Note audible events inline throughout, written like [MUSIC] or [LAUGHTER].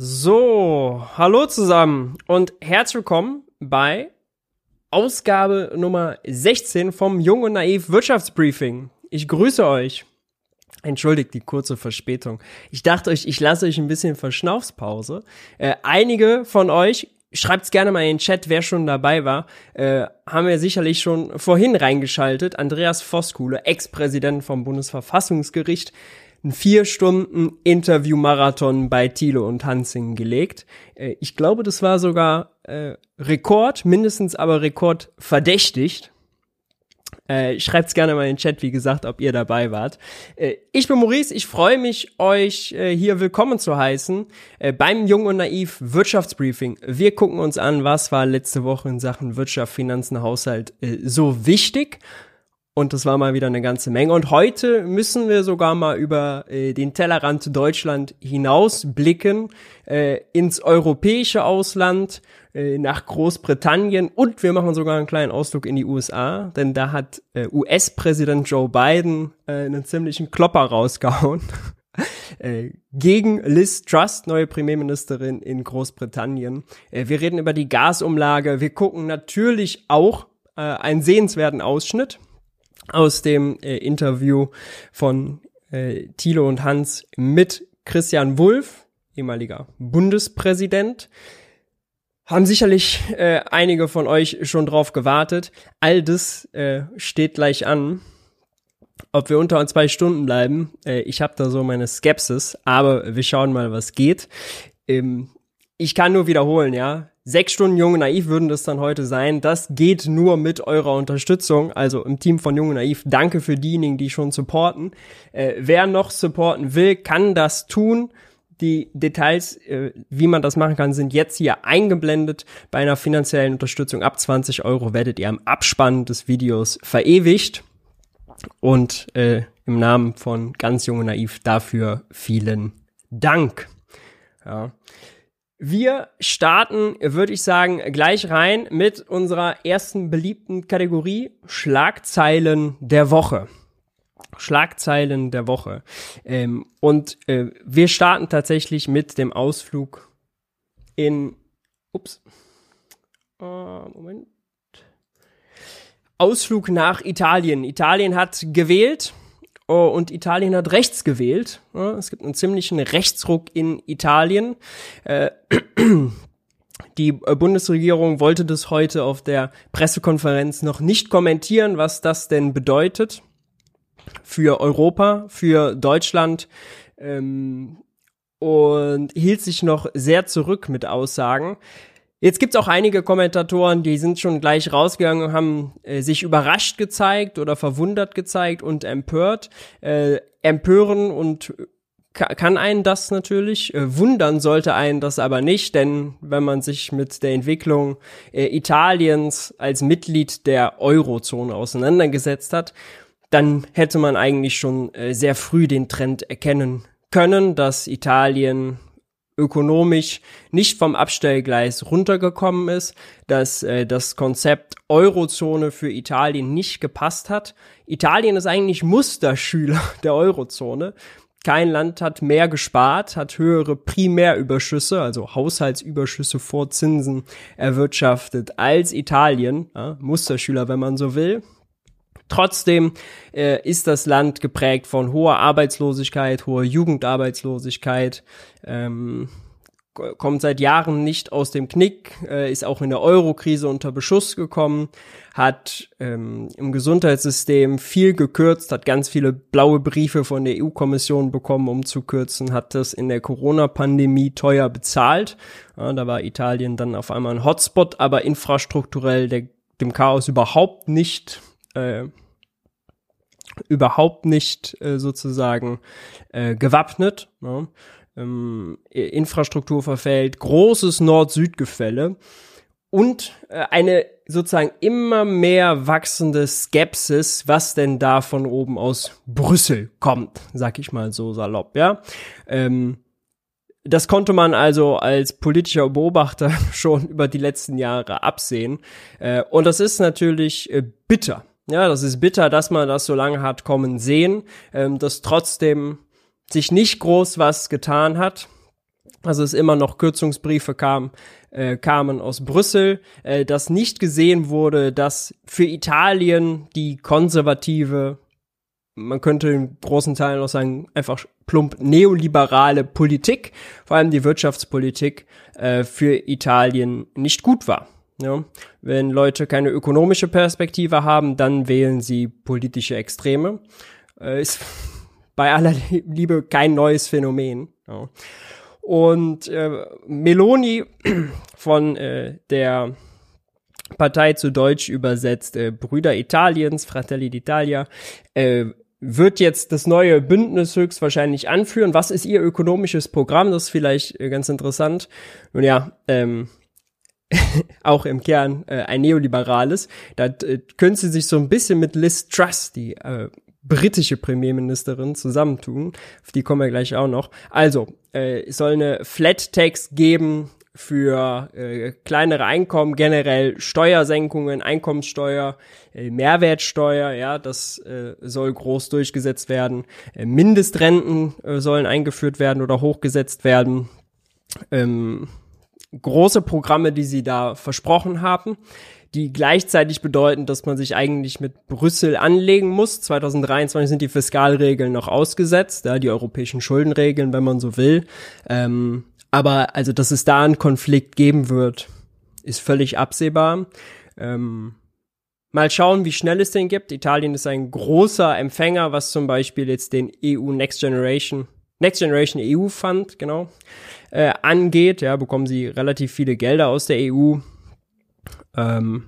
So, hallo zusammen und herzlich willkommen bei Ausgabe Nummer 16 vom Jung und Naiv Wirtschaftsbriefing. Ich grüße euch. Entschuldigt die kurze Verspätung. Ich dachte euch, ich lasse euch ein bisschen Verschnaufspause. Äh, einige von euch, schreibt's gerne mal in den Chat, wer schon dabei war, äh, haben wir sicherlich schon vorhin reingeschaltet. Andreas Voskuhle, Ex-Präsident vom Bundesverfassungsgericht, ein vier Stunden Interview-Marathon bei Thiele und Hansing gelegt. Äh, ich glaube, das war sogar äh, Rekord, mindestens aber Rekord verdächtigt. Äh, schreibt's gerne mal in den Chat, wie gesagt, ob ihr dabei wart. Äh, ich bin Maurice, ich freue mich, euch äh, hier willkommen zu heißen äh, beim Jung und Naiv Wirtschaftsbriefing. Wir gucken uns an, was war letzte Woche in Sachen Wirtschaft, Finanzen, Haushalt äh, so wichtig und das war mal wieder eine ganze Menge. Und heute müssen wir sogar mal über äh, den Tellerrand Deutschland hinaus blicken, äh, ins europäische Ausland, äh, nach Großbritannien und wir machen sogar einen kleinen Ausflug in die USA, denn da hat äh, US-Präsident Joe Biden äh, einen ziemlichen Klopper rausgehauen. [LAUGHS] Äh, gegen Liz Truss, neue Premierministerin in Großbritannien. Äh, wir reden über die Gasumlage. Wir gucken natürlich auch äh, einen sehenswerten Ausschnitt aus dem äh, Interview von äh, Thilo und Hans mit Christian Wulff, ehemaliger Bundespräsident. Haben sicherlich äh, einige von euch schon drauf gewartet. All das äh, steht gleich an. Ob wir unter zwei Stunden bleiben, äh, ich habe da so meine Skepsis, aber wir schauen mal, was geht. Ähm, ich kann nur wiederholen, ja. Sechs Stunden Junge Naiv würden das dann heute sein. Das geht nur mit eurer Unterstützung. Also im Team von Junge Naiv. Danke für diejenigen, die schon supporten. Äh, wer noch supporten will, kann das tun. Die Details, äh, wie man das machen kann, sind jetzt hier eingeblendet. Bei einer finanziellen Unterstützung ab 20 Euro werdet ihr am Abspann des Videos verewigt. Und äh, im Namen von ganz Junge Naiv dafür vielen Dank. Ja. Wir starten, würde ich sagen, gleich rein mit unserer ersten beliebten Kategorie Schlagzeilen der Woche. Schlagzeilen der Woche. Ähm, und äh, wir starten tatsächlich mit dem Ausflug in, ups, äh, Moment. Ausflug nach Italien. Italien hat gewählt Oh, und Italien hat rechts gewählt. Es gibt einen ziemlichen Rechtsruck in Italien. Äh, [CLEARS THROAT] die äh, Bundesregierung wollte das heute auf der Pressekonferenz noch nicht kommentieren, was das denn bedeutet für Europa, für Deutschland ähm, und hielt sich noch sehr zurück mit Aussagen. Jetzt gibt's auch einige Kommentatoren, die sind schon gleich rausgegangen und haben äh, sich überrascht gezeigt oder verwundert gezeigt und empört. Äh, empören und kann einen das natürlich, äh, wundern sollte einen das aber nicht, denn wenn man sich mit der Entwicklung äh, Italiens als Mitglied der Eurozone auseinandergesetzt hat, dann hätte man eigentlich schon äh, sehr früh den Trend erkennen können, dass Italien ökonomisch nicht vom Abstellgleis runtergekommen ist, dass äh, das Konzept Eurozone für Italien nicht gepasst hat. Italien ist eigentlich Musterschüler [LAUGHS] der Eurozone. Kein Land hat mehr gespart, hat höhere Primärüberschüsse, also Haushaltsüberschüsse vor Zinsen erwirtschaftet als Italien, ja, Musterschüler, wenn man so will. Trotzdem äh, ist das Land geprägt von hoher Arbeitslosigkeit, hoher Jugendarbeitslosigkeit, ähm, kommt seit Jahren nicht aus dem Knick, äh, ist auch in der Euro-Krise unter Beschuss gekommen, hat ähm, im Gesundheitssystem viel gekürzt, hat ganz viele blaue Briefe von der EU-Kommission bekommen, um zu kürzen, hat das in der Corona-Pandemie teuer bezahlt. Ja, da war Italien dann auf einmal ein Hotspot, aber infrastrukturell der, dem Chaos überhaupt nicht äh, überhaupt nicht äh, sozusagen äh, gewappnet. Ne? Ähm, Infrastruktur verfällt, großes Nord-Süd-Gefälle und äh, eine sozusagen immer mehr wachsende Skepsis, was denn da von oben aus Brüssel kommt, sag ich mal so salopp, ja. Ähm, das konnte man also als politischer Beobachter [LAUGHS] schon über die letzten Jahre absehen. Äh, und das ist natürlich äh, bitter. Ja, das ist bitter, dass man das so lange hat kommen sehen, ähm, dass trotzdem sich nicht groß was getan hat. also es immer noch Kürzungsbriefe kam, äh, kamen aus Brüssel, äh, dass nicht gesehen wurde, dass für Italien die konservative, man könnte in großen Teilen auch sagen, einfach plump neoliberale Politik, vor allem die Wirtschaftspolitik, äh, für Italien nicht gut war. Ja, wenn Leute keine ökonomische Perspektive haben, dann wählen sie politische Extreme. Äh, ist [LAUGHS] bei aller Liebe kein neues Phänomen. Ja. Und äh, Meloni [CLEARS THROAT] von äh, der Partei zu Deutsch übersetzt äh, Brüder Italiens, Fratelli d'Italia, äh, wird jetzt das neue Bündnis höchstwahrscheinlich anführen. Was ist ihr ökonomisches Programm? Das ist vielleicht äh, ganz interessant. Nun ja, ähm, [LAUGHS] auch im Kern äh, ein neoliberales. Da äh, können sie sich so ein bisschen mit Liz Truss, die äh, britische Premierministerin, zusammentun. Auf die kommen wir gleich auch noch. Also, äh, es soll eine Flat Tax geben für äh, kleinere Einkommen, generell Steuersenkungen, Einkommenssteuer, äh, Mehrwertsteuer, ja, das äh, soll groß durchgesetzt werden. Äh, Mindestrenten äh, sollen eingeführt werden oder hochgesetzt werden. Ähm, große Programme, die sie da versprochen haben, die gleichzeitig bedeuten, dass man sich eigentlich mit Brüssel anlegen muss. 2023 sind die Fiskalregeln noch ausgesetzt, ja, die europäischen Schuldenregeln, wenn man so will. Ähm, aber also, dass es da einen Konflikt geben wird, ist völlig absehbar. Ähm, mal schauen, wie schnell es den gibt. Italien ist ein großer Empfänger, was zum Beispiel jetzt den EU Next Generation Next Generation EU Fund, genau, äh, angeht. Ja, bekommen sie relativ viele Gelder aus der EU. Ähm,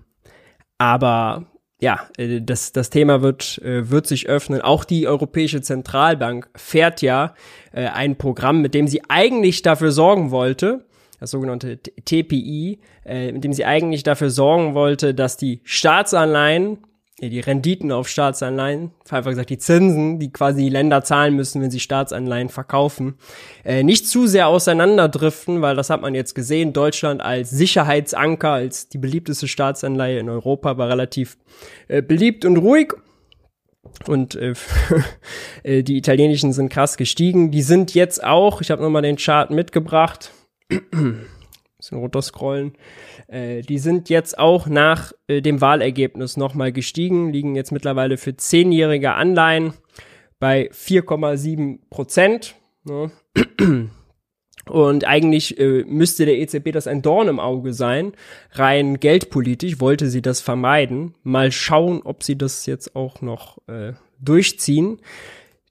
aber ja, äh, das, das Thema wird, äh, wird sich öffnen. Auch die Europäische Zentralbank fährt ja äh, ein Programm, mit dem sie eigentlich dafür sorgen wollte, das sogenannte TPI, äh, mit dem sie eigentlich dafür sorgen wollte, dass die Staatsanleihen die Renditen auf Staatsanleihen, einfach gesagt die Zinsen, die quasi die Länder zahlen müssen, wenn sie Staatsanleihen verkaufen, äh, nicht zu sehr auseinanderdriften, weil das hat man jetzt gesehen. Deutschland als Sicherheitsanker, als die beliebteste Staatsanleihe in Europa war relativ äh, beliebt und ruhig. Und äh, [LAUGHS] äh die italienischen sind krass gestiegen. Die sind jetzt auch, ich habe nochmal den Chart mitgebracht, [CLEARS THROAT] bisschen runterscrollen, äh, die sind jetzt auch nach äh, dem Wahlergebnis nochmal gestiegen, liegen jetzt mittlerweile für zehnjährige Anleihen bei 4,7 Prozent. Ne? Und eigentlich äh, müsste der EZB das ein Dorn im Auge sein. Rein geldpolitisch wollte sie das vermeiden. Mal schauen, ob sie das jetzt auch noch äh, durchziehen.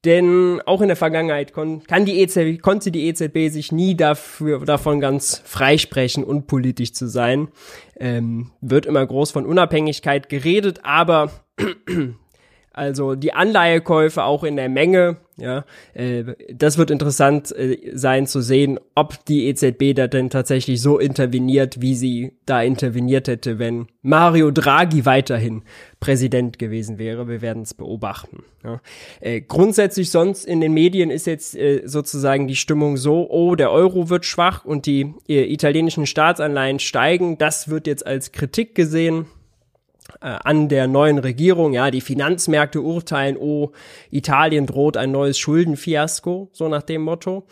Denn auch in der Vergangenheit kon kann die EZB, konnte die EZB sich nie dafür, davon ganz freisprechen, unpolitisch zu sein. Ähm, wird immer groß von Unabhängigkeit geredet, aber [CLEARS THROAT] also die Anleihekäufe auch in der Menge, ja, äh, das wird interessant äh, sein zu sehen, ob die EZB da denn tatsächlich so interveniert, wie sie da interveniert hätte, wenn Mario Draghi weiterhin Präsident gewesen wäre. Wir werden es beobachten. Ja. Äh, grundsätzlich sonst in den Medien ist jetzt äh, sozusagen die Stimmung so, oh, der Euro wird schwach und die italienischen Staatsanleihen steigen. Das wird jetzt als Kritik gesehen an der neuen Regierung. Ja, die Finanzmärkte urteilen, oh, Italien droht ein neues Schuldenfiasko, so nach dem Motto.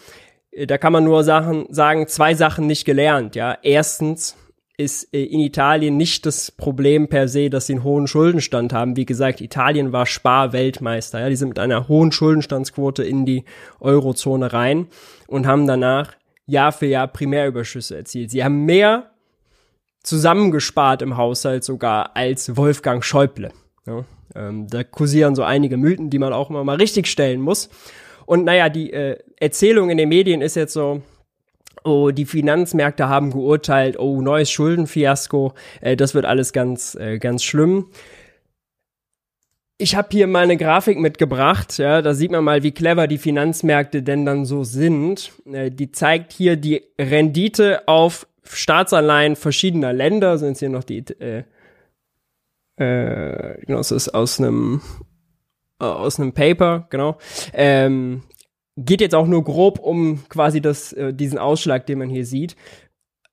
Äh, da kann man nur Sachen, sagen, zwei Sachen nicht gelernt. Ja, erstens ist äh, in Italien nicht das Problem per se, dass sie einen hohen Schuldenstand haben. Wie gesagt, Italien war Sparweltmeister. Ja, die sind mit einer hohen Schuldenstandsquote in die Eurozone rein und haben danach Jahr für Jahr Primärüberschüsse erzielt. Sie haben mehr zusammengespart im Haushalt sogar als Wolfgang Schäuble. Ja, ähm, da kursieren so einige Mythen, die man auch immer mal richtig stellen muss. Und naja, die äh, Erzählung in den Medien ist jetzt so, oh, die Finanzmärkte haben geurteilt, oh, neues Schuldenfiasko, äh, das wird alles ganz, äh, ganz schlimm. Ich habe hier mal eine Grafik mitgebracht, ja, da sieht man mal, wie clever die Finanzmärkte denn dann so sind. Äh, die zeigt hier die Rendite auf Staatsanleihen verschiedener Länder, sind hier noch die, äh, äh, genau, es ist aus einem äh, aus einem Paper, genau. Ähm, geht jetzt auch nur grob um quasi das, äh, diesen Ausschlag, den man hier sieht.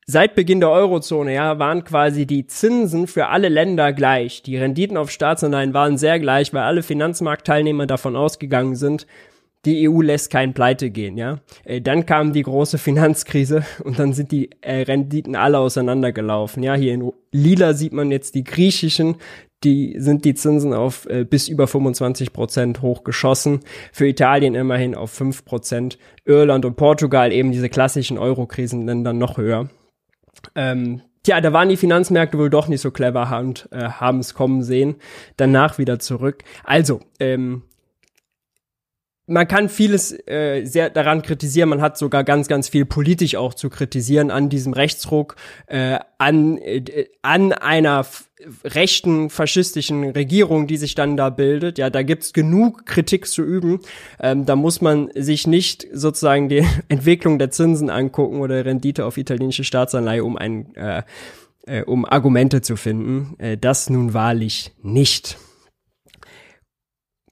Seit Beginn der Eurozone, ja, waren quasi die Zinsen für alle Länder gleich. Die Renditen auf Staatsanleihen waren sehr gleich, weil alle Finanzmarktteilnehmer davon ausgegangen sind, die EU lässt keinen Pleite gehen, ja. Äh, dann kam die große Finanzkrise [LAUGHS] und dann sind die äh, Renditen alle auseinandergelaufen, ja. Hier in Lila sieht man jetzt die griechischen, die sind die Zinsen auf äh, bis über 25 Prozent hochgeschossen. Für Italien immerhin auf 5 Prozent. Irland und Portugal eben diese klassischen Euro-Krisenländer noch höher. Ähm, Tja, da waren die Finanzmärkte wohl doch nicht so clever und äh, haben es kommen sehen. Danach wieder zurück. Also, ähm, man kann vieles äh, sehr daran kritisieren, man hat sogar ganz, ganz viel politisch auch zu kritisieren an diesem Rechtsruck, äh, an, äh, an einer rechten faschistischen Regierung, die sich dann da bildet. Ja, da gibt's genug Kritik zu üben. Ähm, da muss man sich nicht sozusagen die [LAUGHS] Entwicklung der Zinsen angucken oder Rendite auf italienische Staatsanleihe, um ein äh, äh, um Argumente zu finden. Äh, das nun wahrlich nicht.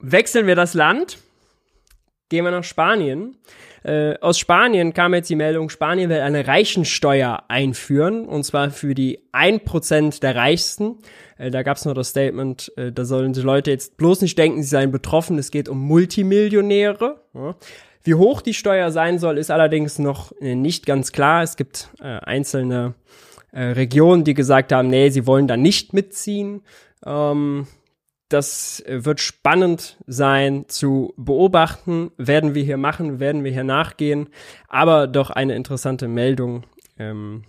Wechseln wir das Land Gehen wir nach Spanien. Äh, aus Spanien kam jetzt die Meldung, Spanien will eine Reichensteuer einführen, und zwar für die 1% der Reichsten. Äh, da gab es noch das Statement, äh, da sollen die Leute jetzt bloß nicht denken, sie seien betroffen, es geht um Multimillionäre. Ja. Wie hoch die Steuer sein soll, ist allerdings noch äh, nicht ganz klar. Es gibt äh, einzelne äh, Regionen, die gesagt haben, nee, sie wollen da nicht mitziehen. Ähm, das äh, wird spannend sein zu beobachten. Werden wir hier machen, werden wir hier nachgehen. Aber doch eine interessante Meldung. Ähm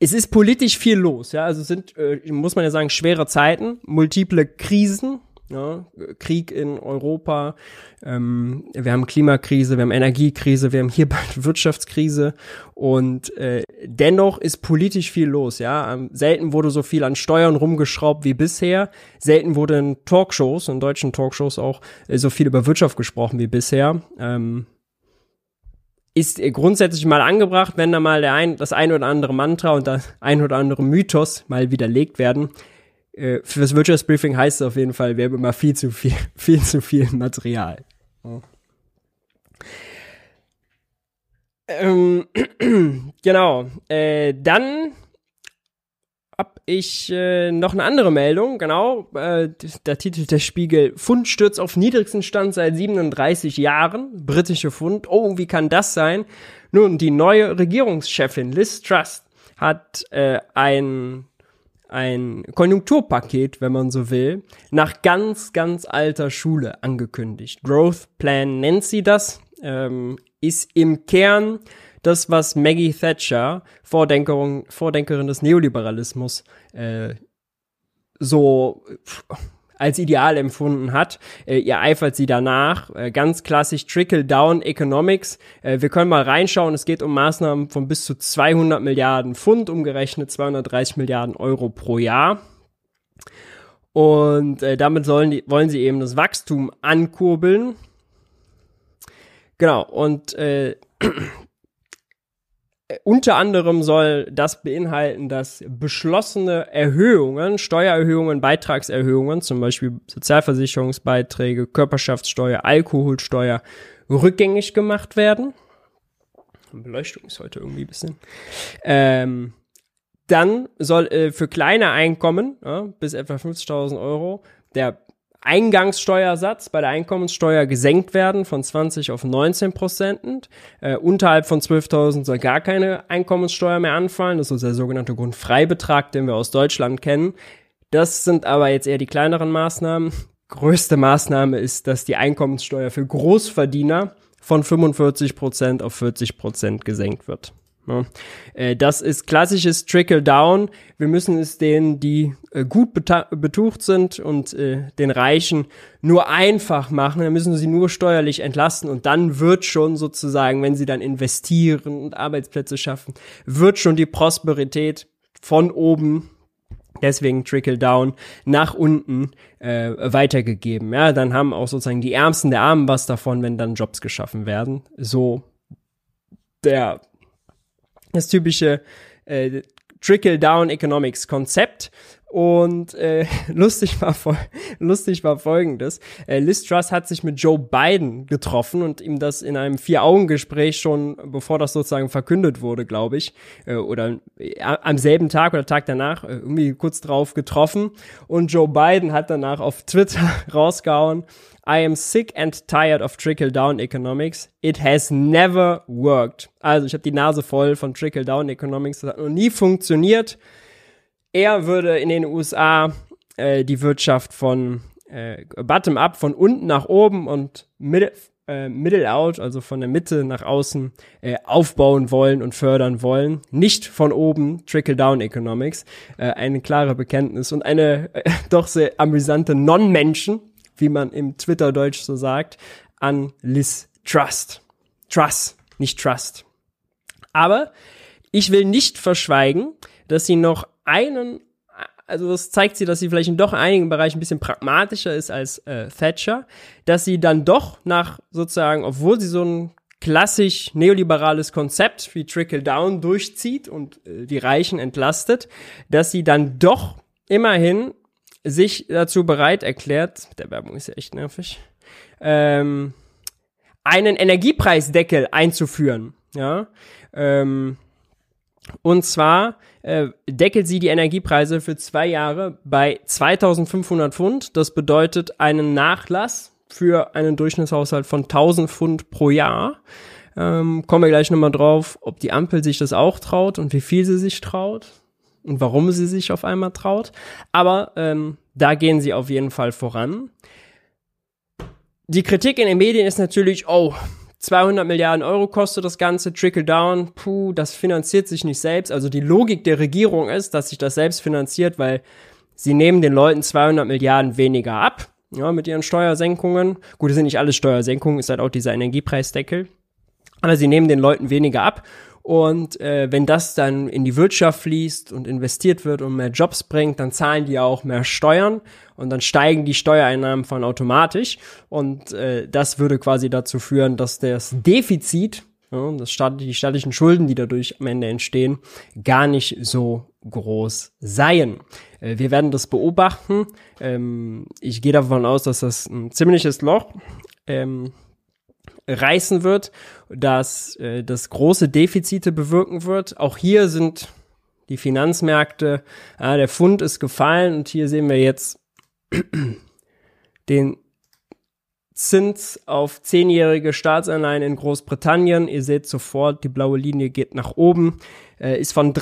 es ist politisch viel los, ja. Also sind, äh, muss man ja sagen, schwere Zeiten, multiple Krisen, ja, Krieg in Europa, ähm, wir haben Klimakrise, wir haben Energiekrise, wir haben hier [LAUGHS] bald Wirtschaftskrise und äh, dennoch ist politisch viel los, ja. Ähm, selten wurde so viel an Steuern rumgeschraubt wie bisher, selten wurde in Talkshows, in deutschen Talkshows auch, äh, so viel über Wirtschaft gesprochen wie bisher. Ähm, ist grundsätzlich mal angebracht, wenn da mal der ein, das ein oder andere Mantra und das ein oder andere Mythos mal widerlegt werden äh, für das Wirtschaftsbriefing heißt es auf jeden Fall, wir haben immer viel zu viel, [LAUGHS] viel zu viel Material. Ähm, [CLEARS THROAT] genau. Äh, dann hab ich äh, noch eine andere Meldung, genau. Äh, da titelt der Spiegel Fundsturz auf niedrigsten Stand seit 37 Jahren. Britische Fund. Oh, wie kann das sein? Nun, die neue Regierungschefin Liz Trust hat äh, ein ein Konjunkturpaket, wenn man so will, nach ganz, ganz alter Schule angekündigt. Growth Plan nennt sie das, ähm, ist im Kern das, was Maggie Thatcher, Vordenkerin, Vordenkerin des Neoliberalismus, äh, so als ideal empfunden hat. Äh, ihr eifert sie danach. Äh, ganz klassisch Trickle-Down Economics. Äh, wir können mal reinschauen. Es geht um Maßnahmen von bis zu 200 Milliarden Pfund, umgerechnet 230 Milliarden Euro pro Jahr. Und äh, damit sollen die, wollen sie eben das Wachstum ankurbeln. Genau. Und äh, unter anderem soll das beinhalten, dass beschlossene Erhöhungen, Steuererhöhungen, Beitragserhöhungen, zum Beispiel Sozialversicherungsbeiträge, Körperschaftssteuer, Alkoholsteuer, rückgängig gemacht werden. Beleuchtung ist heute irgendwie ein bisschen. Ähm, dann soll äh, für kleine Einkommen ja, bis etwa 50.000 Euro der Eingangssteuersatz bei der Einkommenssteuer gesenkt werden von 20 auf 19 Prozent. Äh, unterhalb von 12.000 soll gar keine Einkommenssteuer mehr anfallen. Das ist der sogenannte Grundfreibetrag, den wir aus Deutschland kennen. Das sind aber jetzt eher die kleineren Maßnahmen. Größte Maßnahme ist, dass die Einkommenssteuer für Großverdiener von 45 Prozent auf 40 Prozent gesenkt wird. Äh, das ist klassisches Trickle-Down. Wir müssen es denen, die äh, gut betucht sind und äh, den Reichen nur einfach machen. Dann müssen wir sie nur steuerlich entlasten und dann wird schon sozusagen, wenn sie dann investieren und Arbeitsplätze schaffen, wird schon die Prosperität von oben deswegen Trickle Down nach unten äh, weitergegeben. Ja, dann haben auch sozusagen die Ärmsten der Armen was davon, wenn dann Jobs geschaffen werden. So der das typische äh, Trickle-Down-Economics-Konzept. Und äh, [LAUGHS] lustig, war [LAUGHS] lustig war folgendes. Äh, Liz Truss hat sich mit Joe Biden getroffen und ihm das in einem Vier-Augen-Gespräch schon, bevor das sozusagen verkündet wurde, glaube ich, äh, oder äh, am selben Tag oder Tag danach, äh, irgendwie kurz drauf getroffen. Und Joe Biden hat danach auf Twitter [LAUGHS] rausgehauen, I am sick and tired of trickle-down economics. It has never worked. Also ich habe die Nase voll von trickle-down economics. Das hat noch nie funktioniert er würde in den USA äh, die Wirtschaft von äh, bottom-up, von unten nach oben und middle, äh, middle out, also von der Mitte nach außen, äh, aufbauen wollen und fördern wollen. Nicht von oben, Trickle-Down Economics. Äh, eine klare Bekenntnis und eine äh, [LAUGHS] doch sehr amüsante Non-Menschen, wie man im Twitter-Deutsch so sagt, an Liz Trust. Trust, nicht Trust. Aber ich will nicht verschweigen, dass sie noch einen, also das zeigt sie, dass sie vielleicht in doch einigen Bereichen ein bisschen pragmatischer ist als äh, Thatcher, dass sie dann doch nach sozusagen, obwohl sie so ein klassisch neoliberales Konzept wie Trickle Down durchzieht und äh, die Reichen entlastet, dass sie dann doch immerhin sich dazu bereit erklärt, der Werbung ist ja echt nervig, ähm, einen Energiepreisdeckel einzuführen, ja, ähm, und zwar äh, deckelt sie die Energiepreise für zwei Jahre bei 2500 Pfund. Das bedeutet einen Nachlass für einen Durchschnittshaushalt von 1000 Pfund pro Jahr. Ähm, kommen wir gleich nochmal drauf, ob die Ampel sich das auch traut und wie viel sie sich traut und warum sie sich auf einmal traut. Aber ähm, da gehen sie auf jeden Fall voran. Die Kritik in den Medien ist natürlich, oh, 200 Milliarden Euro kostet das Ganze, Trickle Down, puh, das finanziert sich nicht selbst. Also die Logik der Regierung ist, dass sich das selbst finanziert, weil sie nehmen den Leuten 200 Milliarden weniger ab, ja, mit ihren Steuersenkungen. Gut, das sind nicht alles Steuersenkungen, ist halt auch dieser Energiepreisdeckel. Aber sie nehmen den Leuten weniger ab und äh, wenn das dann in die Wirtschaft fließt und investiert wird und mehr Jobs bringt, dann zahlen die auch mehr Steuern und dann steigen die Steuereinnahmen von automatisch. Und äh, das würde quasi dazu führen, dass das Defizit, ja, das Staat, die staatlichen Schulden, die dadurch am Ende entstehen, gar nicht so groß seien. Äh, wir werden das beobachten. Ähm, ich gehe davon aus, dass das ein ziemliches Loch ähm, reißen wird, dass äh, das große Defizite bewirken wird. Auch hier sind die Finanzmärkte, äh, der Fund ist gefallen und hier sehen wir jetzt [CLEARS THROAT] den Zins auf zehnjährige Staatsanleihen in Großbritannien. Ihr seht sofort, die blaue Linie geht nach oben, äh, ist von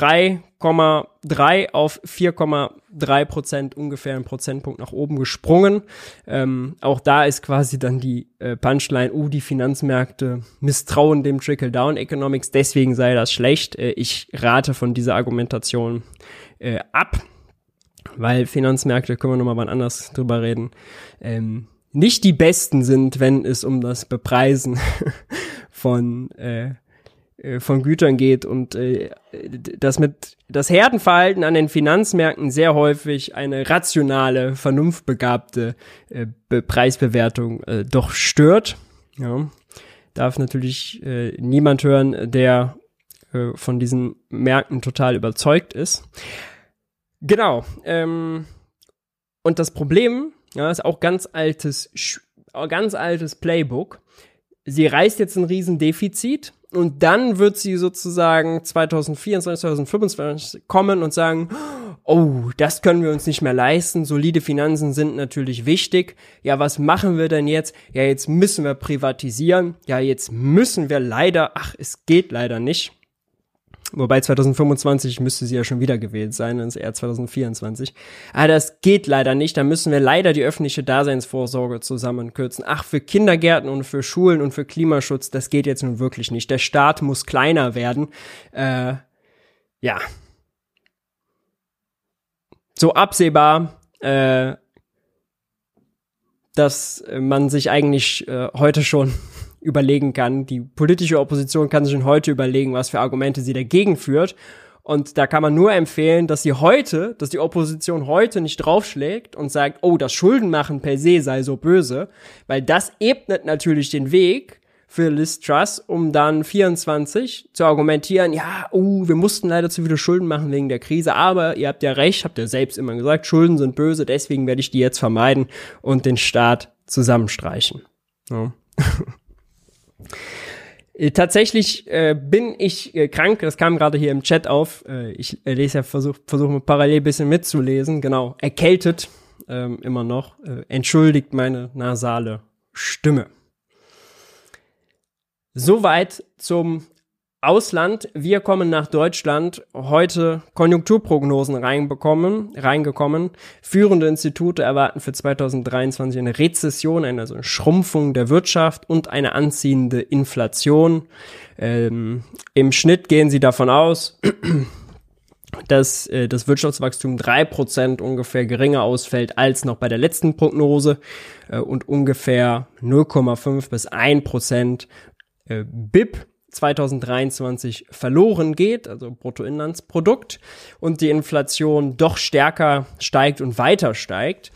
3,3 auf 4,3 Prozent, ungefähr ein Prozentpunkt nach oben gesprungen. Ähm, auch da ist quasi dann die äh, Punchline, uh, die Finanzmärkte misstrauen dem Trickle-Down Economics, deswegen sei das schlecht. Äh, ich rate von dieser Argumentation äh, ab weil Finanzmärkte, können wir nochmal wann anders drüber reden, ähm, nicht die besten sind, wenn es um das Bepreisen [LAUGHS] von äh, von Gütern geht und äh, das mit das Herdenverhalten an den Finanzmärkten sehr häufig eine rationale, vernunftbegabte äh, Preisbewertung äh, doch stört. Ja. Darf natürlich äh, niemand hören, der äh, von diesen Märkten total überzeugt ist. Genau. Ähm, und das Problem, ja, ist auch ganz altes, ganz altes Playbook. Sie reißt jetzt ein Riesendefizit und dann wird sie sozusagen 2024, 2025 kommen und sagen, oh, das können wir uns nicht mehr leisten, solide Finanzen sind natürlich wichtig. Ja, was machen wir denn jetzt? Ja, jetzt müssen wir privatisieren. Ja, jetzt müssen wir leider, ach, es geht leider nicht. Wobei 2025 müsste sie ja schon wieder gewählt sein, dann ist eher 2024. Aber das geht leider nicht. Da müssen wir leider die öffentliche Daseinsvorsorge zusammenkürzen. Ach, für Kindergärten und für Schulen und für Klimaschutz, das geht jetzt nun wirklich nicht. Der Staat muss kleiner werden. Äh, ja. So absehbar, äh, dass man sich eigentlich äh, heute schon überlegen kann. Die politische Opposition kann sich schon heute überlegen, was für Argumente sie dagegen führt. Und da kann man nur empfehlen, dass sie heute, dass die Opposition heute nicht draufschlägt und sagt, oh, das Schuldenmachen per se sei so böse, weil das ebnet natürlich den Weg für Liz Truss, um dann 24 zu argumentieren, ja, uh, wir mussten leider zu viele Schulden machen wegen der Krise, aber ihr habt ja recht, habt ihr selbst immer gesagt, Schulden sind böse, deswegen werde ich die jetzt vermeiden und den Staat zusammenstreichen. Ja. [LAUGHS] Äh, tatsächlich äh, bin ich äh, krank, das kam gerade hier im Chat auf. Äh, ich äh, lese ja, versuche versuch parallel ein bisschen mitzulesen. Genau, erkältet ähm, immer noch. Äh, entschuldigt meine nasale Stimme. Soweit zum Ausland. Wir kommen nach Deutschland. Heute Konjunkturprognosen reinbekommen, reingekommen. Führende Institute erwarten für 2023 eine Rezession, also eine Schrumpfung der Wirtschaft und eine anziehende Inflation. Ähm, Im Schnitt gehen sie davon aus, [CLEARS THROAT] dass äh, das Wirtschaftswachstum drei Prozent ungefähr geringer ausfällt als noch bei der letzten Prognose äh, und ungefähr 0,5 bis 1 Prozent äh, BIP 2023 verloren geht, also Bruttoinlandsprodukt, und die Inflation doch stärker steigt und weiter steigt.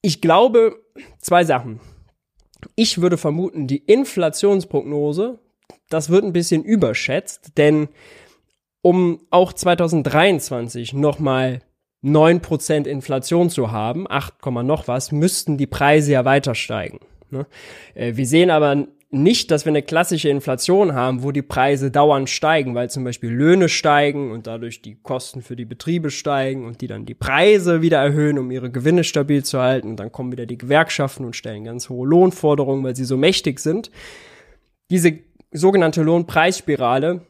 Ich glaube, zwei Sachen. Ich würde vermuten, die Inflationsprognose, das wird ein bisschen überschätzt, denn um auch 2023 nochmal 9% Inflation zu haben, 8, noch was, müssten die Preise ja weiter steigen. Ne? Äh, wir sehen aber nicht, dass wir eine klassische Inflation haben, wo die Preise dauernd steigen, weil zum Beispiel Löhne steigen und dadurch die Kosten für die Betriebe steigen und die dann die Preise wieder erhöhen, um ihre Gewinne stabil zu halten. Und dann kommen wieder die Gewerkschaften und stellen ganz hohe Lohnforderungen, weil sie so mächtig sind. Diese sogenannte Lohnpreisspirale,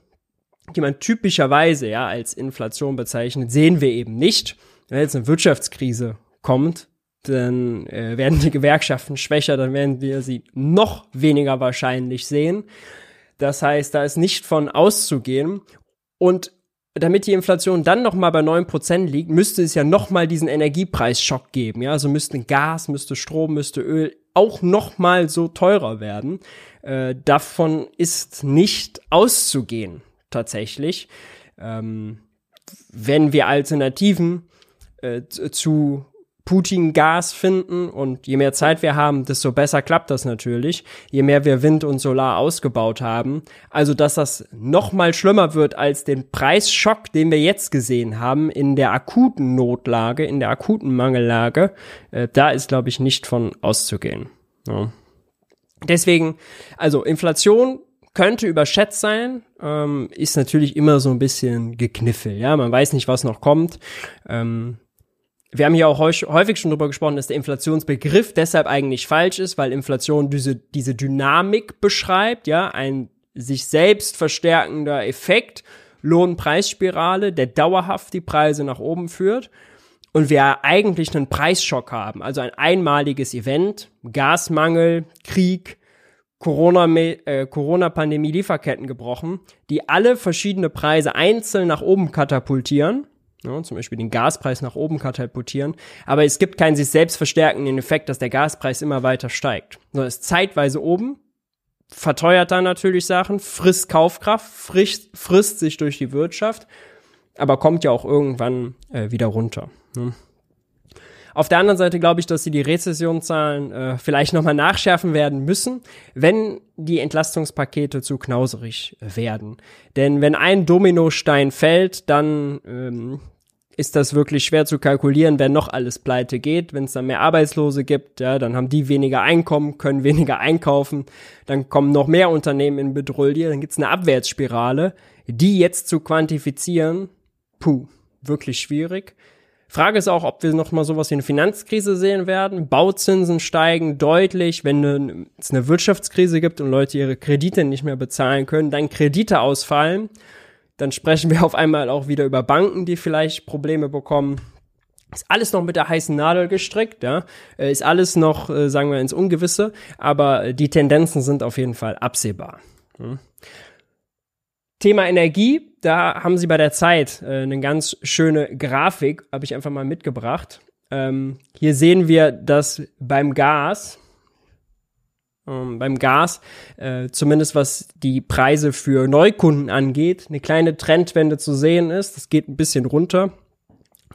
die man typischerweise ja als Inflation bezeichnet, sehen wir eben nicht. Wenn jetzt eine Wirtschaftskrise kommt, dann äh, werden die Gewerkschaften schwächer, dann werden wir sie noch weniger wahrscheinlich sehen. Das heißt, da ist nicht von auszugehen. Und damit die Inflation dann noch mal bei neun Prozent liegt, müsste es ja noch mal diesen Energiepreisschock geben. Ja, also müsste Gas, müsste Strom, müsste Öl auch noch mal so teurer werden. Äh, davon ist nicht auszugehen tatsächlich. Ähm, wenn wir Alternativen äh, zu Putin Gas finden und je mehr Zeit wir haben, desto besser klappt das natürlich, je mehr wir Wind und Solar ausgebaut haben. Also, dass das noch mal schlimmer wird als den Preisschock, den wir jetzt gesehen haben in der akuten Notlage, in der akuten Mangellage, äh, da ist, glaube ich, nicht von auszugehen. Ja. Deswegen, also Inflation könnte überschätzt sein, ähm, ist natürlich immer so ein bisschen gekniffel, ja, man weiß nicht, was noch kommt. Ähm, wir haben hier auch häufig schon drüber gesprochen, dass der Inflationsbegriff deshalb eigentlich falsch ist, weil Inflation diese, diese Dynamik beschreibt, ja, ein sich selbst verstärkender Effekt, Lohnpreisspirale, der dauerhaft die Preise nach oben führt. Und wir eigentlich einen Preisschock haben, also ein einmaliges Event, Gasmangel, Krieg, Corona-Pandemie, äh, Corona Lieferketten gebrochen, die alle verschiedene Preise einzeln nach oben katapultieren ja, zum Beispiel den Gaspreis nach oben katapultieren. Aber es gibt keinen sich selbst verstärkenden Effekt, dass der Gaspreis immer weiter steigt. Nur ist zeitweise oben, verteuert dann natürlich Sachen, frisst Kaufkraft, frisst, frisst sich durch die Wirtschaft, aber kommt ja auch irgendwann äh, wieder runter. Ne? Auf der anderen Seite glaube ich, dass sie die Rezessionszahlen äh, vielleicht nochmal nachschärfen werden müssen, wenn die Entlastungspakete zu knauserig werden. Denn wenn ein Dominostein fällt, dann ähm, ist das wirklich schwer zu kalkulieren, wer noch alles pleite geht. Wenn es dann mehr Arbeitslose gibt, ja, dann haben die weniger Einkommen, können [LAUGHS] weniger einkaufen, dann kommen noch mehr Unternehmen in Bedrulle, dann gibt's eine Abwärtsspirale. Die jetzt zu quantifizieren, puh, wirklich schwierig. Frage ist auch, ob wir noch mal sowas wie eine Finanzkrise sehen werden. Bauzinsen steigen deutlich, wenn es eine Wirtschaftskrise gibt und Leute ihre Kredite nicht mehr bezahlen können, dann Kredite ausfallen. Dann sprechen wir auf einmal auch wieder über Banken, die vielleicht Probleme bekommen. Ist alles noch mit der heißen Nadel gestrickt, ja. Äh, ist alles noch, äh, sagen wir, ins Ungewisse, aber die Tendenzen sind auf jeden Fall absehbar. Hm. Thema Energie, da haben sie bei der Zeit äh, eine ganz schöne Grafik, habe ich einfach mal mitgebracht. Ähm, hier sehen wir, dass beim Gas, ähm, beim Gas, äh, zumindest was die Preise für Neukunden angeht, eine kleine Trendwende zu sehen ist. Das geht ein bisschen runter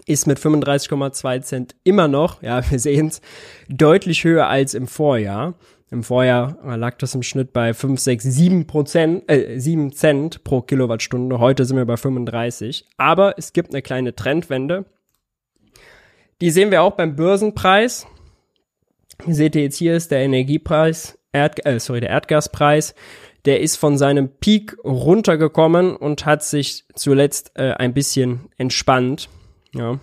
ist mit 35,2 Cent immer noch, ja, wir sehen es, deutlich höher als im Vorjahr. Im Vorjahr lag das im Schnitt bei 5, 6, 7 Prozent, äh, 7 Cent pro Kilowattstunde. Heute sind wir bei 35. Aber es gibt eine kleine Trendwende. Die sehen wir auch beim Börsenpreis. Seht ihr jetzt hier ist der Energiepreis, Erd, äh, sorry, der Erdgaspreis. Der ist von seinem Peak runtergekommen und hat sich zuletzt äh, ein bisschen entspannt. Ja.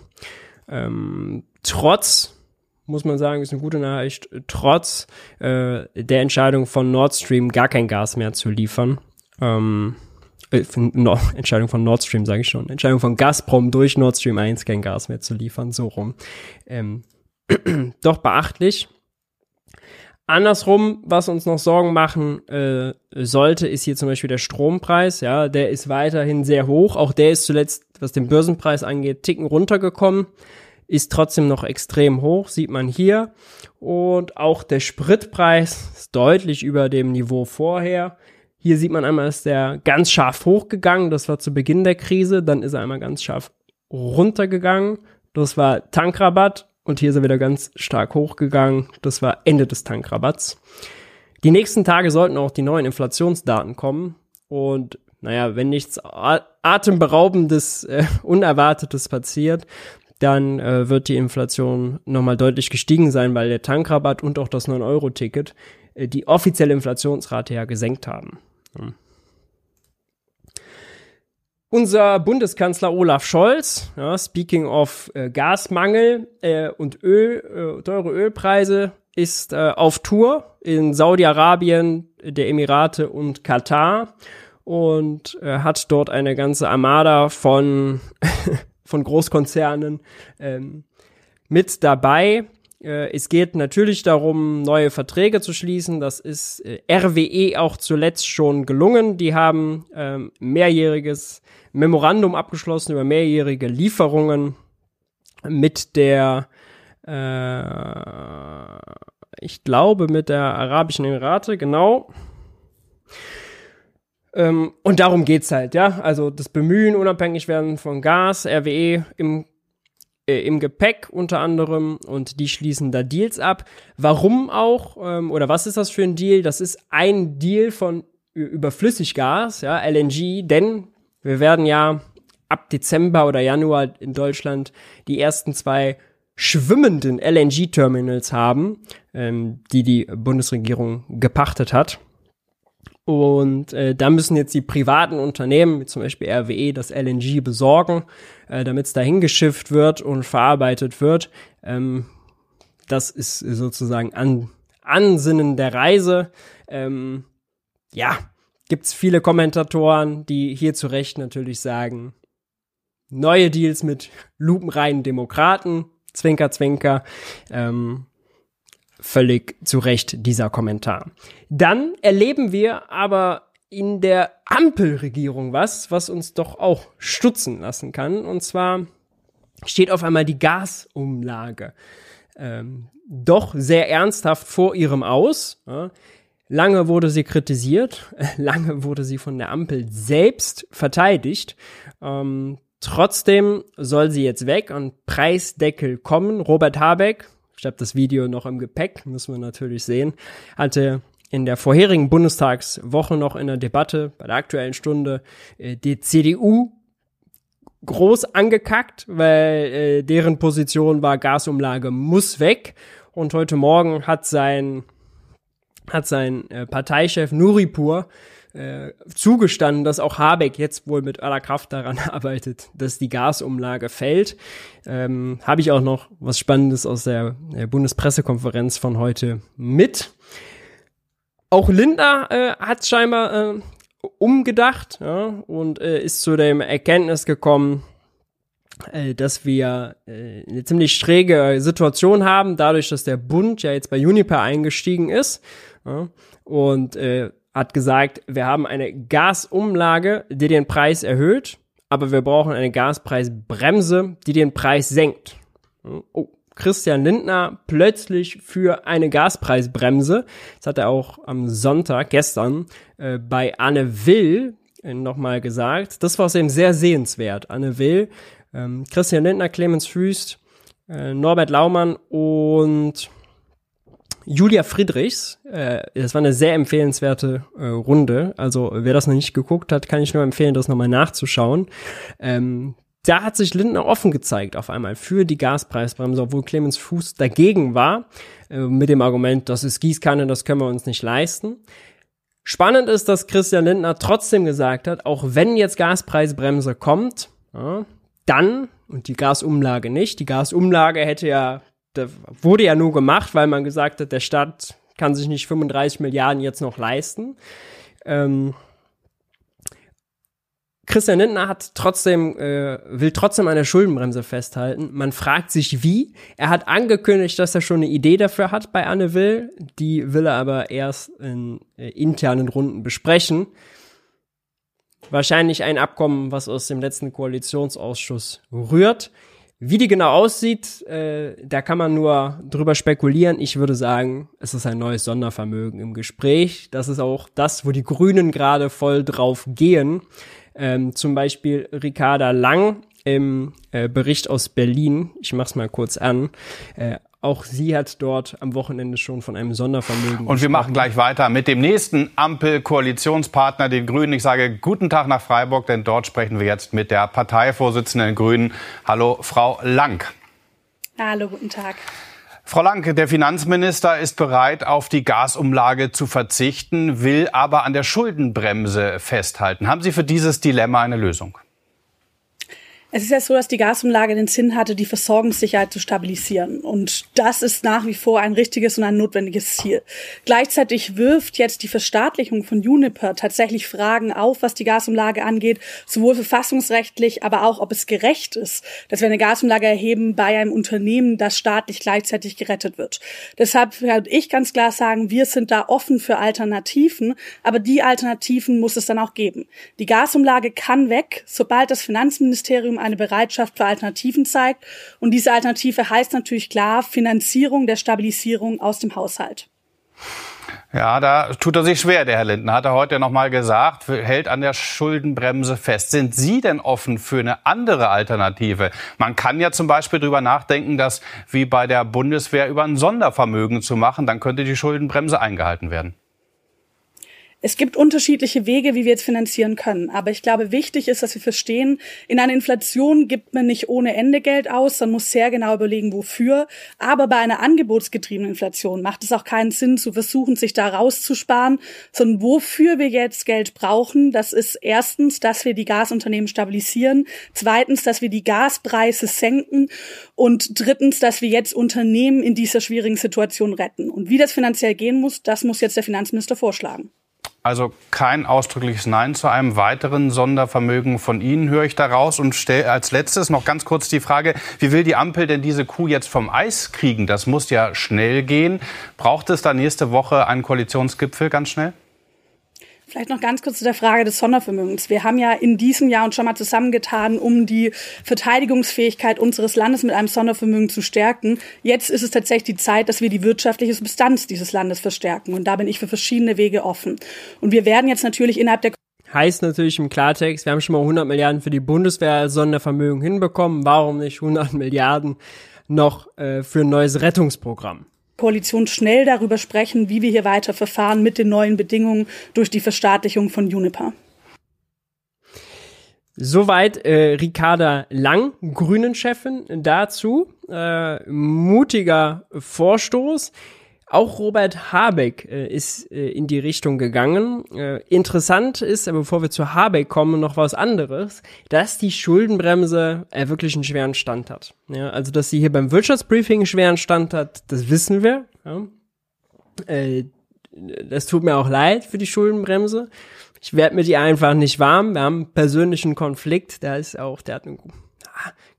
Ähm, trotz muss man sagen, ist eine gute Nachricht, trotz äh, der Entscheidung von Nord Stream gar kein Gas mehr zu liefern. Ähm, äh, no, [LAUGHS] Entscheidung von Nord Stream, sage ich schon. Entscheidung von Gazprom durch Nord Stream 1 kein Gas mehr zu liefern, so rum. Ähm, [CLEARS THROAT] doch beachtlich. Andersrum, was uns noch Sorgen machen äh, sollte, ist hier zum Beispiel der Strompreis. Ja, der ist weiterhin sehr hoch. Auch der ist zuletzt, was den Börsenpreis angeht, ticken runtergekommen ist trotzdem noch extrem hoch, sieht man hier. Und auch der Spritpreis ist deutlich über dem Niveau vorher. Hier sieht man einmal, ist der ganz scharf hochgegangen. Das war zu Beginn der Krise. Dann ist er einmal ganz scharf runtergegangen. Das war Tankrabatt. Und hier ist er wieder ganz stark hochgegangen. Das war Ende des Tankrabatts. Die nächsten Tage sollten auch die neuen Inflationsdaten kommen. Und naja, wenn nichts atemberaubendes, äh, Unerwartetes passiert, dann äh, wird die Inflation nochmal deutlich gestiegen sein, weil der Tankrabatt und auch das 9-Euro-Ticket äh, die offizielle Inflationsrate ja gesenkt haben. Hm. Unser Bundeskanzler Olaf Scholz, ja, speaking of äh, Gasmangel äh, und Öl, äh, teure Ölpreise, ist äh, auf Tour in Saudi-Arabien, der Emirate und Katar und äh, hat dort eine ganze Armada von [LAUGHS] von Großkonzernen ähm, mit dabei. Äh, es geht natürlich darum, neue Verträge zu schließen. Das ist RWE auch zuletzt schon gelungen. Die haben ähm, mehrjähriges Memorandum abgeschlossen über mehrjährige Lieferungen mit der, äh, ich glaube, mit der Arabischen Emirate, genau. Ähm, und darum geht's halt, ja. Also das Bemühen, unabhängig werden von Gas, RWE im, äh, im Gepäck unter anderem und die schließen da Deals ab. Warum auch, ähm, oder was ist das für ein Deal? Das ist ein Deal von über Flüssiggas, ja, LNG, denn wir werden ja ab Dezember oder Januar in Deutschland die ersten zwei schwimmenden LNG-Terminals haben, ähm, die die Bundesregierung gepachtet hat. Und äh, da müssen jetzt die privaten Unternehmen, wie zum Beispiel RWE, das LNG besorgen, äh, damit es dahin geschifft wird und verarbeitet wird. Ähm, das ist sozusagen an, Ansinnen der Reise. Ähm, ja, gibt's viele Kommentatoren, die hier zu Recht natürlich sagen, neue Deals mit lupenreinen Demokraten, Zwinker, Zwinker. Ähm, völlig zu Recht dieser Kommentar. Dann erleben wir aber in der Ampelregierung was, was uns doch auch stutzen lassen kann. Und zwar steht auf einmal die Gasumlage ähm, doch sehr ernsthaft vor ihrem Aus. Ja. Lange wurde sie kritisiert, [LAUGHS] lange wurde sie von der Ampel selbst verteidigt. Ähm, trotzdem soll sie jetzt weg und Preisdeckel kommen. Robert Habeck, ich habe das Video noch im Gepäck, müssen wir natürlich sehen, hatte in der vorherigen Bundestagswoche noch in der Debatte bei der aktuellen Stunde äh, die CDU groß angekackt, weil äh, deren Position war, Gasumlage muss weg. Und heute Morgen hat sein, hat sein äh, Parteichef Nuripur äh, zugestanden, dass auch Habeck jetzt wohl mit aller Kraft daran [LAUGHS] arbeitet, dass die Gasumlage fällt. Ähm, Habe ich auch noch was Spannendes aus der, Bundespressekonferenz von heute mit. Auch Lindner äh, hat scheinbar äh, umgedacht ja, und äh, ist zu dem Erkenntnis gekommen, äh, dass wir äh, eine ziemlich schräge Situation haben, dadurch, dass der Bund ja jetzt bei Uniper eingestiegen ist. Und äh, hat gesagt, wir haben eine Gasumlage, die den Preis erhöht, aber wir brauchen eine Gaspreisbremse, die den Preis senkt. Oh, Christian Lindner plötzlich für eine Gaspreisbremse. Das hat er auch am Sonntag, gestern, äh, bei Anne Will äh, nochmal gesagt. Das war außerdem sehr sehenswert. Anne Will, ähm, Christian Lindner, Clemens Füst, äh, Norbert Laumann und Julia Friedrichs. Äh, das war eine sehr empfehlenswerte äh, Runde. Also wer das noch nicht geguckt hat, kann ich nur empfehlen, das nochmal nachzuschauen. Ähm, da hat sich Lindner offen gezeigt auf einmal für die Gaspreisbremse, obwohl Clemens Fuß dagegen war, äh, mit dem Argument, das ist Gießkanne, das können wir uns nicht leisten. Spannend ist, dass Christian Lindner trotzdem gesagt hat, auch wenn jetzt Gaspreisbremse kommt, ja, dann, und die Gasumlage nicht, die Gasumlage hätte ja, wurde ja nur gemacht, weil man gesagt hat, der Staat kann sich nicht 35 Milliarden jetzt noch leisten. Ähm, Christian Lindner hat trotzdem, äh, will trotzdem an der Schuldenbremse festhalten. Man fragt sich wie. Er hat angekündigt, dass er schon eine Idee dafür hat bei Anne Will. Die will er aber erst in äh, internen Runden besprechen. Wahrscheinlich ein Abkommen, was aus dem letzten Koalitionsausschuss rührt. Wie die genau aussieht, äh, da kann man nur drüber spekulieren. Ich würde sagen, es ist ein neues Sondervermögen im Gespräch. Das ist auch das, wo die Grünen gerade voll drauf gehen. Ähm, zum Beispiel Ricarda Lang im äh, Bericht aus Berlin, ich mach's mal kurz an, äh, auch sie hat dort am Wochenende schon von einem Sondervermögen. Und gesprochen. wir machen gleich weiter mit dem nächsten Ampel-Koalitionspartner, den Grünen. Ich sage guten Tag nach Freiburg, denn dort sprechen wir jetzt mit der Parteivorsitzenden der Grünen. Hallo, Frau Lang. Hallo, guten Tag. Frau Lanke, der Finanzminister ist bereit, auf die Gasumlage zu verzichten, will aber an der Schuldenbremse festhalten. Haben Sie für dieses Dilemma eine Lösung? Es ist ja so, dass die Gasumlage den Sinn hatte, die Versorgungssicherheit zu stabilisieren. Und das ist nach wie vor ein richtiges und ein notwendiges Ziel. Gleichzeitig wirft jetzt die Verstaatlichung von Juniper tatsächlich Fragen auf, was die Gasumlage angeht, sowohl verfassungsrechtlich, aber auch, ob es gerecht ist, dass wir eine Gasumlage erheben bei einem Unternehmen, das staatlich gleichzeitig gerettet wird. Deshalb werde ich ganz klar sagen, wir sind da offen für Alternativen, aber die Alternativen muss es dann auch geben. Die Gasumlage kann weg, sobald das Finanzministerium eine Bereitschaft für Alternativen zeigt. Und diese Alternative heißt natürlich klar Finanzierung der Stabilisierung aus dem Haushalt. Ja, da tut er sich schwer, der Herr Lindner. Hat er heute noch mal gesagt, hält an der Schuldenbremse fest. Sind Sie denn offen für eine andere Alternative? Man kann ja zum Beispiel darüber nachdenken, das wie bei der Bundeswehr über ein Sondervermögen zu machen. Dann könnte die Schuldenbremse eingehalten werden. Es gibt unterschiedliche Wege, wie wir jetzt finanzieren können. Aber ich glaube, wichtig ist, dass wir verstehen, in einer Inflation gibt man nicht ohne Ende Geld aus, man muss sehr genau überlegen, wofür. Aber bei einer angebotsgetriebenen Inflation macht es auch keinen Sinn, zu versuchen, sich da rauszusparen, sondern wofür wir jetzt Geld brauchen. Das ist erstens, dass wir die Gasunternehmen stabilisieren. Zweitens, dass wir die Gaspreise senken. Und drittens, dass wir jetzt Unternehmen in dieser schwierigen Situation retten. Und wie das finanziell gehen muss, das muss jetzt der Finanzminister vorschlagen. Also kein ausdrückliches Nein zu einem weiteren Sondervermögen von Ihnen höre ich daraus und stelle als letztes noch ganz kurz die Frage, wie will die Ampel denn diese Kuh jetzt vom Eis kriegen? Das muss ja schnell gehen. Braucht es da nächste Woche einen Koalitionsgipfel ganz schnell? Vielleicht noch ganz kurz zu der Frage des Sondervermögens. Wir haben ja in diesem Jahr uns schon mal zusammengetan, um die Verteidigungsfähigkeit unseres Landes mit einem Sondervermögen zu stärken. Jetzt ist es tatsächlich die Zeit, dass wir die wirtschaftliche Substanz dieses Landes verstärken. Und da bin ich für verschiedene Wege offen. Und wir werden jetzt natürlich innerhalb der Heißt natürlich im Klartext, wir haben schon mal 100 Milliarden für die Bundeswehr als Sondervermögen hinbekommen. Warum nicht 100 Milliarden noch äh, für ein neues Rettungsprogramm? Koalition schnell darüber sprechen, wie wir hier weiter verfahren mit den neuen Bedingungen durch die Verstaatlichung von Juniper. Soweit äh, Ricarda Lang, Grünen-Chefin, dazu. Äh, mutiger Vorstoß. Auch Robert Habeck äh, ist äh, in die Richtung gegangen. Äh, interessant ist, bevor wir zu Habeck kommen, noch was anderes, dass die Schuldenbremse äh, wirklich einen schweren Stand hat. Ja, also, dass sie hier beim Wirtschaftsbriefing einen schweren Stand hat, das wissen wir. Ja. Äh, das tut mir auch leid für die Schuldenbremse. Ich werde mit ihr einfach nicht warm. Wir haben einen persönlichen Konflikt. Da ist auch, der hat einen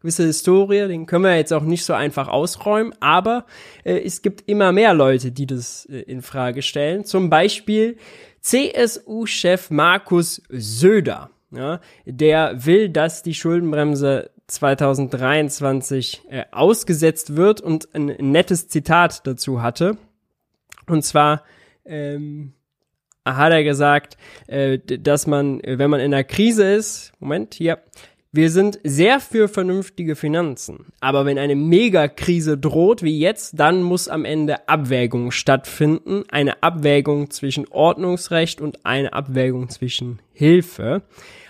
gewisse Historie, den können wir jetzt auch nicht so einfach ausräumen, aber äh, es gibt immer mehr Leute, die das äh, in Frage stellen. Zum Beispiel CSU-Chef Markus Söder. Ja, der will, dass die Schuldenbremse 2023 äh, ausgesetzt wird und ein nettes Zitat dazu hatte. Und zwar ähm, hat er gesagt, äh, dass man, wenn man in einer Krise ist, Moment, hier, wir sind sehr für vernünftige Finanzen. Aber wenn eine Megakrise droht wie jetzt, dann muss am Ende Abwägung stattfinden. Eine Abwägung zwischen Ordnungsrecht und eine Abwägung zwischen Hilfe.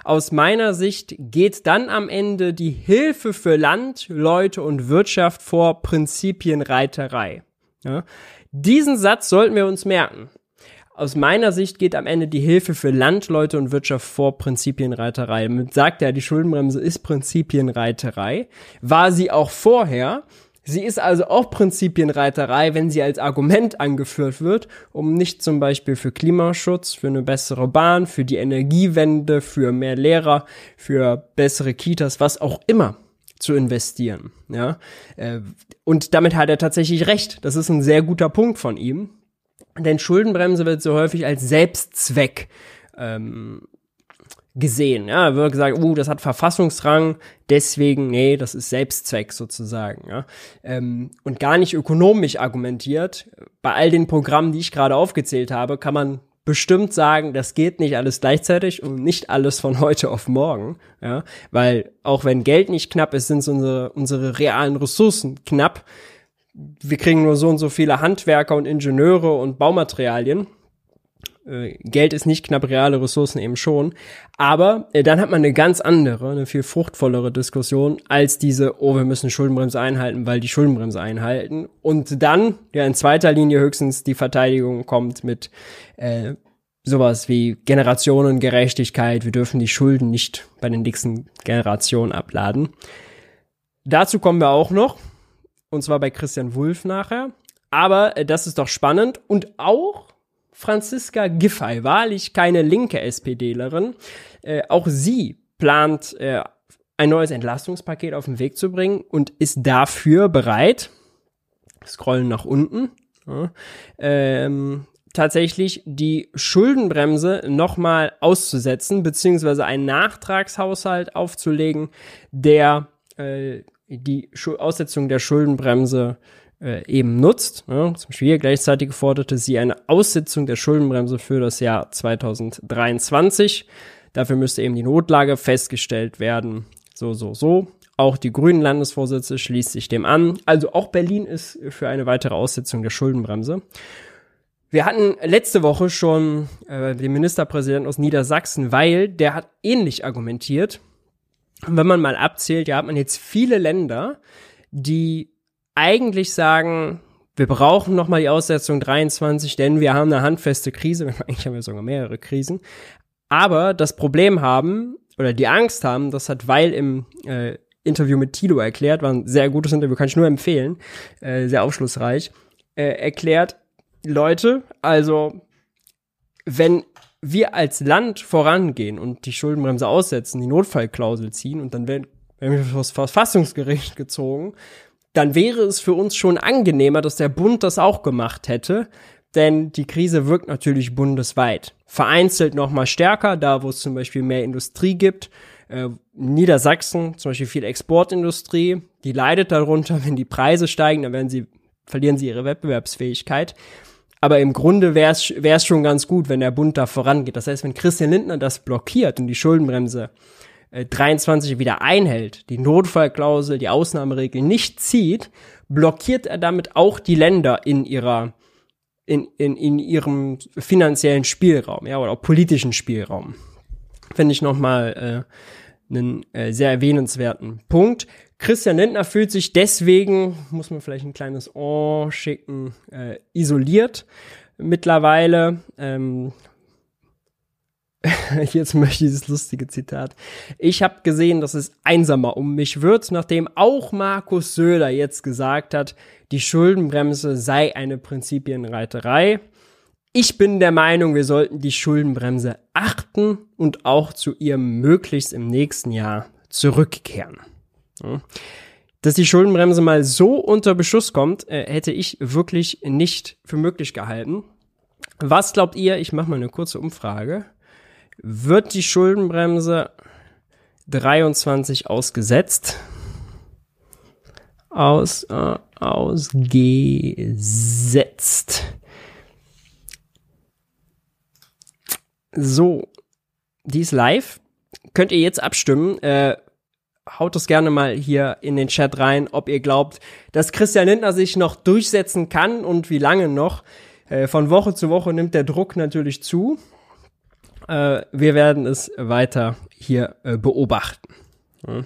Aus meiner Sicht geht dann am Ende die Hilfe für Land, Leute und Wirtschaft vor Prinzipienreiterei. Ja? Diesen Satz sollten wir uns merken aus meiner Sicht geht am Ende die Hilfe für Landleute und Wirtschaft vor Prinzipienreiterei. Damit sagt er, die Schuldenbremse ist Prinzipienreiterei. War sie auch vorher. Sie ist also auch Prinzipienreiterei, wenn sie als Argument angeführt wird, um nicht zum Beispiel für Klimaschutz, für eine bessere Bahn, für die Energiewende, für mehr Lehrer, für bessere Kitas, was auch immer zu investieren. Ja, äh, und damit hat er tatsächlich recht. Das ist ein sehr guter Punkt von ihm. Denn Schuldenbremse wird so häufig als Selbstzweck ähm, gesehen. Ja, wird gesagt, uh, das hat Verfassungsrang, deswegen, nee, das ist Selbstzweck sozusagen. Ja? Ähm, und gar nicht ökonomisch argumentiert. Bei all den Programmen, die ich gerade aufgezählt habe, kann man bestimmt sagen, das geht nicht alles gleichzeitig und nicht alles von heute auf morgen, ja, weil auch wenn Geld nicht knapp ist, sind unsere, unsere realen Ressourcen knapp wir kriegen nur so und so viele Handwerker und Ingenieure und Baumaterialien. Äh, Geld ist nicht knapp, reale Ressourcen eben schon. Aber äh, dann hat man eine ganz andere, eine viel fruchtvollere Diskussion als diese, oh, wir müssen Schuldenbremse einhalten, weil die Schuldenbremse einhalten. Und dann, ja, in zweiter Linie höchstens die Verteidigung kommt mit äh, sowas wie Generationengerechtigkeit, wir dürfen die Schulden nicht bei den nächsten Generationen abladen. Dazu kommen wir auch noch und zwar bei Christian Wulff nachher. Aber äh, das ist doch spannend. Und auch Franziska Giffey, wahrlich keine linke SPDlerin, äh, auch sie plant äh, ein neues Entlastungspaket auf den Weg zu bringen und ist dafür bereit, scrollen nach unten, ja, ähm, tatsächlich die Schuldenbremse nochmal auszusetzen, beziehungsweise einen Nachtragshaushalt aufzulegen, der äh, die Aussetzung der Schuldenbremse äh, eben nutzt. Ja, zum Beispiel hier gleichzeitig forderte sie eine Aussetzung der Schuldenbremse für das Jahr 2023. Dafür müsste eben die Notlage festgestellt werden. So, so, so. Auch die grünen Landesvorsitze schließt sich dem an. Also auch Berlin ist für eine weitere Aussetzung der Schuldenbremse. Wir hatten letzte Woche schon äh, den Ministerpräsidenten aus Niedersachsen, weil der hat ähnlich argumentiert wenn man mal abzählt, ja, hat man jetzt viele Länder, die eigentlich sagen, wir brauchen noch mal die Aussetzung 23, denn wir haben eine handfeste Krise. [LAUGHS] Eigentlich haben wir sogar mehrere Krisen. Aber das Problem haben oder die Angst haben, das hat Weil im äh, Interview mit Tilo erklärt, war ein sehr gutes Interview, kann ich nur empfehlen, äh, sehr aufschlussreich, äh, erklärt, Leute, also wenn wir als Land vorangehen und die Schuldenbremse aussetzen, die Notfallklausel ziehen und dann werden, werden wir das Verfassungsgericht gezogen, dann wäre es für uns schon angenehmer, dass der Bund das auch gemacht hätte, denn die Krise wirkt natürlich bundesweit. Vereinzelt noch mal stärker, da wo es zum Beispiel mehr Industrie gibt. Äh, Niedersachsen, zum Beispiel viel Exportindustrie, die leidet darunter, wenn die Preise steigen, dann werden sie, verlieren sie ihre Wettbewerbsfähigkeit. Aber im Grunde wäre es schon ganz gut, wenn der Bund da vorangeht. Das heißt, wenn Christian Lindner das blockiert und die Schuldenbremse äh, 23 wieder einhält, die Notfallklausel, die Ausnahmeregel nicht zieht, blockiert er damit auch die Länder in ihrer in, in, in ihrem finanziellen Spielraum, ja, oder auch politischen Spielraum. Finde ich nochmal äh, einen äh, sehr erwähnenswerten Punkt. Christian Lindner fühlt sich deswegen, muss man vielleicht ein kleines Oh schicken, äh, isoliert mittlerweile. Ähm, [LAUGHS] jetzt möchte ich dieses lustige Zitat. Ich habe gesehen, dass es einsamer um mich wird, nachdem auch Markus Söder jetzt gesagt hat, die Schuldenbremse sei eine Prinzipienreiterei. Ich bin der Meinung, wir sollten die Schuldenbremse achten und auch zu ihr möglichst im nächsten Jahr zurückkehren. Dass die Schuldenbremse mal so unter Beschuss kommt, äh, hätte ich wirklich nicht für möglich gehalten. Was glaubt ihr? Ich mache mal eine kurze Umfrage. Wird die Schuldenbremse 23 ausgesetzt? Aus, äh, ausgesetzt. So, die ist live. Könnt ihr jetzt abstimmen? Äh, haut es gerne mal hier in den Chat rein, ob ihr glaubt, dass Christian Lindner sich noch durchsetzen kann und wie lange noch. Äh, von Woche zu Woche nimmt der Druck natürlich zu. Äh, wir werden es weiter hier äh, beobachten. Ja.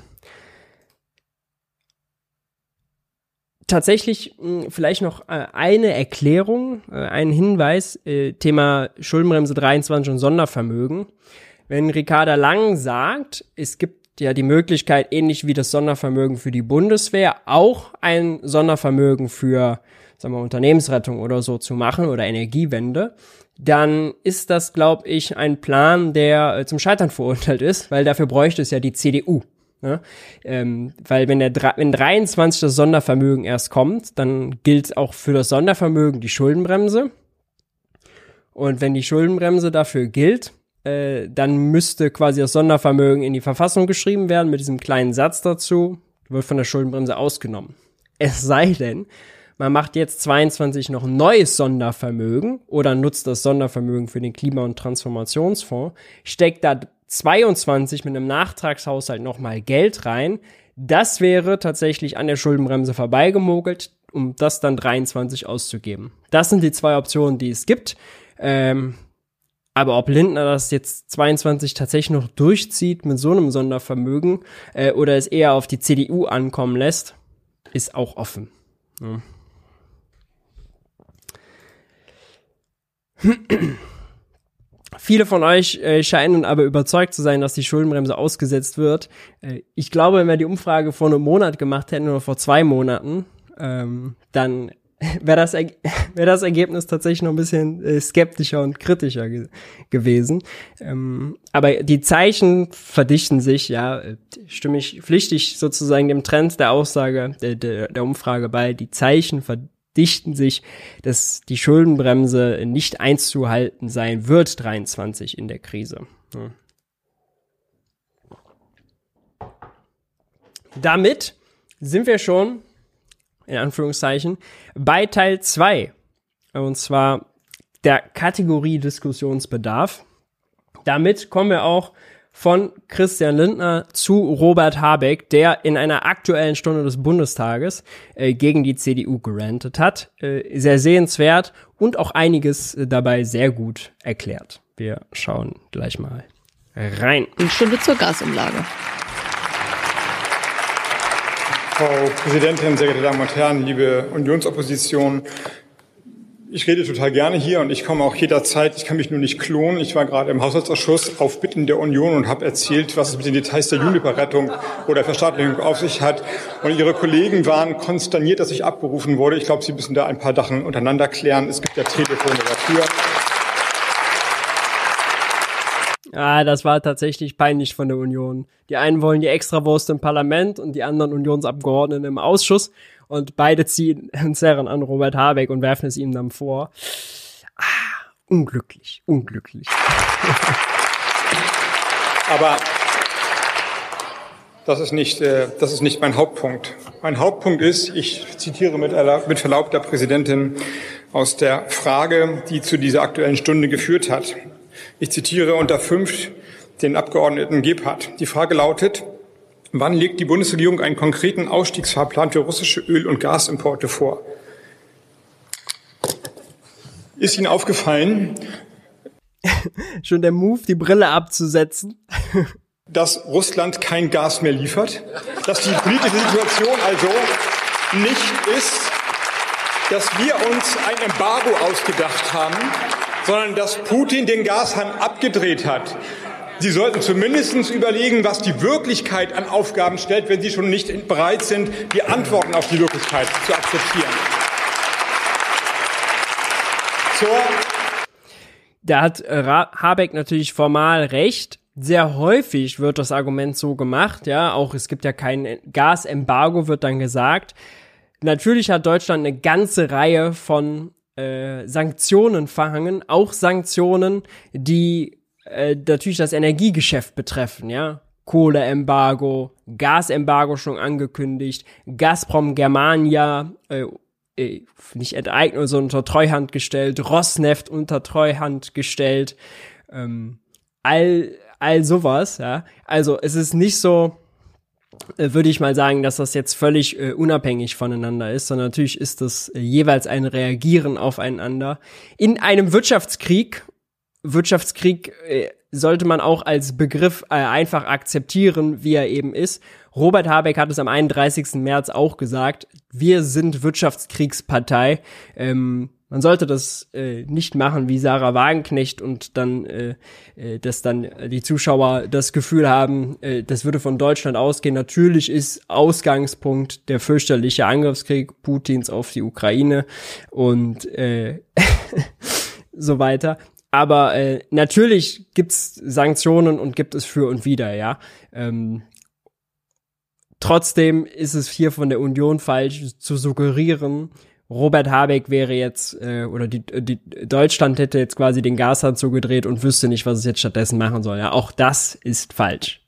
Tatsächlich mh, vielleicht noch äh, eine Erklärung, äh, ein Hinweis, äh, Thema Schuldenbremse 23 und Sondervermögen. Wenn Ricarda Lang sagt, es gibt ja die Möglichkeit, ähnlich wie das Sondervermögen für die Bundeswehr, auch ein Sondervermögen für sagen wir, Unternehmensrettung oder so zu machen oder Energiewende, dann ist das, glaube ich, ein Plan, der äh, zum Scheitern verurteilt ist, weil dafür bräuchte es ja die CDU. Ne? Ähm, weil wenn der wenn 23 das Sondervermögen erst kommt, dann gilt auch für das Sondervermögen die Schuldenbremse. Und wenn die Schuldenbremse dafür gilt, äh, dann müsste quasi das Sondervermögen in die Verfassung geschrieben werden mit diesem kleinen Satz dazu, wird von der Schuldenbremse ausgenommen. Es sei denn, man macht jetzt 22 noch neues Sondervermögen oder nutzt das Sondervermögen für den Klima- und Transformationsfonds, steckt da 22 mit einem Nachtragshaushalt nochmal Geld rein. Das wäre tatsächlich an der Schuldenbremse vorbeigemogelt, um das dann 23 auszugeben. Das sind die zwei Optionen, die es gibt. Ähm, aber ob Lindner das jetzt 22 tatsächlich noch durchzieht mit so einem Sondervermögen äh, oder es eher auf die CDU ankommen lässt, ist auch offen. Ja. Viele von euch äh, scheinen aber überzeugt zu sein, dass die Schuldenbremse ausgesetzt wird. Äh, ich glaube, wenn wir die Umfrage vor einem Monat gemacht hätten oder vor zwei Monaten, ähm, dann [LAUGHS] wäre das, [LAUGHS] wär das Ergebnis tatsächlich noch ein bisschen äh, skeptischer und kritischer ge gewesen. Ähm, aber die Zeichen verdichten sich, ja, äh, stimme ich pflichtig sozusagen dem Trend der Aussage, der, der, der Umfrage bei, die Zeichen verdichten dichten sich, dass die Schuldenbremse nicht einzuhalten sein wird, 23 in der Krise. Ja. Damit sind wir schon, in Anführungszeichen, bei Teil 2. Und zwar der Kategorie Diskussionsbedarf. Damit kommen wir auch von Christian Lindner zu Robert Habeck, der in einer aktuellen Stunde des Bundestages äh, gegen die CDU gerantet hat. Äh, sehr sehenswert und auch einiges äh, dabei sehr gut erklärt. Wir schauen gleich mal rein. Eine Stunde zur Gasumlage. Frau Präsidentin, sehr geehrte Damen und Herren, liebe Unionsopposition, ich rede total gerne hier und ich komme auch jederzeit. Ich kann mich nur nicht klonen. Ich war gerade im Haushaltsausschuss auf Bitten der Union und habe erzählt, was es mit den Details der Juniper-Rettung oder Verstaatlichung auf sich hat. Und Ihre Kollegen waren konsterniert, dass ich abberufen wurde. Ich glaube, Sie müssen da ein paar Sachen untereinander klären. Es gibt ja Telefone dafür. Ah, das war tatsächlich peinlich von der Union. Die einen wollen die Extrawurst im Parlament und die anderen Unionsabgeordneten im Ausschuss und beide ziehen [LAUGHS] und zerren an Robert Habeck und werfen es ihm dann vor. Ah, unglücklich, unglücklich. Aber das ist nicht, äh, das ist nicht mein Hauptpunkt. Mein Hauptpunkt ist, ich zitiere mit, mit Verlaub der Präsidentin aus der Frage, die zu dieser aktuellen Stunde geführt hat. Ich zitiere unter fünf den Abgeordneten Gebhardt. Die Frage lautet, Wann legt die Bundesregierung einen konkreten Ausstiegsfahrplan für russische Öl- und Gasimporte vor? Ist Ihnen aufgefallen? [LAUGHS] Schon der Move, die Brille abzusetzen. [LAUGHS] dass Russland kein Gas mehr liefert, dass die politische Situation also nicht ist, dass wir uns ein Embargo ausgedacht haben, sondern dass Putin den Gashahn abgedreht hat. Sie sollten zumindest überlegen, was die Wirklichkeit an Aufgaben stellt, wenn Sie schon nicht bereit sind, die Antworten auf die Wirklichkeit zu akzeptieren. Zur da hat äh, Habeck natürlich formal recht. Sehr häufig wird das Argument so gemacht, ja, auch es gibt ja kein Gasembargo, wird dann gesagt. Natürlich hat Deutschland eine ganze Reihe von äh, Sanktionen verhangen, auch Sanktionen, die äh, natürlich das Energiegeschäft betreffen, ja. Kohleembargo, Gasembargo schon angekündigt, Gazprom Germania äh, äh, nicht enteignet, sondern unter Treuhand gestellt, Rosneft unter Treuhand gestellt, ähm, all, all sowas, ja. Also es ist nicht so, würde ich mal sagen, dass das jetzt völlig äh, unabhängig voneinander ist, sondern natürlich ist das äh, jeweils ein Reagieren aufeinander. In einem Wirtschaftskrieg, Wirtschaftskrieg äh, sollte man auch als Begriff äh, einfach akzeptieren, wie er eben ist. Robert Habeck hat es am 31. März auch gesagt, wir sind Wirtschaftskriegspartei. Ähm, man sollte das äh, nicht machen wie Sarah Wagenknecht und dann, äh, äh, dass dann die Zuschauer das Gefühl haben, äh, das würde von Deutschland ausgehen. Natürlich ist Ausgangspunkt der fürchterliche Angriffskrieg Putins auf die Ukraine und äh, [LAUGHS] so weiter. Aber äh, natürlich gibt's Sanktionen und gibt es für und wieder, ja. Ähm, trotzdem ist es hier von der Union falsch zu suggerieren, Robert Habeck wäre jetzt, äh, oder die, die Deutschland hätte jetzt quasi den Gashahn zugedreht und wüsste nicht, was es jetzt stattdessen machen soll. Ja, auch das ist falsch.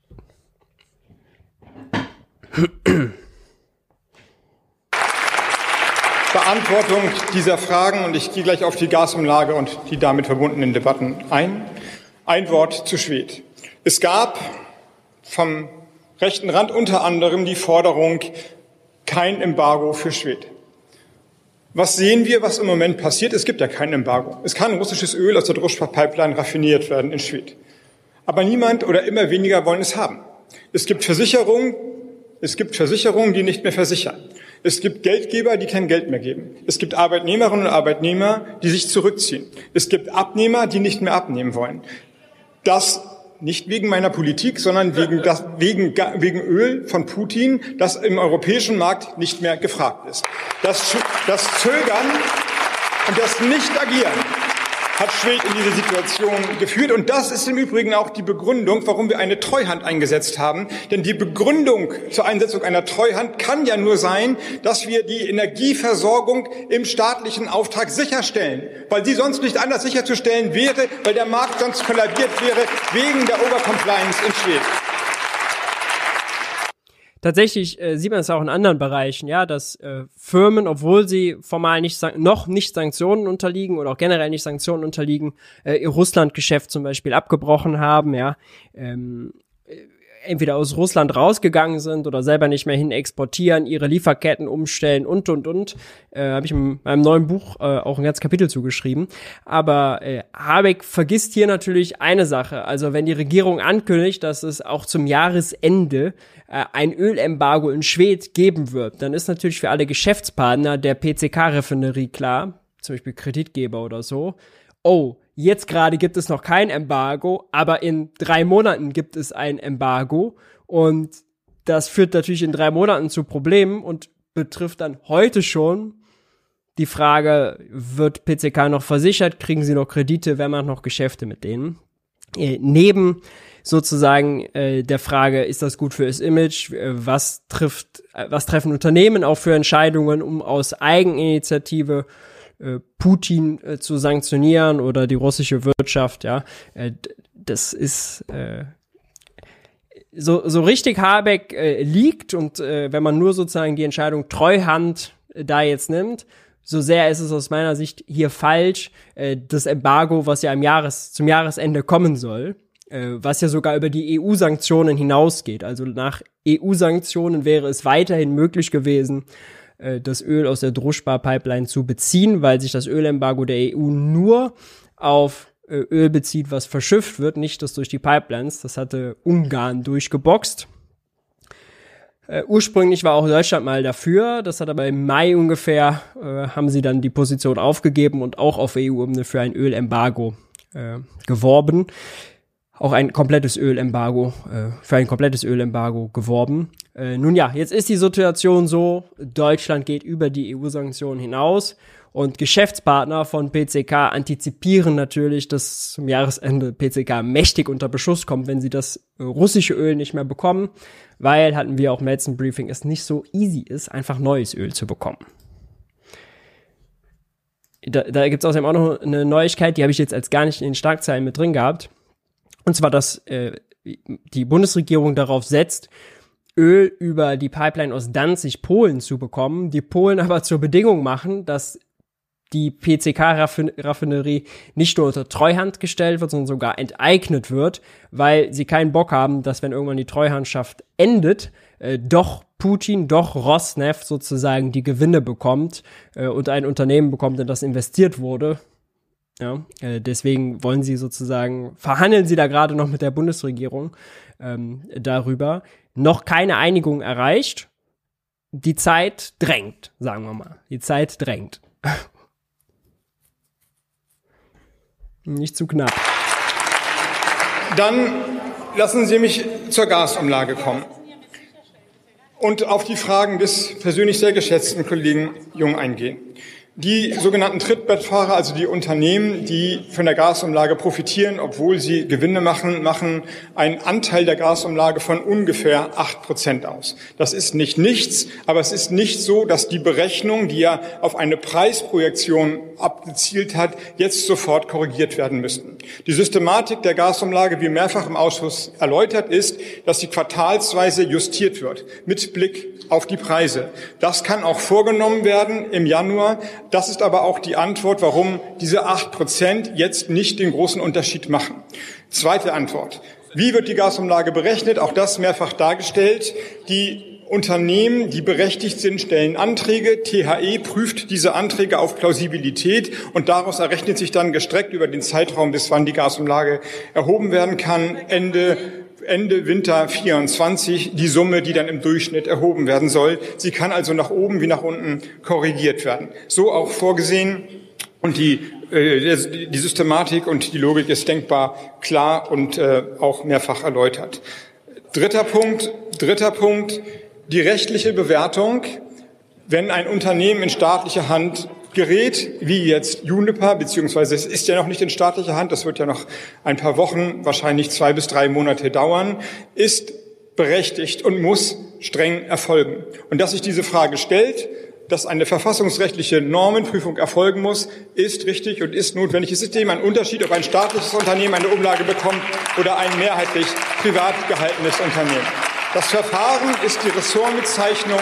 Beantwortung dieser Fragen und ich gehe gleich auf die Gasumlage und die damit verbundenen Debatten ein. Ein Wort zu Schwed. Es gab vom rechten Rand unter anderem die Forderung, kein Embargo für Schwed. Was sehen wir, was im Moment passiert? Es gibt ja kein Embargo. Es kann russisches Öl aus der Druschba-Pipeline raffiniert werden in Schwed. Aber niemand oder immer weniger wollen es haben. Es gibt Versicherungen, es gibt Versicherungen, die nicht mehr versichern. Es gibt Geldgeber, die kein Geld mehr geben. Es gibt Arbeitnehmerinnen und Arbeitnehmer, die sich zurückziehen. Es gibt Abnehmer, die nicht mehr abnehmen wollen. Das nicht wegen meiner Politik, sondern wegen, das, wegen, wegen Öl von Putin, das im europäischen Markt nicht mehr gefragt ist. Das, das Zögern und das Nicht-Agieren hat Schwed in diese Situation geführt. Und das ist im Übrigen auch die Begründung, warum wir eine Treuhand eingesetzt haben. Denn die Begründung zur Einsetzung einer Treuhand kann ja nur sein, dass wir die Energieversorgung im staatlichen Auftrag sicherstellen. Weil sie sonst nicht anders sicherzustellen wäre, weil der Markt sonst kollabiert wäre wegen der Overcompliance in Schweden tatsächlich äh, sieht man es auch in anderen Bereichen, ja, dass äh, Firmen, obwohl sie formal nicht noch nicht Sanktionen unterliegen oder auch generell nicht Sanktionen unterliegen, äh, ihr Russlandgeschäft zum Beispiel abgebrochen haben, ja, ähm, entweder aus Russland rausgegangen sind oder selber nicht mehr hin exportieren, ihre Lieferketten umstellen und und und. Äh, Habe ich in meinem neuen Buch äh, auch ein ganzes Kapitel zugeschrieben. Aber äh, Habeck vergisst hier natürlich eine Sache. Also wenn die Regierung ankündigt, dass es auch zum Jahresende äh, ein Ölembargo in Schwed geben wird, dann ist natürlich für alle Geschäftspartner der PCK-Refinerie klar, zum Beispiel Kreditgeber oder so, oh, Jetzt gerade gibt es noch kein Embargo, aber in drei Monaten gibt es ein Embargo und das führt natürlich in drei Monaten zu Problemen und betrifft dann heute schon die Frage, wird PCK noch versichert, kriegen sie noch Kredite, wer macht noch Geschäfte mit denen? Äh, neben sozusagen äh, der Frage, ist das gut für das Image, äh, was trifft, äh, was treffen Unternehmen auch für Entscheidungen, um aus Eigeninitiative äh, Putin äh, zu sanktionieren oder die russische Wirtschaft, ja, äh, das ist äh, so, so richtig Habeck äh, liegt und äh, wenn man nur sozusagen die Entscheidung Treuhand äh, da jetzt nimmt, so sehr ist es aus meiner Sicht hier falsch, äh, das Embargo, was ja im Jahres, zum Jahresende kommen soll, was ja sogar über die EU-Sanktionen hinausgeht. Also nach EU-Sanktionen wäre es weiterhin möglich gewesen, äh, das Öl aus der Druschbar-Pipeline zu beziehen, weil sich das Ölembargo der EU nur auf äh, Öl bezieht, was verschifft wird, nicht das durch die Pipelines. Das hatte Ungarn durchgeboxt. Äh, ursprünglich war auch Deutschland mal dafür, das hat aber im Mai ungefähr, äh, haben sie dann die Position aufgegeben und auch auf EU-Ebene für ein Ölembargo äh, geworben auch ein komplettes Ölembargo, äh, für ein komplettes Ölembargo geworben. Äh, nun ja, jetzt ist die Situation so, Deutschland geht über die EU-Sanktionen hinaus und Geschäftspartner von PCK antizipieren natürlich, dass zum Jahresende PCK mächtig unter Beschuss kommt, wenn sie das äh, russische Öl nicht mehr bekommen, weil, hatten wir auch im letzten Briefing, es nicht so easy ist, einfach neues Öl zu bekommen. Da, da gibt es außerdem auch noch eine Neuigkeit, die habe ich jetzt als gar nicht in den Starkzeilen mit drin gehabt. Und zwar, dass äh, die Bundesregierung darauf setzt, Öl über die Pipeline aus Danzig, Polen zu bekommen, die Polen [LAUGHS] aber zur Bedingung machen, dass die PCK-Raffinerie nicht nur unter Treuhand gestellt wird, sondern sogar enteignet wird, weil sie keinen Bock haben, dass wenn irgendwann die Treuhandschaft endet, äh, doch Putin, doch Rosneft sozusagen die Gewinne bekommt äh, und ein Unternehmen bekommt, in das investiert wurde. Ja, äh, deswegen wollen sie sozusagen, verhandeln sie da gerade noch mit der Bundesregierung ähm, darüber. Noch keine Einigung erreicht. Die Zeit drängt, sagen wir mal. Die Zeit drängt. [LAUGHS] Nicht zu knapp. Dann lassen Sie mich zur Gasumlage kommen und auf die Fragen des persönlich sehr geschätzten Kollegen Jung eingehen. Die sogenannten Trittbettfahrer, also die Unternehmen, die von der Gasumlage profitieren, obwohl sie Gewinne machen, machen einen Anteil der Gasumlage von ungefähr acht Prozent aus. Das ist nicht nichts, aber es ist nicht so, dass die Berechnung, die ja auf eine Preisprojektion abgezielt hat, jetzt sofort korrigiert werden müssten. Die Systematik der Gasumlage, wie mehrfach im Ausschuss erläutert, ist, dass sie quartalsweise justiert wird mit Blick auf die Preise. Das kann auch vorgenommen werden im Januar. Das ist aber auch die Antwort, warum diese acht Prozent jetzt nicht den großen Unterschied machen. Zweite Antwort. Wie wird die Gasumlage berechnet? Auch das mehrfach dargestellt. Die Unternehmen, die berechtigt sind, stellen Anträge. THE prüft diese Anträge auf Plausibilität und daraus errechnet sich dann gestreckt über den Zeitraum, bis wann die Gasumlage erhoben werden kann, Ende Ende Winter 24 die Summe, die dann im Durchschnitt erhoben werden soll. Sie kann also nach oben wie nach unten korrigiert werden. So auch vorgesehen. Und die, äh, die Systematik und die Logik ist denkbar klar und äh, auch mehrfach erläutert. Dritter Punkt, dritter Punkt, die rechtliche Bewertung. Wenn ein Unternehmen in staatlicher Hand gerät, wie jetzt Juniper, beziehungsweise es ist ja noch nicht in staatlicher Hand, das wird ja noch ein paar Wochen, wahrscheinlich zwei bis drei Monate dauern, ist berechtigt und muss streng erfolgen. Und dass sich diese Frage stellt, dass eine verfassungsrechtliche Normenprüfung erfolgen muss, ist richtig und ist notwendig. Es ist eben ein Unterschied, ob ein staatliches Unternehmen eine Umlage bekommt oder ein mehrheitlich privat gehaltenes Unternehmen. Das Verfahren ist die Ressortbezeichnung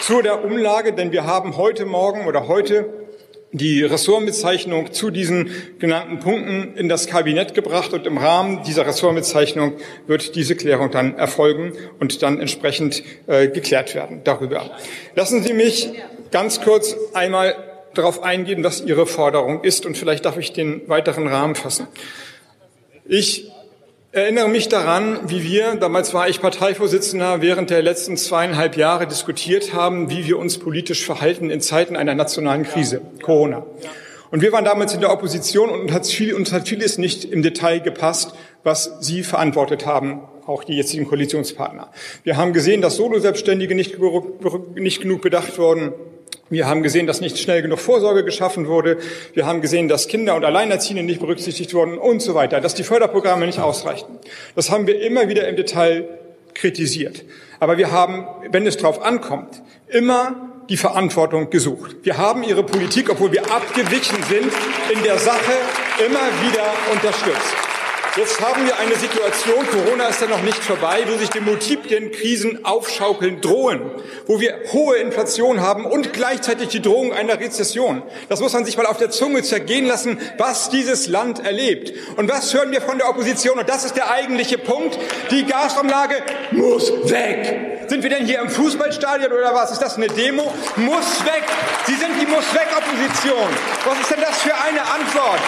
zu der Umlage, denn wir haben heute Morgen oder heute die Ressortbezeichnung zu diesen genannten Punkten in das Kabinett gebracht und im Rahmen dieser Ressortbezeichnung wird diese Klärung dann erfolgen und dann entsprechend äh, geklärt werden darüber. Lassen Sie mich ganz kurz einmal darauf eingehen, was Ihre Forderung ist und vielleicht darf ich den weiteren Rahmen fassen. Ich erinnere mich daran, wie wir, damals war ich Parteivorsitzender, während der letzten zweieinhalb Jahre diskutiert haben, wie wir uns politisch verhalten in Zeiten einer nationalen Krise, Corona. Und wir waren damals in der Opposition und uns hat, viel, uns hat vieles nicht im Detail gepasst, was Sie verantwortet haben, auch die jetzigen Koalitionspartner. Wir haben gesehen, dass Solo-Selbstständige nicht, nicht genug bedacht wurden wir haben gesehen, dass nicht schnell genug Vorsorge geschaffen wurde. Wir haben gesehen, dass Kinder und Alleinerziehende nicht berücksichtigt wurden und so weiter, dass die Förderprogramme nicht ausreichten. Das haben wir immer wieder im Detail kritisiert. Aber wir haben, wenn es darauf ankommt, immer die Verantwortung gesucht. Wir haben ihre Politik, obwohl wir abgewichen sind, in der Sache immer wieder unterstützt. Jetzt haben wir eine Situation, Corona ist ja noch nicht vorbei, wo sich die multiplen Krisen aufschaukeln drohen, wo wir hohe Inflation haben und gleichzeitig die Drohung einer Rezession. Das muss man sich mal auf der Zunge zergehen lassen, was dieses Land erlebt. Und was hören wir von der Opposition? Und das ist der eigentliche Punkt. Die Gasumlage muss weg. Sind wir denn hier im Fußballstadion oder was? Ist das eine Demo? Muss weg. Sie sind die Muss weg Opposition. Was ist denn das für eine Antwort?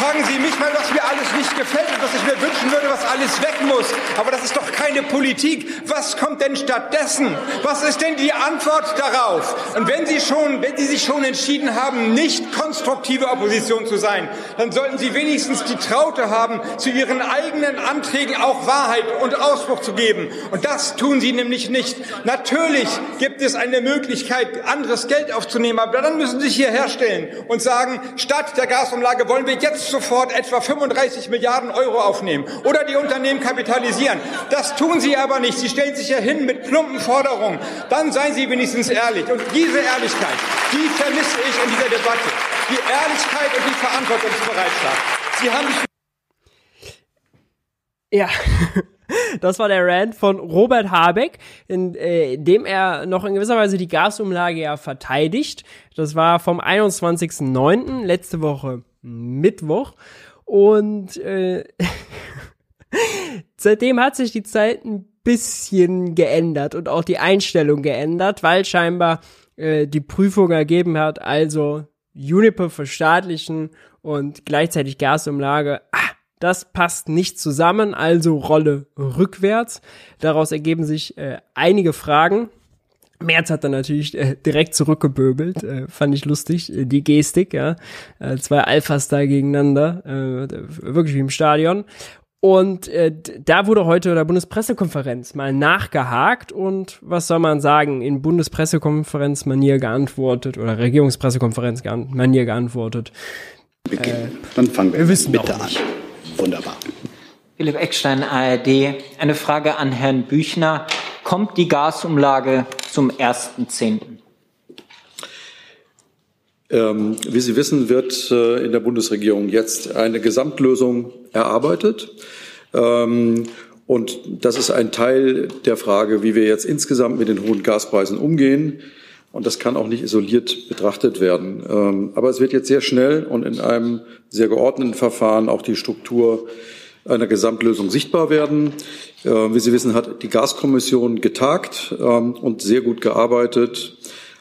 Fragen Sie mich mal, was mir alles nicht gefällt und was ich mir wünschen würde, was alles weg muss. Aber das ist doch keine Politik. Was kommt denn stattdessen? Was ist denn die Antwort darauf? Und wenn Sie schon, wenn Sie sich schon entschieden haben, nicht konstruktive Opposition zu sein, dann sollten Sie wenigstens die Traute haben, zu Ihren eigenen Anträgen auch Wahrheit und Ausspruch zu geben. Und das tun Sie nämlich nicht. Natürlich gibt es eine Möglichkeit, anderes Geld aufzunehmen, aber dann müssen Sie sich hier herstellen und sagen, statt der Gasumlage wollen wir jetzt sofort etwa 35 Milliarden Euro aufnehmen oder die Unternehmen kapitalisieren. Das tun Sie aber nicht. Sie stellen sich ja hin mit plumpen Forderungen. Dann seien Sie wenigstens ehrlich. Und diese Ehrlichkeit, die vermisse ich in dieser Debatte. Die Ehrlichkeit und die Verantwortungsbereitschaft. Sie haben ja, [LAUGHS] Das war der Rant von Robert Habeck, in äh, dem er noch in gewisser Weise die Gasumlage ja verteidigt. Das war vom 21.09. letzte Woche Mittwoch. Und äh, [LAUGHS] seitdem hat sich die Zeit ein bisschen geändert und auch die Einstellung geändert, weil scheinbar äh, die Prüfung ergeben hat, also Uniper verstaatlichen und gleichzeitig Gasumlage. Ah, das passt nicht zusammen, also Rolle rückwärts. Daraus ergeben sich äh, einige Fragen. Merz hat dann natürlich äh, direkt zurückgeböbelt, äh, fand ich lustig, äh, die Gestik, ja. Äh, zwei Alphas da gegeneinander, äh, wirklich wie im Stadion. Und äh, da wurde heute in der Bundespressekonferenz mal nachgehakt und was soll man sagen, in Bundespressekonferenz Manier geantwortet oder Regierungspressekonferenz Manier geantwortet. Beginn. Äh, Dann fangen wir, wir wissen bitte an. Wunderbar. Philipp Eckstein, ARD. Eine Frage an Herrn Büchner. Kommt die Gasumlage zum 1.10.? Ähm, wie Sie wissen, wird äh, in der Bundesregierung jetzt eine Gesamtlösung erarbeitet. Ähm, und das ist ein Teil der Frage, wie wir jetzt insgesamt mit den hohen Gaspreisen umgehen. Und das kann auch nicht isoliert betrachtet werden. Ähm, aber es wird jetzt sehr schnell und in einem sehr geordneten Verfahren auch die Struktur einer Gesamtlösung sichtbar werden. Äh, wie Sie wissen, hat die Gaskommission getagt ähm, und sehr gut gearbeitet.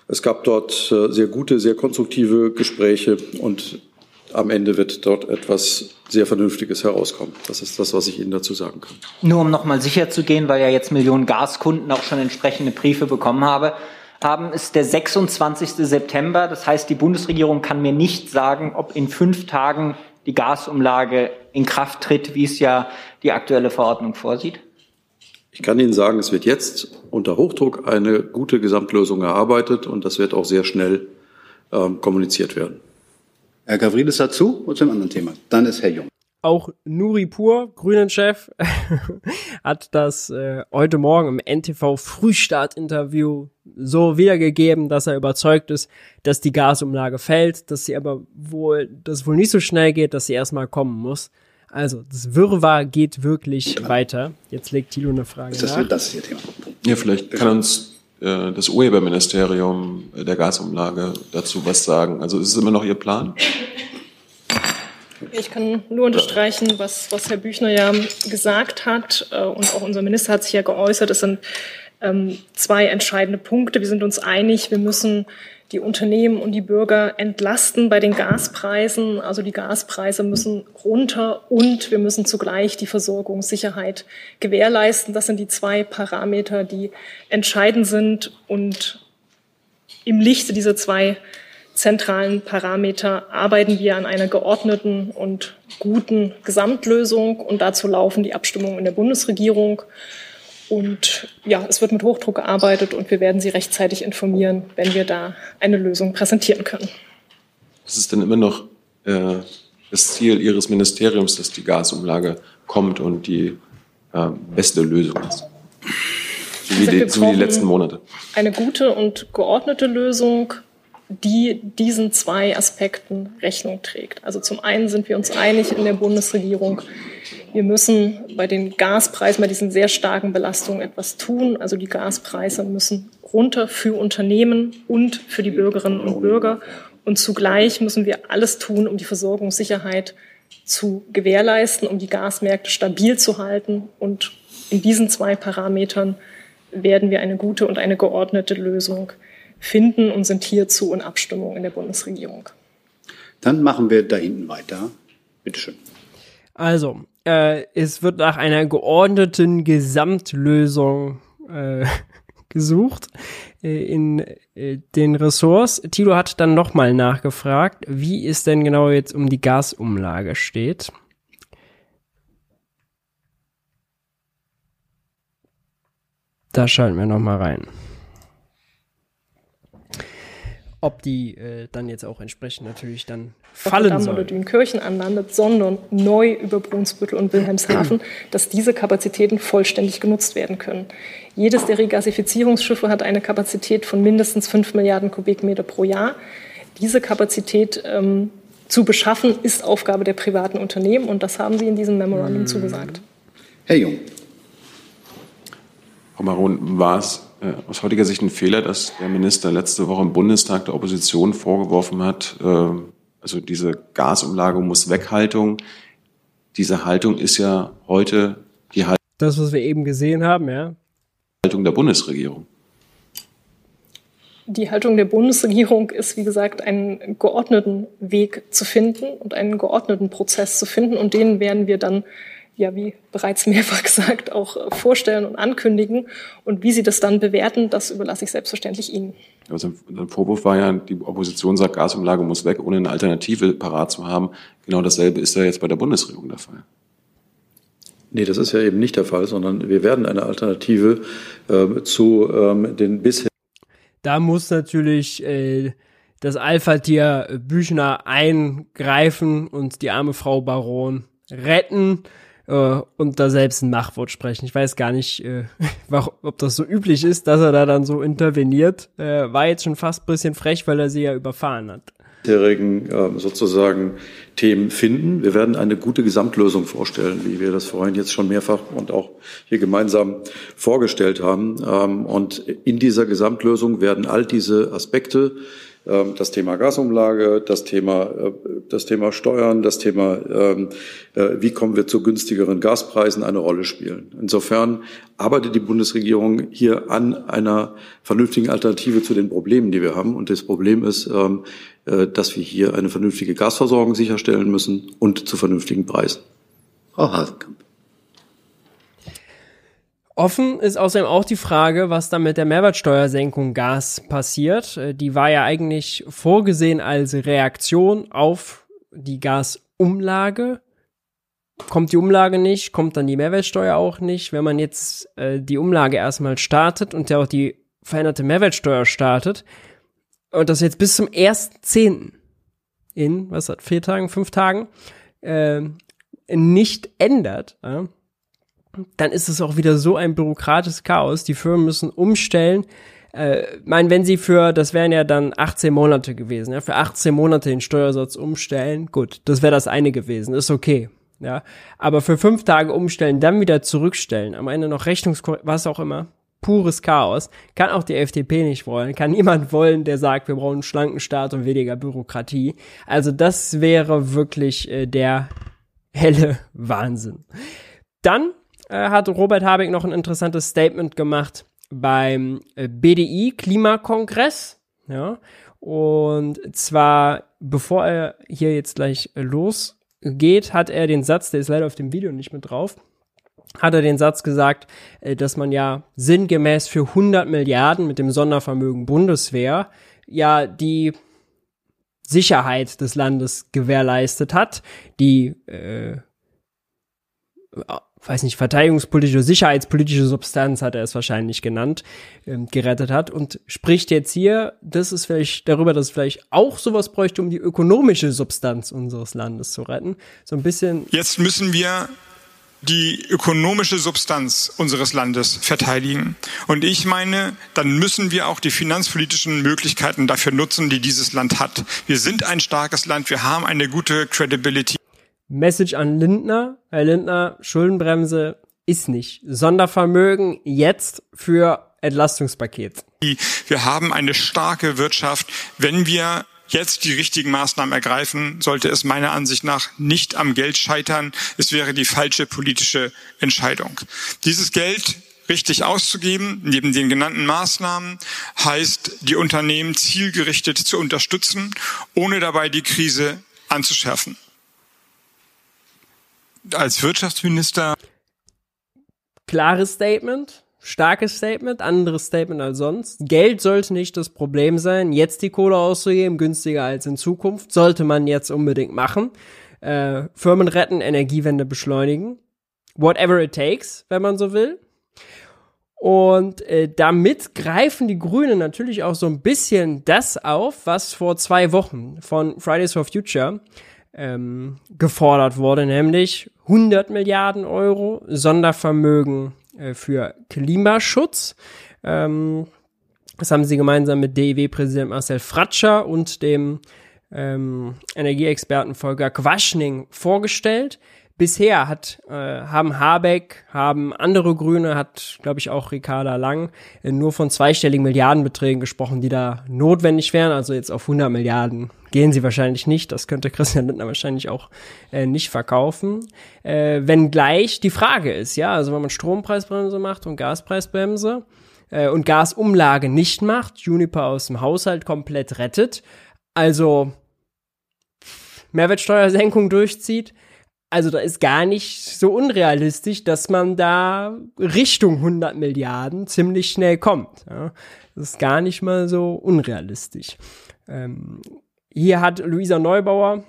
Es gab dort äh, sehr gute, sehr konstruktive Gespräche und am Ende wird dort etwas sehr Vernünftiges herauskommen. Das ist das, was ich Ihnen dazu sagen kann. Nur um nochmal sicher zu gehen, weil ja jetzt Millionen Gaskunden auch schon entsprechende Briefe bekommen habe, haben, ist der 26. September. Das heißt, die Bundesregierung kann mir nicht sagen, ob in fünf Tagen die Gasumlage in Kraft tritt, wie es ja die aktuelle Verordnung vorsieht? Ich kann Ihnen sagen, es wird jetzt unter Hochdruck eine gute Gesamtlösung erarbeitet und das wird auch sehr schnell ähm, kommuniziert werden. Herr Gavrilis dazu und zum anderen Thema. Dann ist Herr Jung. Auch Nuri Pur, Grünen-Chef, [LAUGHS] hat das äh, heute Morgen im NTV Frühstart-Interview so wiedergegeben, dass er überzeugt ist, dass die Gasumlage fällt, dass sie aber wohl, dass es wohl nicht so schnell geht, dass sie erstmal kommen muss. Also, das Wirrwarr geht wirklich genau. weiter. Jetzt legt Thilo eine Frage das, nach. Das ist Ihr Thema. Ja, vielleicht kann uns äh, das Urheberministerium der Gasumlage dazu was sagen. Also ist es immer noch Ihr Plan? Ich kann nur unterstreichen, was, was Herr Büchner ja gesagt hat äh, und auch unser Minister hat sich ja geäußert. Es sind ähm, zwei entscheidende Punkte. Wir sind uns einig, wir müssen die Unternehmen und die Bürger entlasten bei den Gaspreisen. Also die Gaspreise müssen runter und wir müssen zugleich die Versorgungssicherheit gewährleisten. Das sind die zwei Parameter, die entscheidend sind. Und im Lichte dieser zwei zentralen Parameter arbeiten wir an einer geordneten und guten Gesamtlösung und dazu laufen die Abstimmungen in der Bundesregierung. Und ja, es wird mit Hochdruck gearbeitet und wir werden Sie rechtzeitig informieren, wenn wir da eine Lösung präsentieren können. Ist es denn immer noch äh, das Ziel Ihres Ministeriums, dass die Gasumlage kommt und die äh, beste Lösung ist? So wie, die, so wie die letzten Monate. Eine gute und geordnete Lösung die diesen zwei Aspekten Rechnung trägt. Also zum einen sind wir uns einig in der Bundesregierung, wir müssen bei den Gaspreisen, bei diesen sehr starken Belastungen etwas tun. Also die Gaspreise müssen runter für Unternehmen und für die Bürgerinnen und Bürger. Und zugleich müssen wir alles tun, um die Versorgungssicherheit zu gewährleisten, um die Gasmärkte stabil zu halten. Und in diesen zwei Parametern werden wir eine gute und eine geordnete Lösung finden und sind hierzu in Abstimmung in der Bundesregierung. Dann machen wir da hinten weiter. Bitte schön. Also, äh, es wird nach einer geordneten Gesamtlösung äh, [LAUGHS] gesucht äh, in äh, den Ressorts. Tilo hat dann nochmal nachgefragt, wie es denn genau jetzt um die Gasumlage steht. Da schalten wir nochmal rein ob die äh, dann jetzt auch entsprechend natürlich dann fallen soll. oder Dünkirchen anlandet, sondern neu über Brunsbüttel und Wilhelmshaven, [CLEARS THROAT] dass diese Kapazitäten vollständig genutzt werden können. Jedes der Regasifizierungsschiffe hat eine Kapazität von mindestens 5 Milliarden Kubikmeter pro Jahr. Diese Kapazität ähm, zu beschaffen, ist Aufgabe der privaten Unternehmen und das haben sie in diesem Memorandum hm. zugesagt. Herr Jung. Frau Baron, war es aus heutiger Sicht ein Fehler, dass der Minister letzte Woche im Bundestag der Opposition vorgeworfen hat, äh, also diese Gasumlage muss Weghaltung. Diese Haltung ist ja heute die Haltung. Das, was wir eben gesehen haben, ja. Haltung der Bundesregierung. Die Haltung der Bundesregierung ist, wie gesagt, einen geordneten Weg zu finden und einen geordneten Prozess zu finden. Und den werden wir dann ja, wie bereits mehrfach [LAUGHS] gesagt, auch äh, vorstellen und ankündigen. Und wie Sie das dann bewerten, das überlasse ich selbstverständlich Ihnen. Also ein Vorwurf war ja, die Opposition sagt, Gasumlage muss weg, ohne eine Alternative parat zu haben. Genau dasselbe ist ja jetzt bei der Bundesregierung der Fall. Nee, das ist ja eben nicht der Fall, sondern wir werden eine Alternative äh, zu ähm, den bisher. Da muss natürlich äh, das Alpha-Tier Büchner eingreifen und die arme Frau Baron retten äh, und da selbst ein Machtwort sprechen. Ich weiß gar nicht, äh, [LAUGHS] ob das so üblich ist, dass er da dann so interveniert. Äh, war jetzt schon fast ein bisschen frech, weil er sie ja überfahren hat bisherigen äh, sozusagen Themen finden. Wir werden eine gute Gesamtlösung vorstellen, wie wir das vorhin jetzt schon mehrfach und auch hier gemeinsam vorgestellt haben. Ähm, und in dieser Gesamtlösung werden all diese Aspekte ähm, das Thema Gasumlage, das Thema, äh, das Thema Steuern, das Thema, ähm, äh, wie kommen wir zu günstigeren Gaspreisen, eine Rolle spielen. Insofern arbeitet die Bundesregierung hier an einer vernünftigen Alternative zu den Problemen, die wir haben. Und das Problem ist, ähm, äh, dass wir hier eine vernünftige Gasversorgung sicherstellen müssen und zu vernünftigen Preisen. Frau Hasenkamp. Offen ist außerdem auch die Frage, was dann mit der Mehrwertsteuersenkung Gas passiert. Äh, die war ja eigentlich vorgesehen als Reaktion auf die Gasumlage. Kommt die Umlage nicht, kommt dann die Mehrwertsteuer auch nicht. Wenn man jetzt äh, die Umlage erstmal startet und ja auch die veränderte Mehrwertsteuer startet und das jetzt bis zum 1.10. in, was hat, vier Tagen, fünf Tagen, äh, nicht ändert, äh, dann ist es auch wieder so ein bürokratisches Chaos. Die Firmen müssen umstellen. Äh, mein, wenn sie für, das wären ja dann 18 Monate gewesen, ja, für 18 Monate den Steuersatz umstellen, gut, das wäre das eine gewesen, ist okay. Ja, aber für fünf Tage umstellen, dann wieder zurückstellen, am Ende noch Rechnungskorrektur, was auch immer, pures Chaos. Kann auch die FDP nicht wollen. Kann niemand wollen, der sagt, wir brauchen einen schlanken Staat und weniger Bürokratie. Also das wäre wirklich äh, der helle Wahnsinn. Dann äh, hat Robert Habeck noch ein interessantes Statement gemacht beim äh, BDI Klimakongress. Ja, und zwar, bevor er hier jetzt gleich losgeht, hat er den Satz, der ist leider auf dem Video nicht mit drauf, hat er den Satz gesagt, äh, dass man ja sinngemäß für 100 Milliarden mit dem Sondervermögen Bundeswehr ja die Sicherheit des Landes gewährleistet hat, die äh, weiß nicht, verteidigungspolitische, sicherheitspolitische Substanz hat er es wahrscheinlich genannt, ähm, gerettet hat und spricht jetzt hier, das ist vielleicht darüber, dass es vielleicht auch sowas bräuchte, um die ökonomische Substanz unseres Landes zu retten. So ein bisschen. Jetzt müssen wir die ökonomische Substanz unseres Landes verteidigen. Und ich meine, dann müssen wir auch die finanzpolitischen Möglichkeiten dafür nutzen, die dieses Land hat. Wir sind ein starkes Land, wir haben eine gute Credibility. Message an Lindner. Herr Lindner, Schuldenbremse ist nicht. Sondervermögen jetzt für Entlastungspaket. Wir haben eine starke Wirtschaft. Wenn wir jetzt die richtigen Maßnahmen ergreifen, sollte es meiner Ansicht nach nicht am Geld scheitern. Es wäre die falsche politische Entscheidung. Dieses Geld richtig auszugeben, neben den genannten Maßnahmen, heißt, die Unternehmen zielgerichtet zu unterstützen, ohne dabei die Krise anzuschärfen als Wirtschaftsminister. Klares Statement, starkes Statement, anderes Statement als sonst. Geld sollte nicht das Problem sein. Jetzt die Kohle auszugeben, günstiger als in Zukunft, sollte man jetzt unbedingt machen. Äh, Firmen retten, Energiewende beschleunigen. Whatever it takes, wenn man so will. Und äh, damit greifen die Grünen natürlich auch so ein bisschen das auf, was vor zwei Wochen von Fridays for Future ähm, gefordert wurde, nämlich 100 Milliarden Euro Sondervermögen äh, für Klimaschutz. Ähm, das haben sie gemeinsam mit DEW-Präsident Marcel Fratscher und dem ähm, Energieexperten Volker Quaschning vorgestellt. Bisher hat, äh, haben Habeck, haben andere Grüne, hat, glaube ich, auch Ricarda Lang äh, nur von zweistelligen Milliardenbeträgen gesprochen, die da notwendig wären. Also jetzt auf 100 Milliarden gehen sie wahrscheinlich nicht. Das könnte [LAUGHS] Christian Lindner wahrscheinlich auch äh, nicht verkaufen. Äh, wenn gleich die Frage ist, ja, also wenn man Strompreisbremse macht und Gaspreisbremse äh, und Gasumlage nicht macht, Juniper aus dem Haushalt komplett rettet, also Mehrwertsteuersenkung durchzieht, also da ist gar nicht so unrealistisch, dass man da Richtung 100 Milliarden ziemlich schnell kommt. Ja. Das ist gar nicht mal so unrealistisch. Ähm, hier hat Luisa Neubauer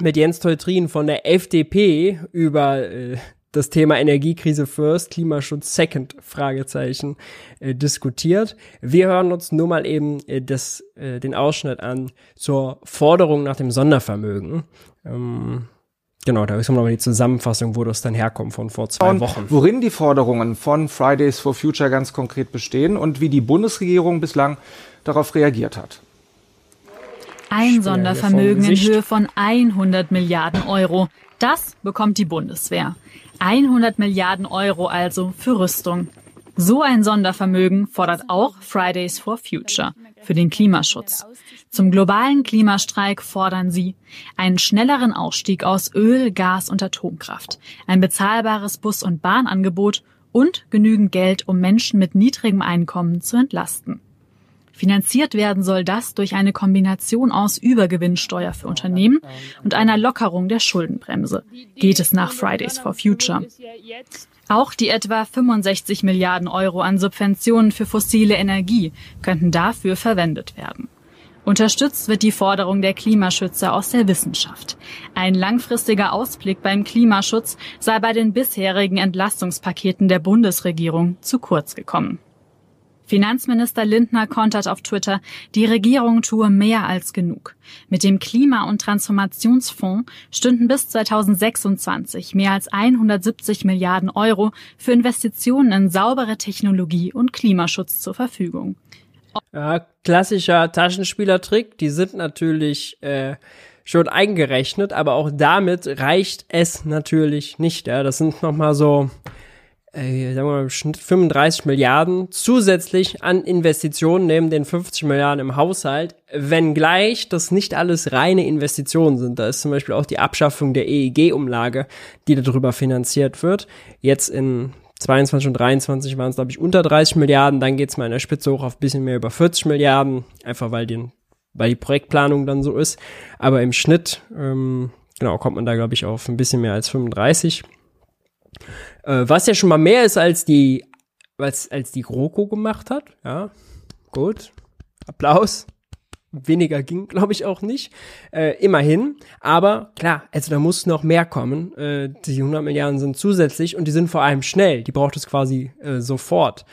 mit Jens Teutrin von der FDP über äh, das Thema Energiekrise first, Klimaschutz second, Fragezeichen, äh, diskutiert. Wir hören uns nur mal eben äh, das, äh, den Ausschnitt an zur Forderung nach dem Sondervermögen. Ähm, Genau, da ist nochmal die Zusammenfassung, wo das dann herkommt von vor zwei Wochen. Worin die Forderungen von Fridays for Future ganz konkret bestehen und wie die Bundesregierung bislang darauf reagiert hat. Ein Sondervermögen in Höhe von 100 Milliarden Euro. Das bekommt die Bundeswehr. 100 Milliarden Euro also für Rüstung. So ein Sondervermögen fordert auch Fridays for Future für den Klimaschutz. Zum globalen Klimastreik fordern sie einen schnelleren Ausstieg aus Öl, Gas und Atomkraft, ein bezahlbares Bus- und Bahnangebot und genügend Geld, um Menschen mit niedrigem Einkommen zu entlasten. Finanziert werden soll das durch eine Kombination aus Übergewinnsteuer für Unternehmen und einer Lockerung der Schuldenbremse, geht es nach Fridays for Future. Auch die etwa 65 Milliarden Euro an Subventionen für fossile Energie könnten dafür verwendet werden. Unterstützt wird die Forderung der Klimaschützer aus der Wissenschaft. Ein langfristiger Ausblick beim Klimaschutz sei bei den bisherigen Entlastungspaketen der Bundesregierung zu kurz gekommen. Finanzminister Lindner kontert auf Twitter, die Regierung tue mehr als genug. Mit dem Klima- und Transformationsfonds stünden bis 2026 mehr als 170 Milliarden Euro für Investitionen in saubere Technologie und Klimaschutz zur Verfügung. Ja, klassischer Taschenspielertrick, die sind natürlich äh, schon eingerechnet, aber auch damit reicht es natürlich nicht. Ja, das sind noch mal so äh, sagen wir mal, im Schnitt 35 Milliarden zusätzlich an Investitionen neben den 50 Milliarden im Haushalt, wenngleich das nicht alles reine Investitionen sind. Da ist zum Beispiel auch die Abschaffung der EEG-Umlage, die darüber finanziert wird. Jetzt in 22 und 23 waren es, glaube ich, unter 30 Milliarden. Dann geht es mal in der Spitze hoch auf ein bisschen mehr über 40 Milliarden, einfach weil, den, weil die Projektplanung dann so ist. Aber im Schnitt, ähm, genau, kommt man da, glaube ich, auf ein bisschen mehr als 35. Äh, was ja schon mal mehr ist als die, als, als die GroKo gemacht hat. Ja, gut. Applaus. Weniger ging, glaube ich, auch nicht. Äh, immerhin. Aber klar, also da muss noch mehr kommen. Äh, die 100 Milliarden sind zusätzlich und die sind vor allem schnell. Die braucht es quasi äh, sofort.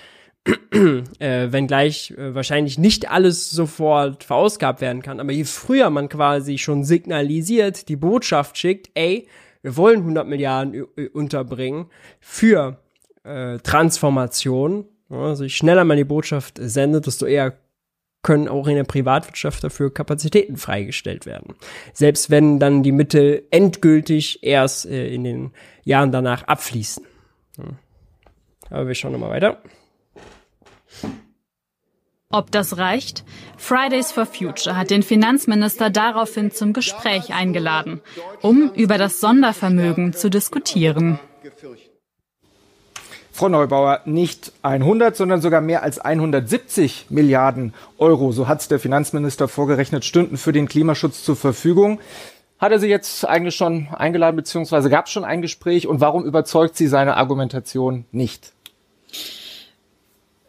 äh, wenngleich äh, wahrscheinlich nicht alles sofort verausgabt werden kann. Aber je früher man quasi schon signalisiert, die Botschaft schickt, ey, wir wollen 100 Milliarden unterbringen für äh, Transformation. Also je schneller man die Botschaft sendet, desto eher können auch in der Privatwirtschaft dafür Kapazitäten freigestellt werden. Selbst wenn dann die Mittel endgültig erst äh, in den Jahren danach abfließen. Ja. Aber wir schauen nochmal weiter. Ob das reicht? Fridays for Future hat den Finanzminister daraufhin zum Gespräch eingeladen, um über das Sondervermögen zu diskutieren. Frau Neubauer, nicht 100, sondern sogar mehr als 170 Milliarden Euro, so hat es der Finanzminister vorgerechnet, stünden für den Klimaschutz zur Verfügung. Hat er Sie jetzt eigentlich schon eingeladen, beziehungsweise gab es schon ein Gespräch? Und warum überzeugt Sie seine Argumentation nicht?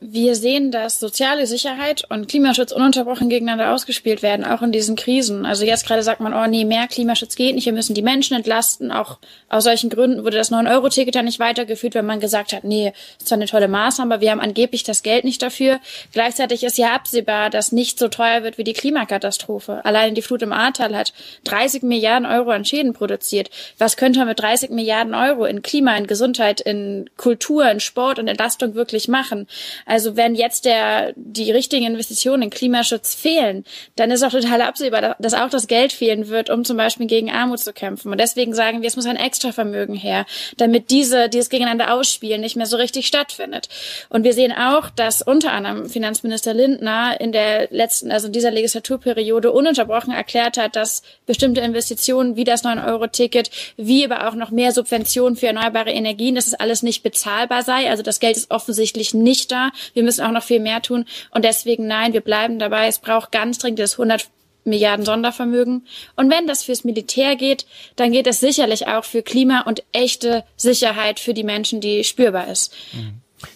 Wir sehen, dass soziale Sicherheit und Klimaschutz ununterbrochen gegeneinander ausgespielt werden, auch in diesen Krisen. Also jetzt gerade sagt man, oh nee, mehr Klimaschutz geht nicht, wir müssen die Menschen entlasten. Auch aus solchen Gründen wurde das 9-Euro-Ticket ja nicht weitergeführt, wenn man gesagt hat, nee, ist zwar eine tolle Maßnahme, aber wir haben angeblich das Geld nicht dafür. Gleichzeitig ist ja absehbar, dass nicht so teuer wird wie die Klimakatastrophe. Allein die Flut im Ahrtal hat 30 Milliarden Euro an Schäden produziert. Was könnte man mit 30 Milliarden Euro in Klima, in Gesundheit, in Kultur, in Sport und Entlastung wirklich machen? Also wenn jetzt der, die richtigen Investitionen in Klimaschutz fehlen, dann ist auch total absehbar, dass auch das Geld fehlen wird, um zum Beispiel gegen Armut zu kämpfen. Und deswegen sagen wir, es muss ein Extravermögen her, damit diese, dieses Gegeneinander ausspielen nicht mehr so richtig stattfindet. Und wir sehen auch, dass unter anderem Finanzminister Lindner in der letzten, also in dieser Legislaturperiode ununterbrochen erklärt hat, dass bestimmte Investitionen wie das 9-Euro-Ticket, wie aber auch noch mehr Subventionen für erneuerbare Energien, dass es alles nicht bezahlbar sei. Also das Geld ist offensichtlich nicht da. Wir müssen auch noch viel mehr tun. Und deswegen nein, wir bleiben dabei. Es braucht ganz dringend das 100 Milliarden Sondervermögen. Und wenn das fürs Militär geht, dann geht es sicherlich auch für Klima und echte Sicherheit für die Menschen, die spürbar ist.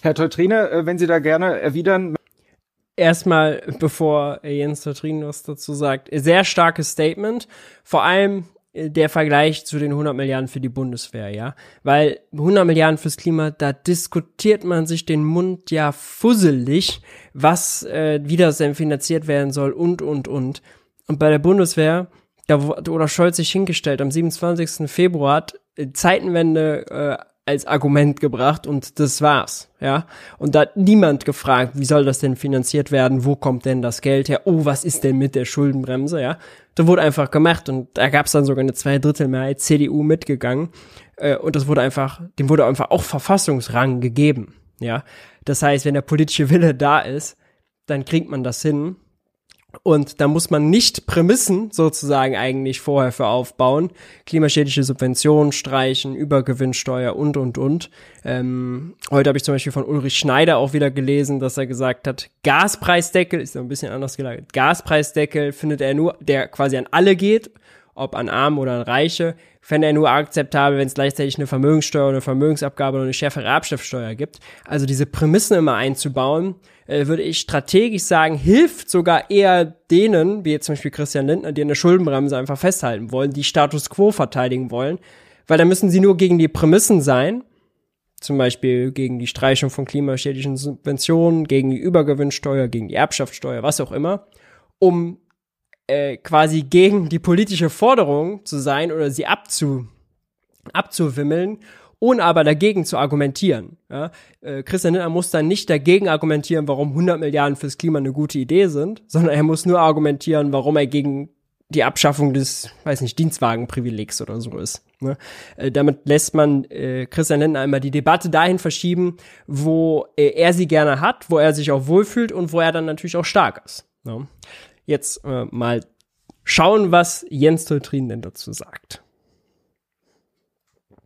Herr Teutrine, äh, wenn Sie da gerne erwidern. Erstmal, bevor Jens Teutrine was dazu sagt, sehr starkes Statement. Vor allem der Vergleich zu den 100 Milliarden für die Bundeswehr, ja. Weil 100 Milliarden fürs Klima, da diskutiert man sich den Mund ja fusselig, was, äh, wie das denn finanziert werden soll und, und, und. Und bei der Bundeswehr, da wurde Scholz sich hingestellt am 27. Februar, hat äh, Zeitenwende äh, als Argument gebracht und das war's, ja. Und da hat niemand gefragt, wie soll das denn finanziert werden, wo kommt denn das Geld her, oh, was ist denn mit der Schuldenbremse, ja. Da wurde einfach gemacht und da gab's dann sogar eine Zweidrittelmehrheit CDU mitgegangen äh, und das wurde einfach, dem wurde einfach auch Verfassungsrang gegeben, ja. Das heißt, wenn der politische Wille da ist, dann kriegt man das hin und da muss man nicht Prämissen sozusagen eigentlich vorher für aufbauen. Klimaschädliche Subventionen streichen, Übergewinnsteuer und, und, und. Ähm, heute habe ich zum Beispiel von Ulrich Schneider auch wieder gelesen, dass er gesagt hat, Gaspreisdeckel, ist ein bisschen anders gelagert, Gaspreisdeckel findet er nur, der quasi an alle geht, ob an Arme oder an Reiche, fände er nur akzeptabel, wenn es gleichzeitig eine Vermögenssteuer, eine Vermögensabgabe oder eine schärfere Erbschaftssteuer gibt. Also diese Prämissen immer einzubauen, äh, würde ich strategisch sagen, hilft sogar eher denen, wie jetzt zum Beispiel Christian Lindner, die eine Schuldenbremse einfach festhalten wollen, die Status quo verteidigen wollen, weil da müssen sie nur gegen die Prämissen sein, zum Beispiel gegen die Streichung von klimaschädlichen Subventionen, gegen die Übergewinnsteuer, gegen die Erbschaftssteuer, was auch immer, um äh, quasi gegen die politische Forderung zu sein oder sie abzu, abzuwimmeln, ohne aber dagegen zu argumentieren. Ja? Äh, Christian Lindner muss dann nicht dagegen argumentieren, warum 100 Milliarden fürs Klima eine gute Idee sind, sondern er muss nur argumentieren, warum er gegen die Abschaffung des, weiß nicht, Dienstwagenprivilegs oder so ist. Ne? Äh, damit lässt man äh, Christian Lindner einmal die Debatte dahin verschieben, wo äh, er sie gerne hat, wo er sich auch wohlfühlt und wo er dann natürlich auch stark ist. Ne? Jetzt äh, mal schauen, was Jens Toltrin denn dazu sagt.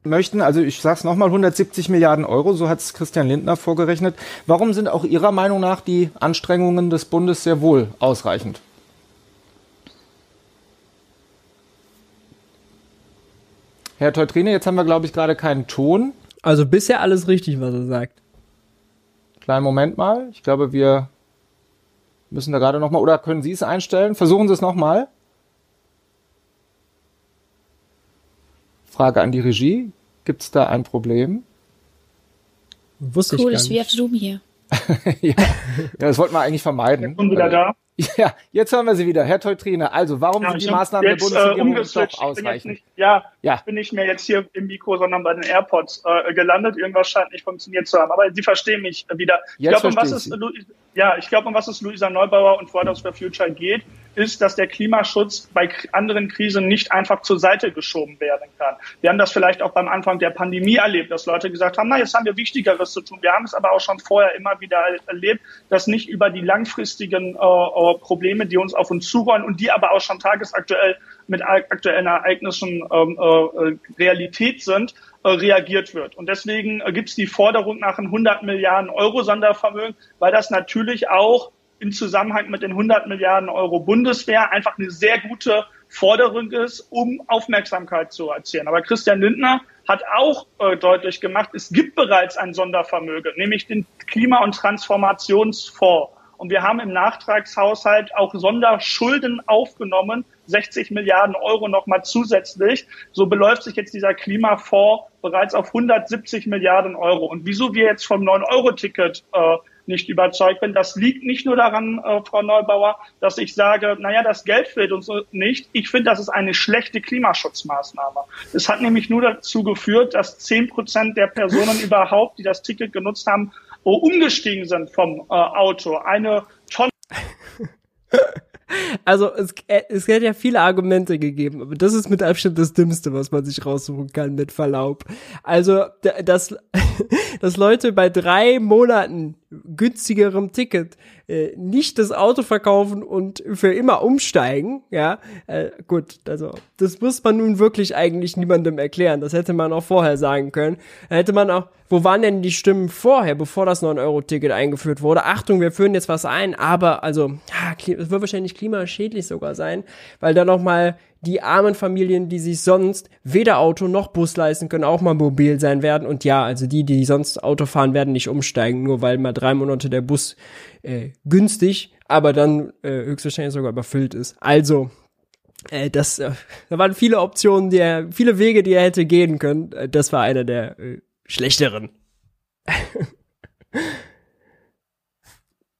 Möchten, also ich sag's nochmal, 170 Milliarden Euro, so hat's Christian Lindner vorgerechnet. Warum sind auch Ihrer Meinung nach die Anstrengungen des Bundes sehr wohl ausreichend? Herr Teutrine, jetzt haben wir, glaube ich, gerade keinen Ton. Also bisher alles richtig, was er sagt. Kleinen Moment mal. Ich glaube, wir Müssen da gerade nochmal, oder können Sie es einstellen? Versuchen Sie es nochmal. Frage an die Regie. Gibt es da ein Problem? Wusste cool, ich ist wie auf Zoom hier. [LAUGHS] ja, das wollten wir eigentlich vermeiden. Ich bin wieder da. Ja, jetzt hören wir Sie wieder. Herr Teutrine, also warum ja, sind die Maßnahmen der Bundesregierung äh, doch ausreichend? Nicht, ja, ja, ich bin nicht mehr jetzt hier im Mikro, sondern bei den AirPods äh, gelandet. Irgendwas scheint nicht funktioniert zu haben. Aber Sie verstehen mich wieder. Ich glaube, um was es, ja, ich glaube, um was es Luisa Neubauer und Fridays for Future geht, ist, dass der Klimaschutz bei anderen Krisen nicht einfach zur Seite geschoben werden kann. Wir haben das vielleicht auch beim Anfang der Pandemie erlebt, dass Leute gesagt haben, na, jetzt haben wir Wichtigeres zu tun. Wir haben es aber auch schon vorher immer wieder erlebt, dass nicht über die langfristigen äh, äh Probleme, die uns auf uns zurollen und die aber auch schon tagesaktuell mit aktuellen Ereignissen ähm, äh, Realität sind, äh, reagiert wird. Und deswegen äh, gibt es die Forderung nach einem 100 Milliarden Euro Sondervermögen, weil das natürlich auch im Zusammenhang mit den 100 Milliarden Euro Bundeswehr einfach eine sehr gute Forderung ist, um Aufmerksamkeit zu erzielen. Aber Christian Lindner hat auch äh, deutlich gemacht, es gibt bereits ein Sondervermögen, nämlich den Klima- und Transformationsfonds. Und wir haben im Nachtragshaushalt auch Sonderschulden aufgenommen, 60 Milliarden Euro nochmal zusätzlich. So beläuft sich jetzt dieser Klimafonds bereits auf 170 Milliarden Euro. Und wieso wir jetzt vom 9-Euro-Ticket äh, nicht überzeugt bin. Das liegt nicht nur daran, äh, Frau Neubauer, dass ich sage, naja, das Geld fehlt uns nicht. Ich finde, das ist eine schlechte Klimaschutzmaßnahme. Es hat nämlich nur dazu geführt, dass zehn Prozent der Personen [LAUGHS] überhaupt, die das Ticket genutzt haben, umgestiegen sind vom äh, Auto, eine Tonne [LAUGHS] also es, äh, es hätte ja viele Argumente gegeben, aber das ist mit Abstand das Dümmste, was man sich raussuchen kann, mit Verlaub. Also, dass, [LAUGHS] dass Leute bei drei Monaten günstigerem Ticket äh, nicht das Auto verkaufen und für immer umsteigen, ja, äh, gut, also das muss man nun wirklich eigentlich niemandem erklären. Das hätte man auch vorher sagen können. Da hätte man auch, wo waren denn die Stimmen vorher, bevor das 9-Euro-Ticket eingeführt wurde? Achtung, wir führen jetzt was ein, aber also, ja, es wird wahrscheinlich klimaschädlich sogar sein, weil da noch mal die armen Familien, die sich sonst weder Auto noch Bus leisten können, auch mal mobil sein werden. Und ja, also die, die sonst Auto fahren, werden nicht umsteigen, nur weil mal drei Monate der Bus äh, günstig, aber dann äh, höchstwahrscheinlich sogar überfüllt ist. Also, äh, das, äh, da waren viele Optionen, die er, viele Wege, die er hätte gehen können. Äh, das war einer der äh, schlechteren. [LAUGHS]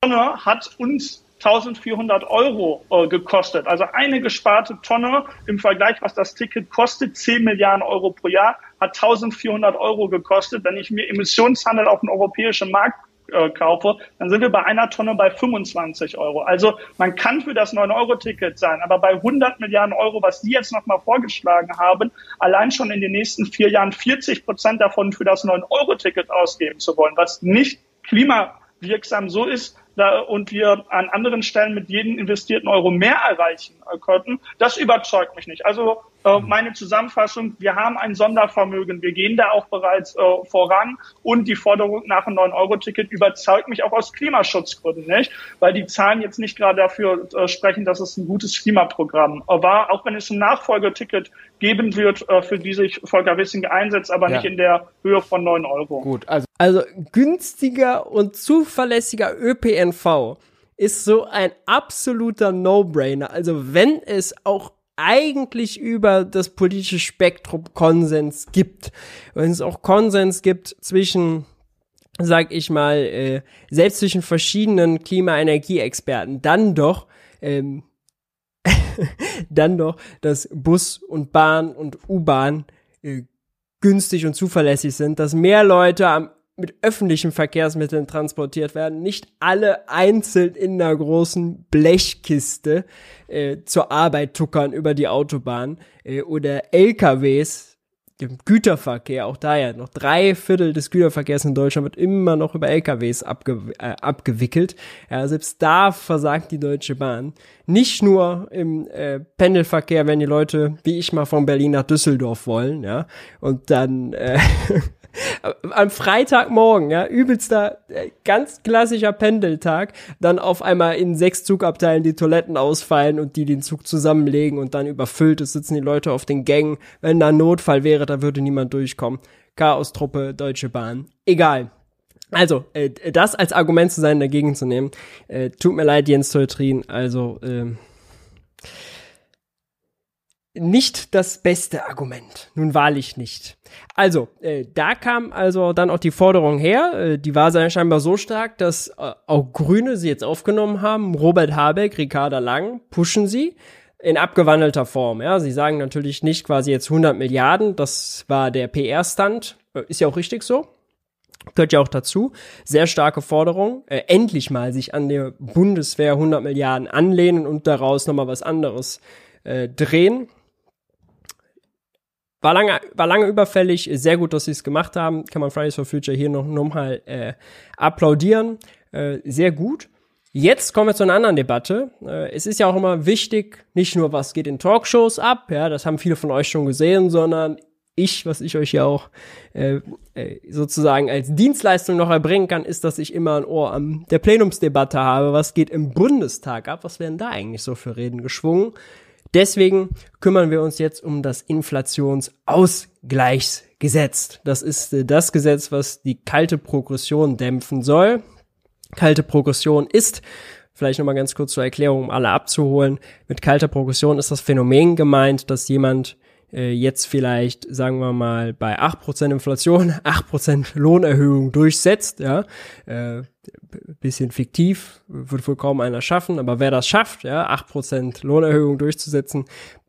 hat uns 1400 Euro äh, gekostet. Also eine gesparte Tonne im Vergleich, was das Ticket kostet, 10 Milliarden Euro pro Jahr, hat 1400 Euro gekostet. Wenn ich mir Emissionshandel auf dem europäischen Markt äh, kaufe, dann sind wir bei einer Tonne bei 25 Euro. Also man kann für das 9-Euro-Ticket sein, aber bei 100 Milliarden Euro, was die jetzt nochmal vorgeschlagen haben, allein schon in den nächsten vier Jahren 40 Prozent davon für das 9-Euro-Ticket ausgeben zu wollen, was nicht klimawirksam so ist, da, und wir an anderen Stellen mit jedem investierten Euro mehr erreichen könnten, das überzeugt mich nicht. Also. Meine Zusammenfassung, wir haben ein Sondervermögen, wir gehen da auch bereits äh, voran und die Forderung nach einem 9-Euro-Ticket überzeugt mich auch aus Klimaschutzgründen nicht, weil die Zahlen jetzt nicht gerade dafür äh, sprechen, dass es ein gutes Klimaprogramm war, auch wenn es ein Nachfolgeticket geben wird, äh, für die sich Volker Wissing einsetzt, aber ja. nicht in der Höhe von 9 Euro. Gut, also, also günstiger und zuverlässiger ÖPNV ist so ein absoluter No-Brainer. Also wenn es auch eigentlich über das politische Spektrum Konsens gibt. Wenn es auch Konsens gibt zwischen sag ich mal, äh, selbst zwischen verschiedenen Klima-Energie-Experten, dann doch, ähm, [LAUGHS] dann doch, dass Bus und Bahn und U-Bahn äh, günstig und zuverlässig sind, dass mehr Leute am mit öffentlichen Verkehrsmitteln transportiert werden, nicht alle einzeln in einer großen Blechkiste äh, zur Arbeit tuckern über die Autobahn äh, oder LKWs im Güterverkehr, auch da ja noch drei Viertel des Güterverkehrs in Deutschland wird immer noch über LKWs abge äh, abgewickelt. Ja, selbst da versagt die Deutsche Bahn. Nicht nur im äh, Pendelverkehr, wenn die Leute, wie ich mal von Berlin nach Düsseldorf wollen, ja, und dann äh, [LAUGHS] am Freitagmorgen, ja, übelster, äh, ganz klassischer Pendeltag, dann auf einmal in sechs Zugabteilen die Toiletten ausfallen und die den Zug zusammenlegen und dann überfüllt ist, sitzen die Leute auf den Gängen. Wenn da Notfall wäre, da würde niemand durchkommen. Chaos-Truppe, Deutsche Bahn. Egal. Also, äh, das als Argument zu sein, dagegen zu nehmen. Äh, tut mir leid, Jens Teutrin, also, äh, nicht das beste Argument. Nun wahrlich nicht. Also, äh, da kam also dann auch die Forderung her. Äh, die war scheinbar so stark, dass äh, auch Grüne sie jetzt aufgenommen haben. Robert Habeck, Ricarda Lang pushen sie in abgewandelter Form. Ja, sie sagen natürlich nicht quasi jetzt 100 Milliarden. Das war der PR-Stand. Äh, ist ja auch richtig so. Gehört ja auch dazu. Sehr starke Forderung. Äh, endlich mal sich an der Bundeswehr 100 Milliarden anlehnen und daraus nochmal was anderes äh, drehen. War lange, war lange überfällig, sehr gut, dass sie es gemacht haben. Kann man Fridays for Future hier noch nochmal äh, applaudieren. Äh, sehr gut. Jetzt kommen wir zu einer anderen Debatte. Äh, es ist ja auch immer wichtig, nicht nur was geht in Talkshows ab, ja, das haben viele von euch schon gesehen, sondern ich, was ich euch ja auch äh, äh, sozusagen als Dienstleistung noch erbringen kann, ist, dass ich immer ein Ohr an der Plenumsdebatte habe. Was geht im Bundestag ab? Was werden da eigentlich so für Reden geschwungen? Deswegen kümmern wir uns jetzt um das Inflationsausgleichsgesetz. Das ist äh, das Gesetz, was die kalte Progression dämpfen soll. Kalte Progression ist, vielleicht nochmal ganz kurz zur Erklärung, um alle abzuholen, mit kalter Progression ist das Phänomen gemeint, dass jemand äh, jetzt vielleicht, sagen wir mal, bei 8% Inflation [LAUGHS] 8% Lohnerhöhung durchsetzt, ja, äh, bisschen fiktiv, wird wohl kaum einer schaffen, aber wer das schafft, ja, 8% Lohnerhöhung durchzusetzen,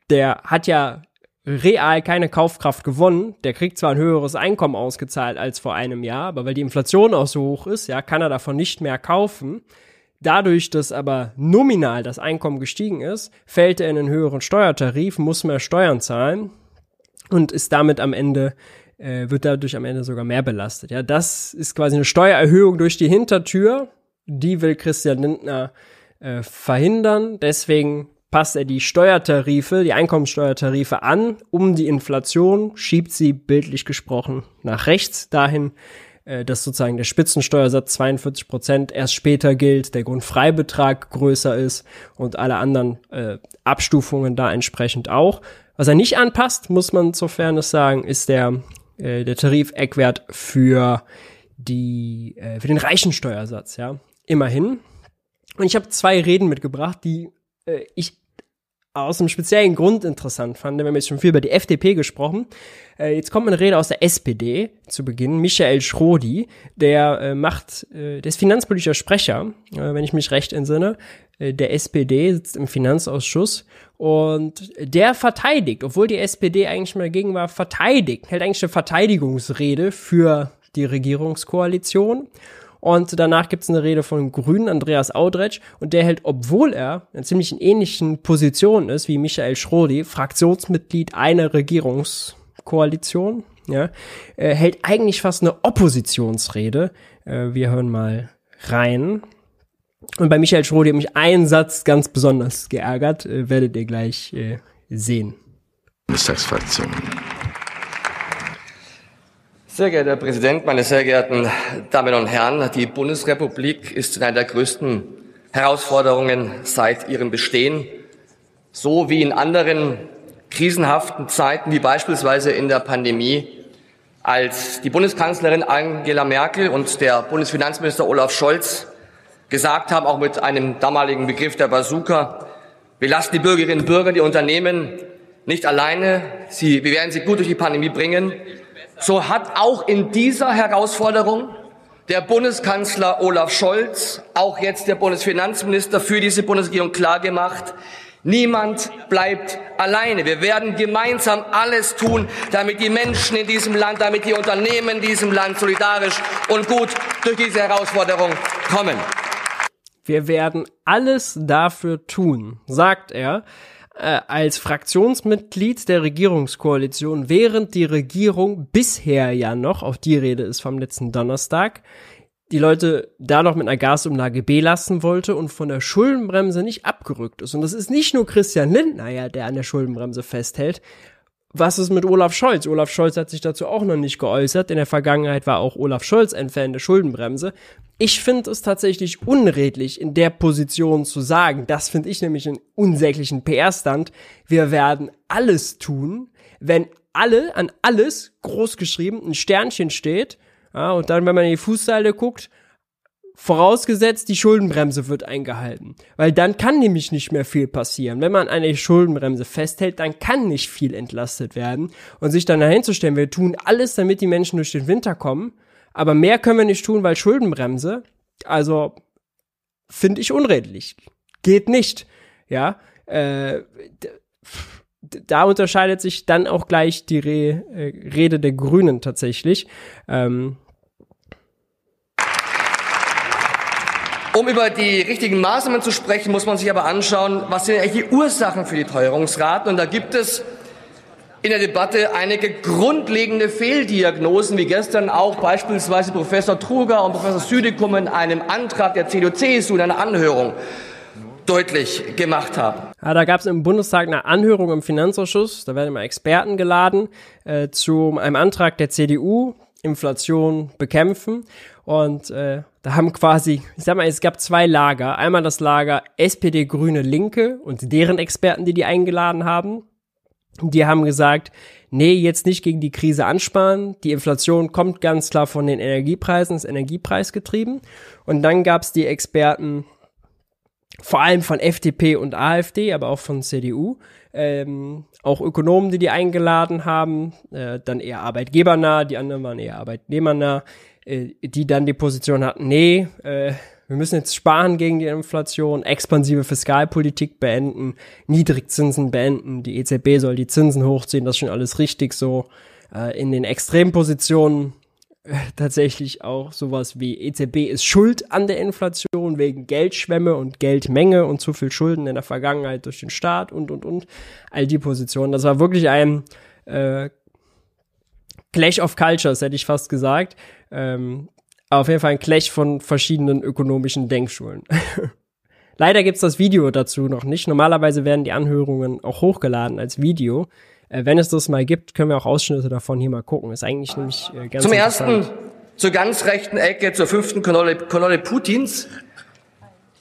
der hat ja real keine Kaufkraft gewonnen. Der kriegt zwar ein höheres Einkommen ausgezahlt als vor einem Jahr, aber weil die Inflation auch so hoch ist, ja, kann er davon nicht mehr kaufen. Dadurch, dass aber nominal das Einkommen gestiegen ist, fällt er in einen höheren Steuertarif, muss mehr Steuern zahlen und ist damit am Ende äh, wird dadurch am Ende sogar mehr belastet. Ja, das ist quasi eine Steuererhöhung durch die Hintertür. Die will Christian Lindner äh, verhindern. Deswegen passt er die Steuertarife, die Einkommensteuertarife an, um die Inflation, schiebt sie bildlich gesprochen nach rechts dahin, äh, dass sozusagen der Spitzensteuersatz 42 Prozent erst später gilt, der Grundfreibetrag größer ist und alle anderen äh, Abstufungen da entsprechend auch. Was er nicht anpasst, muss man zur Fairness sagen, ist der, äh, der Tarifeckwert für die, äh, für den reichen Steuersatz, ja. Immerhin. Und ich habe zwei Reden mitgebracht, die äh, ich aus einem speziellen Grund interessant fand. Wir haben jetzt schon viel über die FDP gesprochen. Äh, jetzt kommt eine Rede aus der SPD zu Beginn. Michael Schrodi, der äh, macht, äh, der ist finanzpolitischer Sprecher, äh, wenn ich mich recht entsinne, äh, der SPD, sitzt im Finanzausschuss und der verteidigt, obwohl die SPD eigentlich mal dagegen war, verteidigt, hält eigentlich eine Verteidigungsrede für die Regierungskoalition und danach gibt es eine Rede von Grünen, Andreas Audretsch, und der hält, obwohl er in ziemlich ähnlichen Position ist wie Michael Schrodi, Fraktionsmitglied einer Regierungskoalition, ja, äh, hält eigentlich fast eine Oppositionsrede. Äh, wir hören mal rein. Und bei Michael Schrodi hat mich ein Satz ganz besonders geärgert, äh, werdet ihr gleich sehen. Bundestagsfraktion. Sehr geehrter Herr Präsident, meine sehr geehrten Damen und Herren, die Bundesrepublik ist in einer der größten Herausforderungen seit ihrem Bestehen. So wie in anderen krisenhaften Zeiten, wie beispielsweise in der Pandemie, als die Bundeskanzlerin Angela Merkel und der Bundesfinanzminister Olaf Scholz gesagt haben, auch mit einem damaligen Begriff der Bazooka, wir lassen die Bürgerinnen und Bürger, die Unternehmen nicht alleine, sie, wir werden sie gut durch die Pandemie bringen, so hat auch in dieser Herausforderung der Bundeskanzler Olaf Scholz, auch jetzt der Bundesfinanzminister für diese Bundesregierung klargemacht, Niemand bleibt alleine. Wir werden gemeinsam alles tun, damit die Menschen in diesem Land, damit die Unternehmen in diesem Land solidarisch und gut durch diese Herausforderung kommen. Wir werden alles dafür tun, sagt er äh, als Fraktionsmitglied der Regierungskoalition, während die Regierung bisher ja noch, auf die Rede ist vom letzten Donnerstag, die Leute da noch mit einer Gasumlage belassen wollte und von der Schuldenbremse nicht abgerückt ist. Und das ist nicht nur Christian Lindner, ja, der an der Schuldenbremse festhält, was ist mit Olaf Scholz? Olaf Scholz hat sich dazu auch noch nicht geäußert. In der Vergangenheit war auch Olaf Scholz ein Fan der Schuldenbremse. Ich finde es tatsächlich unredlich, in der Position zu sagen, das finde ich nämlich einen unsäglichen PR-Stand, wir werden alles tun, wenn alle an alles großgeschrieben ein Sternchen steht, ja, und dann, wenn man in die Fußseite guckt, Vorausgesetzt, die Schuldenbremse wird eingehalten. Weil dann kann nämlich nicht mehr viel passieren. Wenn man an eine Schuldenbremse festhält, dann kann nicht viel entlastet werden. Und sich dann dahin zu stellen, wir tun alles, damit die Menschen durch den Winter kommen, aber mehr können wir nicht tun, weil Schuldenbremse, also finde ich unredlich. Geht nicht. Ja. Äh, da unterscheidet sich dann auch gleich die Re äh, Rede der Grünen tatsächlich. Ähm, Um über die richtigen Maßnahmen zu sprechen, muss man sich aber anschauen, was sind eigentlich die Ursachen für die Teuerungsraten. Und da gibt es in der Debatte einige grundlegende Fehldiagnosen, wie gestern auch beispielsweise Professor Truger und Professor Südikum in einem Antrag der CDU-CSU in einer Anhörung deutlich gemacht haben. Ja, da gab es im Bundestag eine Anhörung im Finanzausschuss, da werden immer Experten geladen äh, zu einem Antrag der CDU, Inflation bekämpfen. Und äh, da haben quasi, ich sag mal, es gab zwei Lager. Einmal das Lager SPD, Grüne, Linke und deren Experten, die die eingeladen haben. Die haben gesagt, nee, jetzt nicht gegen die Krise ansparen. Die Inflation kommt ganz klar von den Energiepreisen, ist Energiepreisgetrieben. Und dann gab's die Experten, vor allem von FDP und AfD, aber auch von CDU, ähm, auch Ökonomen, die die eingeladen haben, äh, dann eher arbeitgebernah, die anderen waren eher arbeitnehmernah, die dann die Position hatten, nee, äh, wir müssen jetzt sparen gegen die Inflation, expansive Fiskalpolitik beenden, Niedrigzinsen beenden, die EZB soll die Zinsen hochziehen, das ist schon alles richtig so. Äh, in den Extrempositionen äh, tatsächlich auch sowas wie EZB ist schuld an der Inflation wegen Geldschwämme und Geldmenge und zu viel Schulden in der Vergangenheit durch den Staat und und und all die Positionen. Das war wirklich ein äh, Clash of Cultures, hätte ich fast gesagt. Ähm, auf jeden Fall ein Clash von verschiedenen ökonomischen Denkschulen. [LAUGHS] Leider gibt's das Video dazu noch nicht. Normalerweise werden die Anhörungen auch hochgeladen als Video. Äh, wenn es das mal gibt, können wir auch Ausschnitte davon hier mal gucken. Ist eigentlich nämlich äh, ganz Zum ersten zur ganz rechten Ecke, zur fünften Kolonne, Kolonne Putins.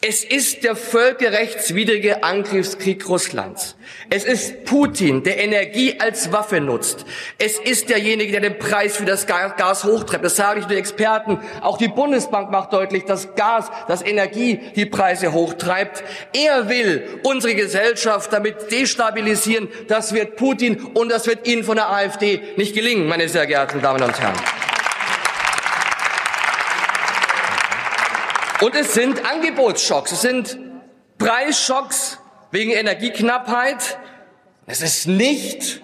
Es ist der völkerrechtswidrige Angriffskrieg Russlands. Es ist Putin, der Energie als Waffe nutzt. Es ist derjenige, der den Preis für das Gas hochtreibt. Das sage ich den Experten. Auch die Bundesbank macht deutlich, dass Gas, dass Energie die Preise hochtreibt. Er will unsere Gesellschaft damit destabilisieren. Das wird Putin und das wird Ihnen von der AfD nicht gelingen, meine sehr geehrten Damen und Herren. Und es sind Angebotsschocks, es sind Preisschocks wegen Energieknappheit. Es ist nicht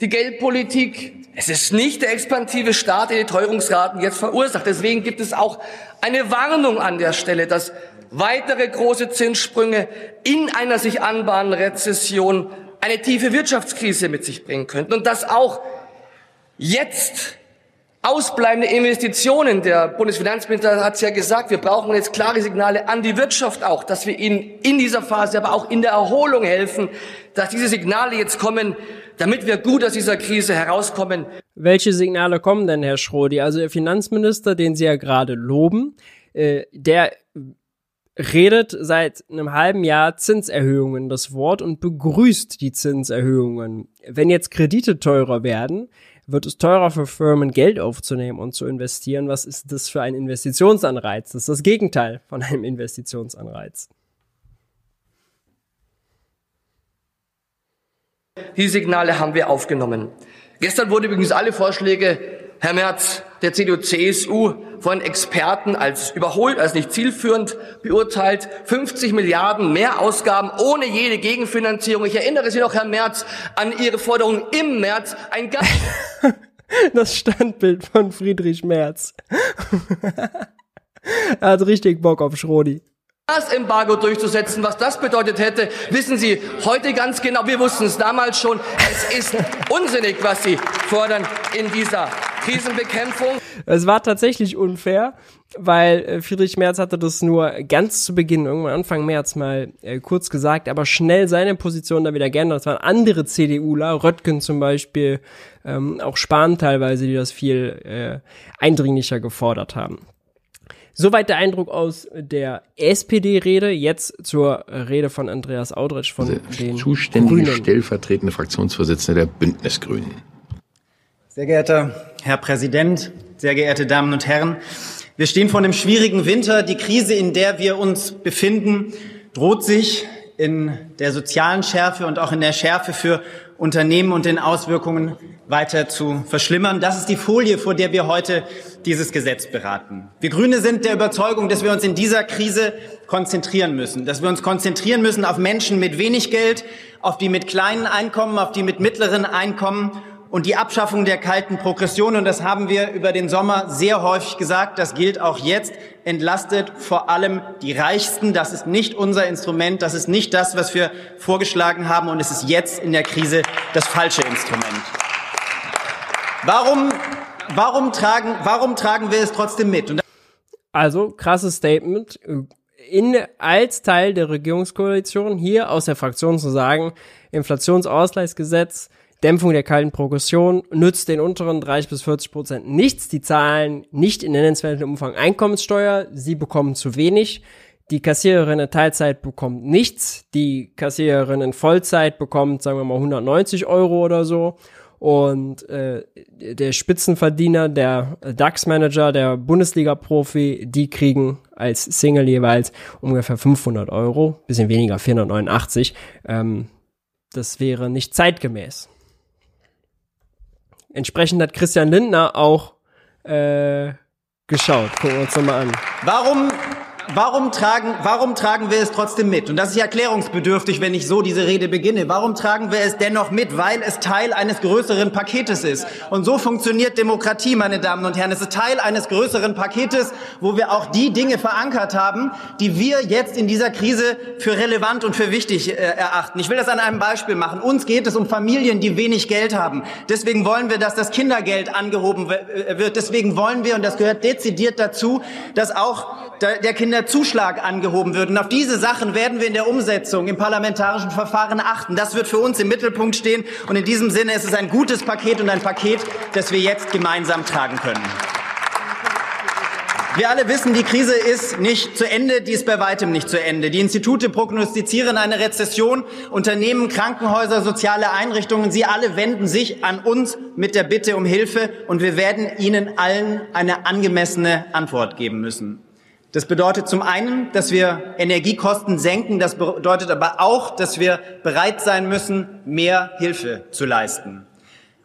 die Geldpolitik, es ist nicht der expansive Staat, der die Teuerungsraten jetzt verursacht. Deswegen gibt es auch eine Warnung an der Stelle, dass weitere große Zinssprünge in einer sich anbahnenden Rezession eine tiefe Wirtschaftskrise mit sich bringen könnten und dass auch jetzt Ausbleibende Investitionen. Der Bundesfinanzminister hat es ja gesagt, wir brauchen jetzt klare Signale an die Wirtschaft auch, dass wir ihnen in dieser Phase, aber auch in der Erholung helfen, dass diese Signale jetzt kommen, damit wir gut aus dieser Krise herauskommen. Welche Signale kommen denn, Herr Schrodi? Also der Finanzminister, den Sie ja gerade loben, äh, der redet seit einem halben Jahr Zinserhöhungen das Wort und begrüßt die Zinserhöhungen. Wenn jetzt Kredite teurer werden, wird es teurer für Firmen, Geld aufzunehmen und zu investieren. Was ist das für ein Investitionsanreiz? Das ist das Gegenteil von einem Investitionsanreiz. Die Signale haben wir aufgenommen. Gestern wurden übrigens alle Vorschläge, Herr Merz, der CDU-CSU, von Experten als überholt, als nicht zielführend beurteilt. 50 Milliarden mehr Ausgaben ohne jede Gegenfinanzierung. Ich erinnere Sie noch, Herr Merz, an Ihre Forderung im März. Ein [LAUGHS] das Standbild von Friedrich Merz. [LAUGHS] er hat richtig Bock auf Schrodi. Das Embargo durchzusetzen, was das bedeutet hätte, wissen Sie heute ganz genau. Wir wussten es damals schon. Es ist unsinnig, was Sie fordern in dieser Krisenbekämpfung. Es war tatsächlich unfair, weil äh, Friedrich Merz hatte das nur ganz zu Beginn, irgendwann Anfang März mal äh, kurz gesagt, aber schnell seine Position da wieder geändert. Das waren andere CDUler, Röttgen zum Beispiel, ähm, auch Spahn teilweise, die das viel äh, eindringlicher gefordert haben. Soweit der Eindruck aus der SPD-Rede. Jetzt zur Rede von Andreas Audretsch von den zuständige Grünen. stellvertretende Fraktionsvorsitzende der Bündnisgrünen. Sehr geehrter Herr Präsident, sehr geehrte Damen und Herren, wir stehen vor einem schwierigen Winter. Die Krise, in der wir uns befinden, droht sich in der sozialen Schärfe und auch in der Schärfe für Unternehmen und den Auswirkungen weiter zu verschlimmern. Das ist die Folie, vor der wir heute dieses Gesetz beraten. Wir Grüne sind der Überzeugung, dass wir uns in dieser Krise konzentrieren müssen, dass wir uns konzentrieren müssen auf Menschen mit wenig Geld, auf die mit kleinen Einkommen, auf die mit mittleren Einkommen und die Abschaffung der kalten Progression, und das haben wir über den Sommer sehr häufig gesagt, das gilt auch jetzt, entlastet vor allem die Reichsten. Das ist nicht unser Instrument, das ist nicht das, was wir vorgeschlagen haben, und es ist jetzt in der Krise das falsche Instrument. Warum, warum, tragen, warum tragen wir es trotzdem mit? Also, krasses Statement. In, als Teil der Regierungskoalition hier aus der Fraktion zu sagen, Inflationsausgleichsgesetz, Dämpfung der kalten Progression nützt den unteren 30 bis 40 Prozent nichts. Die zahlen nicht in nennenswertem Umfang Einkommenssteuer. Sie bekommen zu wenig. Die Kassiererin in Teilzeit bekommt nichts. Die Kassiererin in Vollzeit bekommt, sagen wir mal, 190 Euro oder so. Und äh, der Spitzenverdiener, der DAX-Manager, der Bundesliga-Profi, die kriegen als Single jeweils ungefähr 500 Euro, bisschen weniger, 489. Ähm, das wäre nicht zeitgemäß. Entsprechend hat Christian Lindner auch äh, geschaut. Gucken wir uns nochmal an. Warum, warum tragen, warum tragen wir es trotzdem mit? Und das ist ja erklärungsbedürftig, wenn ich so diese Rede beginne. Warum tragen wir es dennoch mit? Weil es Teil eines größeren Paketes ist. Und so funktioniert Demokratie, meine Damen und Herren. Es ist Teil eines größeren Paketes, wo wir auch die Dinge verankert haben, die wir jetzt in dieser Krise für relevant und für wichtig äh, erachten. Ich will das an einem Beispiel machen. Uns geht es um Familien, die wenig Geld haben. Deswegen wollen wir, dass das Kindergeld angehoben äh, wird. Deswegen wollen wir, und das gehört dezidiert dazu, dass auch der Kinderzuschlag angehoben wird. Und auf diese Sachen werden wir in der Umsetzung im parlamentarischen Verfahren achten. Das wird für uns im Mittelpunkt stehen. Und in diesem Sinne ist es ein gutes Paket und ein Paket, das wir jetzt gemeinsam tragen können. Wir alle wissen, die Krise ist nicht zu Ende, die ist bei weitem nicht zu Ende. Die Institute prognostizieren eine Rezession, Unternehmen, Krankenhäuser, soziale Einrichtungen, sie alle wenden sich an uns mit der Bitte um Hilfe und wir werden ihnen allen eine angemessene Antwort geben müssen. Das bedeutet zum einen, dass wir Energiekosten senken. Das bedeutet aber auch, dass wir bereit sein müssen, mehr Hilfe zu leisten.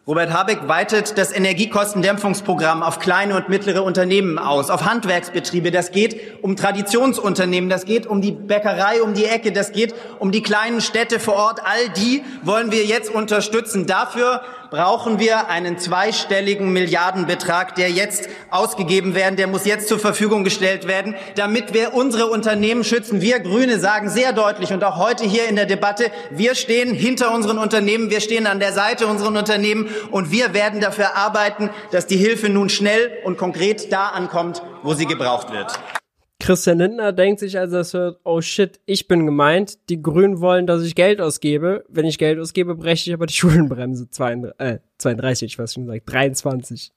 Robert Habeck weitet das Energiekostendämpfungsprogramm auf kleine und mittlere Unternehmen aus, auf Handwerksbetriebe. Das geht um Traditionsunternehmen, das geht um die Bäckerei um die Ecke, das geht um die kleinen Städte vor Ort. All die wollen wir jetzt unterstützen. Dafür brauchen wir einen zweistelligen Milliardenbetrag, der jetzt ausgegeben werden, der muss jetzt zur Verfügung gestellt werden, damit wir unsere Unternehmen schützen. Wir Grüne sagen sehr deutlich und auch heute hier in der Debatte, wir stehen hinter unseren Unternehmen, wir stehen an der Seite unserer Unternehmen und wir werden dafür arbeiten, dass die Hilfe nun schnell und konkret da ankommt, wo sie gebraucht wird. Christian Lindner denkt sich, als er das hört, oh shit, ich bin gemeint, die Grünen wollen, dass ich Geld ausgebe. Wenn ich Geld ausgebe, breche ich aber die [LAUGHS] Schuldenbremse. 32, äh, 32 ich weiß schon gesagt, 23.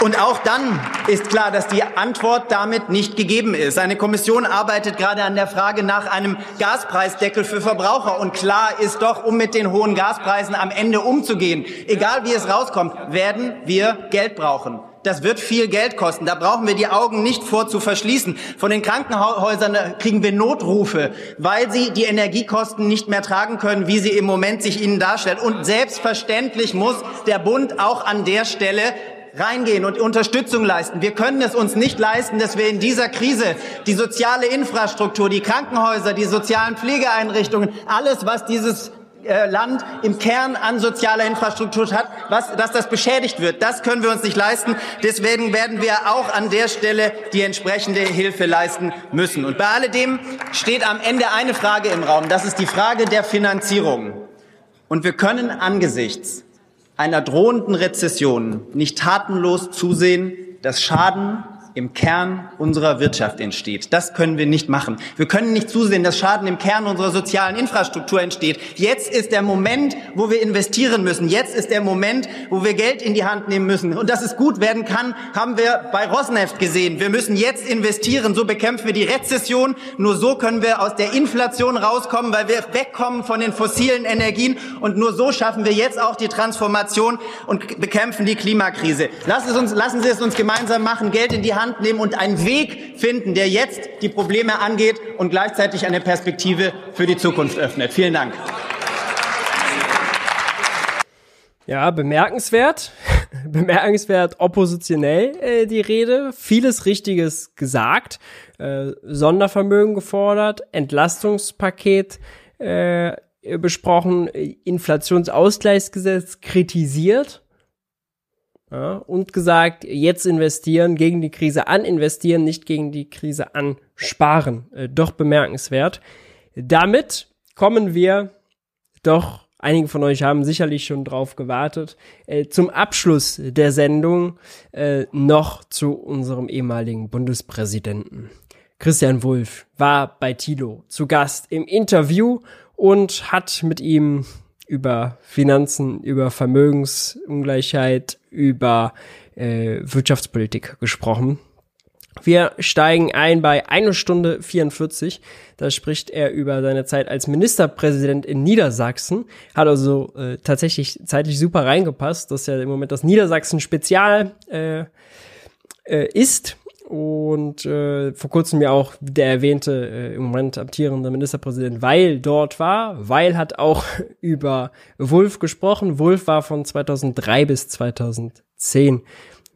Und auch dann ist klar, dass die Antwort damit nicht gegeben ist. Eine Kommission arbeitet gerade an der Frage nach einem Gaspreisdeckel für Verbraucher. Und klar ist doch, um mit den hohen Gaspreisen am Ende umzugehen, egal wie es rauskommt, werden wir Geld brauchen. Das wird viel Geld kosten. Da brauchen wir die Augen nicht vor zu verschließen. Von den Krankenhäusern kriegen wir Notrufe, weil sie die Energiekosten nicht mehr tragen können, wie sie im Moment sich ihnen darstellt. Und selbstverständlich muss der Bund auch an der Stelle reingehen und Unterstützung leisten. Wir können es uns nicht leisten, dass wir in dieser Krise die soziale Infrastruktur, die Krankenhäuser, die sozialen Pflegeeinrichtungen, alles, was dieses äh, Land im Kern an sozialer Infrastruktur hat, was, dass das beschädigt wird. Das können wir uns nicht leisten. Deswegen werden wir auch an der Stelle die entsprechende Hilfe leisten müssen. Und bei alledem steht am Ende eine Frage im Raum. Das ist die Frage der Finanzierung. Und wir können angesichts einer drohenden Rezession nicht tatenlos zusehen, dass Schaden im Kern unserer Wirtschaft entsteht. Das können wir nicht machen. Wir können nicht zusehen, dass Schaden im Kern unserer sozialen Infrastruktur entsteht. Jetzt ist der Moment, wo wir investieren müssen. Jetzt ist der Moment, wo wir Geld in die Hand nehmen müssen. Und dass es gut werden kann, haben wir bei Rosneft gesehen. Wir müssen jetzt investieren. So bekämpfen wir die Rezession. Nur so können wir aus der Inflation rauskommen, weil wir wegkommen von den fossilen Energien. Und nur so schaffen wir jetzt auch die Transformation und bekämpfen die Klimakrise. Lassen Sie, uns, lassen Sie es uns gemeinsam machen, Geld in die Hand Hand nehmen und einen Weg finden, der jetzt die Probleme angeht und gleichzeitig eine Perspektive für die Zukunft öffnet. Vielen Dank. Ja, bemerkenswert. [LAUGHS] bemerkenswert oppositionell äh, die Rede. Vieles Richtiges gesagt. Äh, Sondervermögen gefordert, Entlastungspaket äh, besprochen, Inflationsausgleichsgesetz kritisiert ja, und gesagt, jetzt investieren, gegen die Krise aninvestieren, nicht gegen die Krise ansparen. Äh, doch bemerkenswert. Damit kommen wir doch, einige von euch haben sicherlich schon drauf gewartet, äh, zum Abschluss der Sendung äh, noch zu unserem ehemaligen Bundespräsidenten. Christian Wulff war bei Tilo zu Gast im Interview und hat mit ihm über Finanzen, über Vermögensungleichheit, über äh, Wirtschaftspolitik gesprochen. Wir steigen ein bei eine Stunde 44. Da spricht er über seine Zeit als Ministerpräsident in Niedersachsen. Hat also äh, tatsächlich zeitlich super reingepasst, dass ja im Moment das Niedersachsen-Spezial äh, äh, ist und äh, vor kurzem ja auch der erwähnte äh, im Moment amtierende Ministerpräsident Weil dort war. Weil hat auch [LAUGHS] über Wulff gesprochen. Wulff war von 2003 bis 2010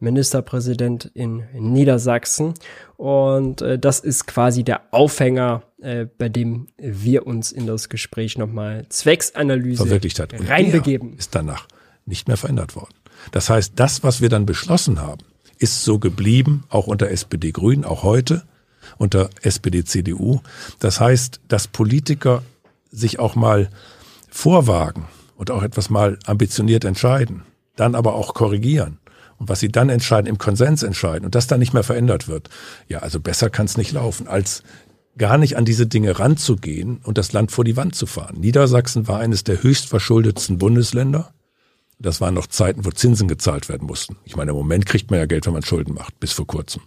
Ministerpräsident in Niedersachsen. Und äh, das ist quasi der Aufhänger, äh, bei dem wir uns in das Gespräch nochmal Zwecksanalyse verwirklicht hat. Und reinbegeben. Ist danach nicht mehr verändert worden. Das heißt, das, was wir dann beschlossen haben, ist so geblieben, auch unter SPD-Grünen, auch heute unter SPD-CDU. Das heißt, dass Politiker sich auch mal vorwagen und auch etwas mal ambitioniert entscheiden, dann aber auch korrigieren. Und was sie dann entscheiden, im Konsens entscheiden und das dann nicht mehr verändert wird. Ja, also besser kann es nicht laufen, als gar nicht an diese Dinge ranzugehen und das Land vor die Wand zu fahren. Niedersachsen war eines der höchst verschuldetsten Bundesländer. Das waren noch Zeiten, wo Zinsen gezahlt werden mussten. Ich meine, im Moment kriegt man ja Geld, wenn man Schulden macht, bis vor kurzem.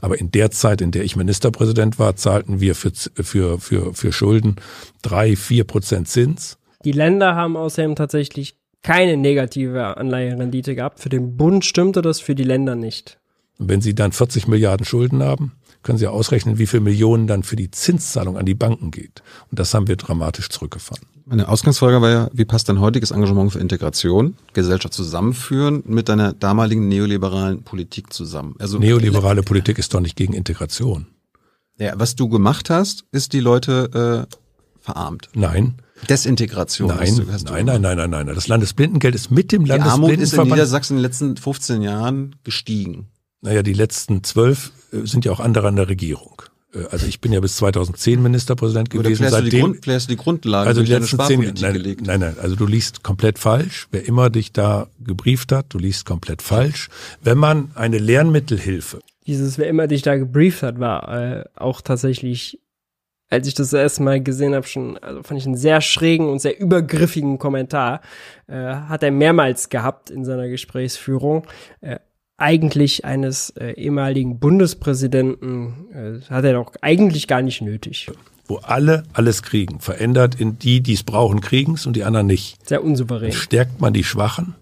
Aber in der Zeit, in der ich Ministerpräsident war, zahlten wir für, für, für, für Schulden drei, vier Prozent Zins. Die Länder haben außerdem tatsächlich keine negative Anleiherendite gehabt. Für den Bund stimmte das, für die Länder nicht. Und wenn Sie dann 40 Milliarden Schulden haben, können Sie ausrechnen, wie viel Millionen dann für die Zinszahlung an die Banken geht. Und das haben wir dramatisch zurückgefahren. Meine Ausgangsfrage war ja, wie passt dein heutiges Engagement für Integration, Gesellschaft zusammenführen mit deiner damaligen neoliberalen Politik zusammen? Also Neoliberale Politik ist doch nicht gegen Integration. Ja, was du gemacht hast, ist die Leute äh, verarmt. Nein. Desintegration. Nein, du, nein, nein, nein, nein, nein. Das Landesblindengeld ist mit dem Landesblindenverband. Die Armut ist in Niedersachsen in den letzten 15 Jahren gestiegen. Naja, die letzten zwölf äh, sind ja auch andere an der Regierung. Äh, also ich bin ja bis 2010 Ministerpräsident gewesen. Oder seitdem, du die, Grund, die Grundlagen also die letzten zehn, nein, gelegt. nein, nein, also du liest komplett falsch. Wer immer dich da gebrieft hat, du liest komplett falsch. Wenn man eine Lernmittelhilfe. Dieses, wer immer dich da gebrieft hat, war äh, auch tatsächlich als ich das erste Mal gesehen habe, schon, also fand ich einen sehr schrägen und sehr übergriffigen Kommentar. Äh, hat er mehrmals gehabt in seiner Gesprächsführung. Äh, eigentlich eines äh, ehemaligen Bundespräsidenten äh, hat er doch eigentlich gar nicht nötig. Wo alle alles kriegen, verändert in die, die es brauchen, kriegen es und die anderen nicht. Sehr unsouverän. Stärkt man die Schwachen,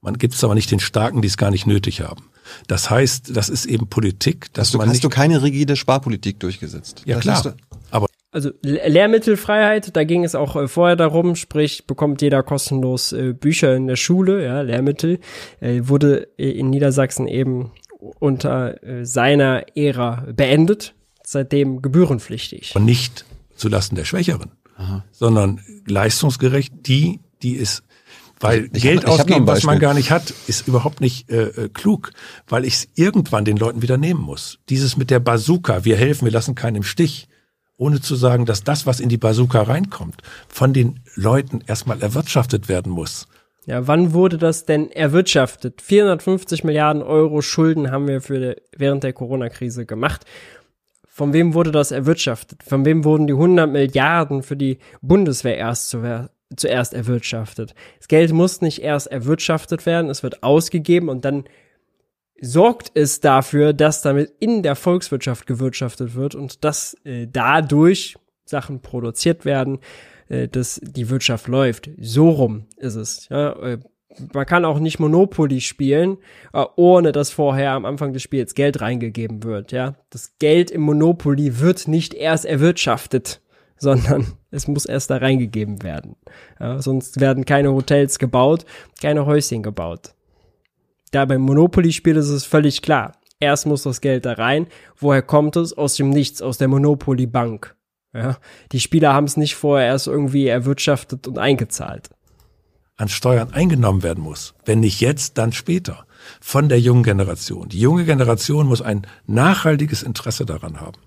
man gibt es aber nicht den Starken, die es gar nicht nötig haben. Das heißt, das ist eben Politik. Dass hast du, man hast du keine rigide Sparpolitik durchgesetzt? Ja das klar, aber also Lehrmittelfreiheit, da ging es auch äh, vorher darum, sprich bekommt jeder kostenlos äh, Bücher in der Schule, ja, Lehrmittel, äh, wurde in Niedersachsen eben unter äh, seiner Ära beendet, seitdem gebührenpflichtig. Und nicht zulasten der Schwächeren, Aha. sondern leistungsgerecht die, die es weil ich Geld hab, ausgeben, was man gar nicht hat, ist überhaupt nicht äh klug, weil ich es irgendwann den Leuten wieder nehmen muss. Dieses mit der Bazooka, wir helfen, wir lassen keinen im Stich, ohne zu sagen, dass das, was in die Bazooka reinkommt, von den Leuten erstmal erwirtschaftet werden muss. Ja, wann wurde das denn erwirtschaftet? 450 Milliarden Euro Schulden haben wir für während der Corona-Krise gemacht. Von wem wurde das erwirtschaftet? Von wem wurden die 100 Milliarden für die Bundeswehr erst zu, zuerst erwirtschaftet? Das Geld muss nicht erst erwirtschaftet werden, es wird ausgegeben und dann sorgt es dafür, dass damit in der Volkswirtschaft gewirtschaftet wird und dass äh, dadurch Sachen produziert werden, äh, dass die Wirtschaft läuft. So rum ist es. Ja? Äh, man kann auch nicht Monopoly spielen, äh, ohne dass vorher am Anfang des Spiels Geld reingegeben wird. Ja, das Geld im Monopoly wird nicht erst erwirtschaftet, [LAUGHS] sondern es muss erst da reingegeben werden. Ja, sonst werden keine Hotels gebaut, keine Häuschen gebaut. Da beim Monopoly-Spiel ist es völlig klar. Erst muss das Geld da rein. Woher kommt es? Aus dem Nichts, aus der Monopoly-Bank. Ja, die Spieler haben es nicht vorher erst irgendwie erwirtschaftet und eingezahlt. An Steuern eingenommen werden muss. Wenn nicht jetzt, dann später. Von der jungen Generation. Die junge Generation muss ein nachhaltiges Interesse daran haben,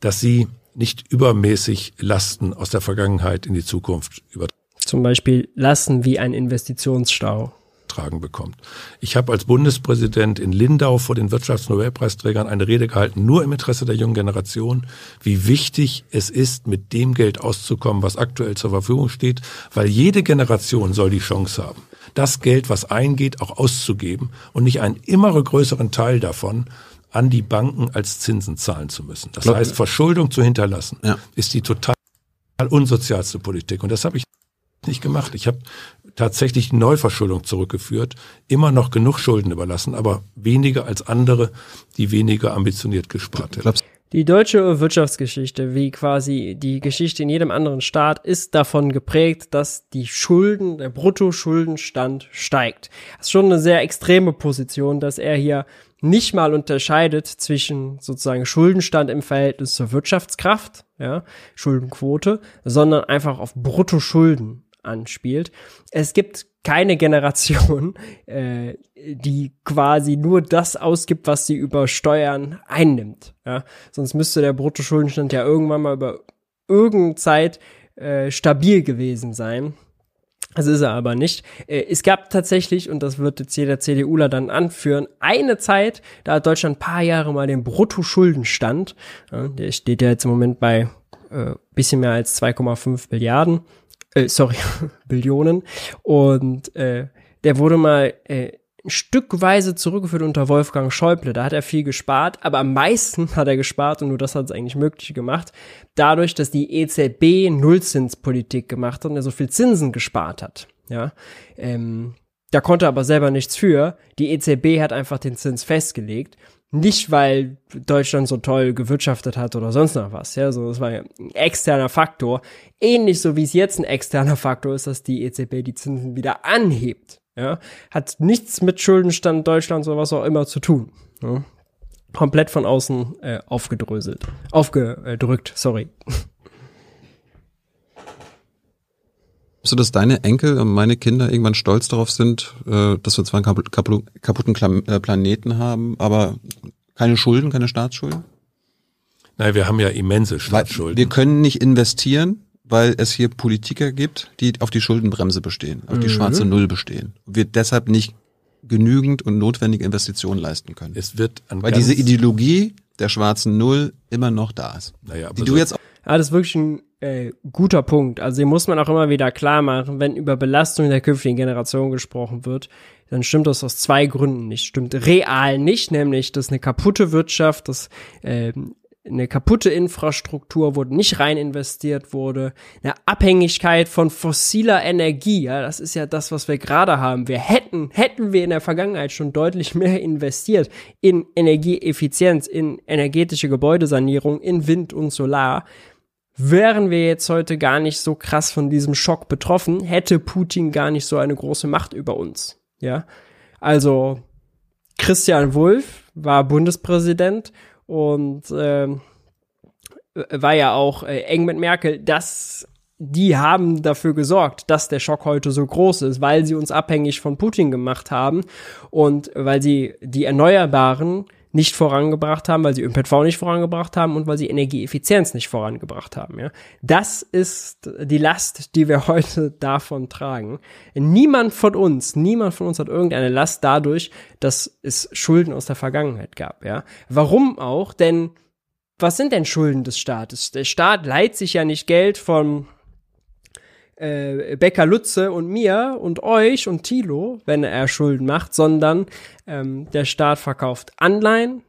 dass sie nicht übermäßig Lasten aus der Vergangenheit in die Zukunft übertragen. Zum Beispiel Lasten wie ein Investitionsstau tragen bekommt. Ich habe als Bundespräsident in Lindau vor den Wirtschaftsnobelpreisträgern eine Rede gehalten, nur im Interesse der jungen Generation, wie wichtig es ist, mit dem Geld auszukommen, was aktuell zur Verfügung steht, weil jede Generation soll die Chance haben, das Geld, was eingeht, auch auszugeben und nicht einen immer größeren Teil davon an die Banken als Zinsen zahlen zu müssen. Das heißt, Verschuldung zu hinterlassen, ja. ist die total unsozialste Politik. Und das habe ich nicht gemacht. Ich habe tatsächlich die Neuverschuldung zurückgeführt, immer noch genug Schulden überlassen, aber weniger als andere, die weniger ambitioniert gespart hätten. Die deutsche Wirtschaftsgeschichte, wie quasi die Geschichte in jedem anderen Staat, ist davon geprägt, dass die Schulden, der Bruttoschuldenstand steigt. Das ist schon eine sehr extreme Position, dass er hier nicht mal unterscheidet zwischen sozusagen Schuldenstand im Verhältnis zur Wirtschaftskraft, ja, Schuldenquote, sondern einfach auf Bruttoschulden anspielt. Es gibt keine Generation, [LAUGHS] äh, die quasi nur das ausgibt, was sie über Steuern einnimmt. Ja? Sonst müsste der Bruttoschuldenstand ja irgendwann mal über irgendeine Zeit äh, stabil gewesen sein. Das ist er aber nicht. Äh, es gab tatsächlich, und das wird jetzt jeder CDUler dann anführen, eine Zeit, da hat Deutschland ein paar Jahre mal den Bruttoschuldenstand, der steht ja jetzt im Moment bei äh, bisschen mehr als 2,5 Milliarden, äh, sorry, [LAUGHS] Billionen. Und äh, der wurde mal äh, stückweise zurückgeführt unter Wolfgang Schäuble. Da hat er viel gespart, aber am meisten [LAUGHS] hat er gespart und nur das hat es eigentlich möglich gemacht, dadurch, dass die EZB Nullzinspolitik gemacht hat und er so viel Zinsen gespart hat. Ja, ähm, da konnte er aber selber nichts für. Die EZB hat einfach den Zins festgelegt. Nicht, weil Deutschland so toll gewirtschaftet hat oder sonst noch was, ja, so, das war ein externer Faktor. Ähnlich so wie es jetzt ein externer Faktor ist, dass die EZB die Zinsen wieder anhebt ja, hat nichts mit Schuldenstand Deutschlands oder was auch immer zu tun. Ja. Komplett von außen äh, aufgedröselt. Aufgedrückt, sorry. Glaubst du, dass deine Enkel und meine Kinder irgendwann stolz darauf sind, äh, dass wir zwar einen kaputten äh, Planeten haben, aber keine Schulden, keine Staatsschulden? Nein, wir haben ja immense Staatsschulden. Wir können nicht investieren, weil es hier Politiker gibt, die auf die Schuldenbremse bestehen, auf die mhm. schwarze Null bestehen. Wir deshalb nicht genügend und notwendige Investitionen leisten können. Es wird an weil diese Ideologie der schwarzen Null immer noch da ist. Naja, aber die so du jetzt Ah, das ist wirklich ein äh, guter Punkt. Also den muss man auch immer wieder klar machen, wenn über Belastung der künftigen Generation gesprochen wird, dann stimmt das aus zwei Gründen nicht. Stimmt real nicht, nämlich dass eine kaputte Wirtschaft, dass äh, eine kaputte Infrastruktur, wo nicht rein investiert wurde, eine Abhängigkeit von fossiler Energie, ja, das ist ja das, was wir gerade haben. Wir hätten, hätten wir in der Vergangenheit schon deutlich mehr investiert in Energieeffizienz, in energetische Gebäudesanierung, in Wind und Solar, wären wir jetzt heute gar nicht so krass von diesem Schock betroffen, hätte Putin gar nicht so eine große Macht über uns, ja. Also, Christian Wulff war Bundespräsident und äh, war ja auch äh, eng mit Merkel, dass die haben dafür gesorgt, dass der Schock heute so groß ist, weil sie uns abhängig von Putin gemacht haben und weil sie die Erneuerbaren nicht vorangebracht haben, weil sie ÖPNV nicht vorangebracht haben und weil sie Energieeffizienz nicht vorangebracht haben. Ja? Das ist die Last, die wir [LAUGHS] heute davon tragen. Niemand von uns, niemand von uns hat irgendeine Last dadurch, dass es Schulden aus der Vergangenheit gab. Ja? Warum auch? Denn was sind denn Schulden des Staates? Der Staat leiht sich ja nicht Geld von äh, Becker Lutze und mir und euch und Tilo, wenn er Schulden macht, sondern ähm, der Staat verkauft Anleihen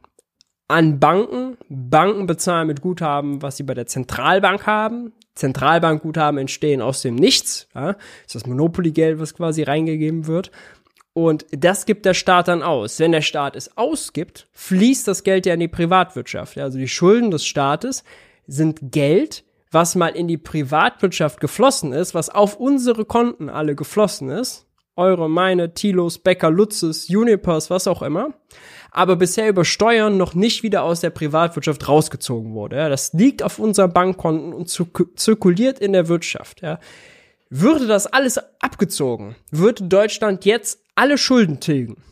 an Banken. Banken bezahlen mit Guthaben, was sie bei der Zentralbank haben. Zentralbankguthaben entstehen aus dem Nichts. Ja? Das ist das Monopoly-Geld, was quasi reingegeben wird. Und das gibt der Staat dann aus. Wenn der Staat es ausgibt, fließt das Geld ja in die Privatwirtschaft. Also die Schulden des Staates sind Geld, was mal in die Privatwirtschaft geflossen ist, was auf unsere Konten alle geflossen ist, eure, meine, Tilos, Becker, Lutzes, Unipers, was auch immer, aber bisher über Steuern noch nicht wieder aus der Privatwirtschaft rausgezogen wurde. Ja, das liegt auf unseren Bankkonten und zirkuliert in der Wirtschaft. Ja. Würde das alles abgezogen, würde Deutschland jetzt alle Schulden tilgen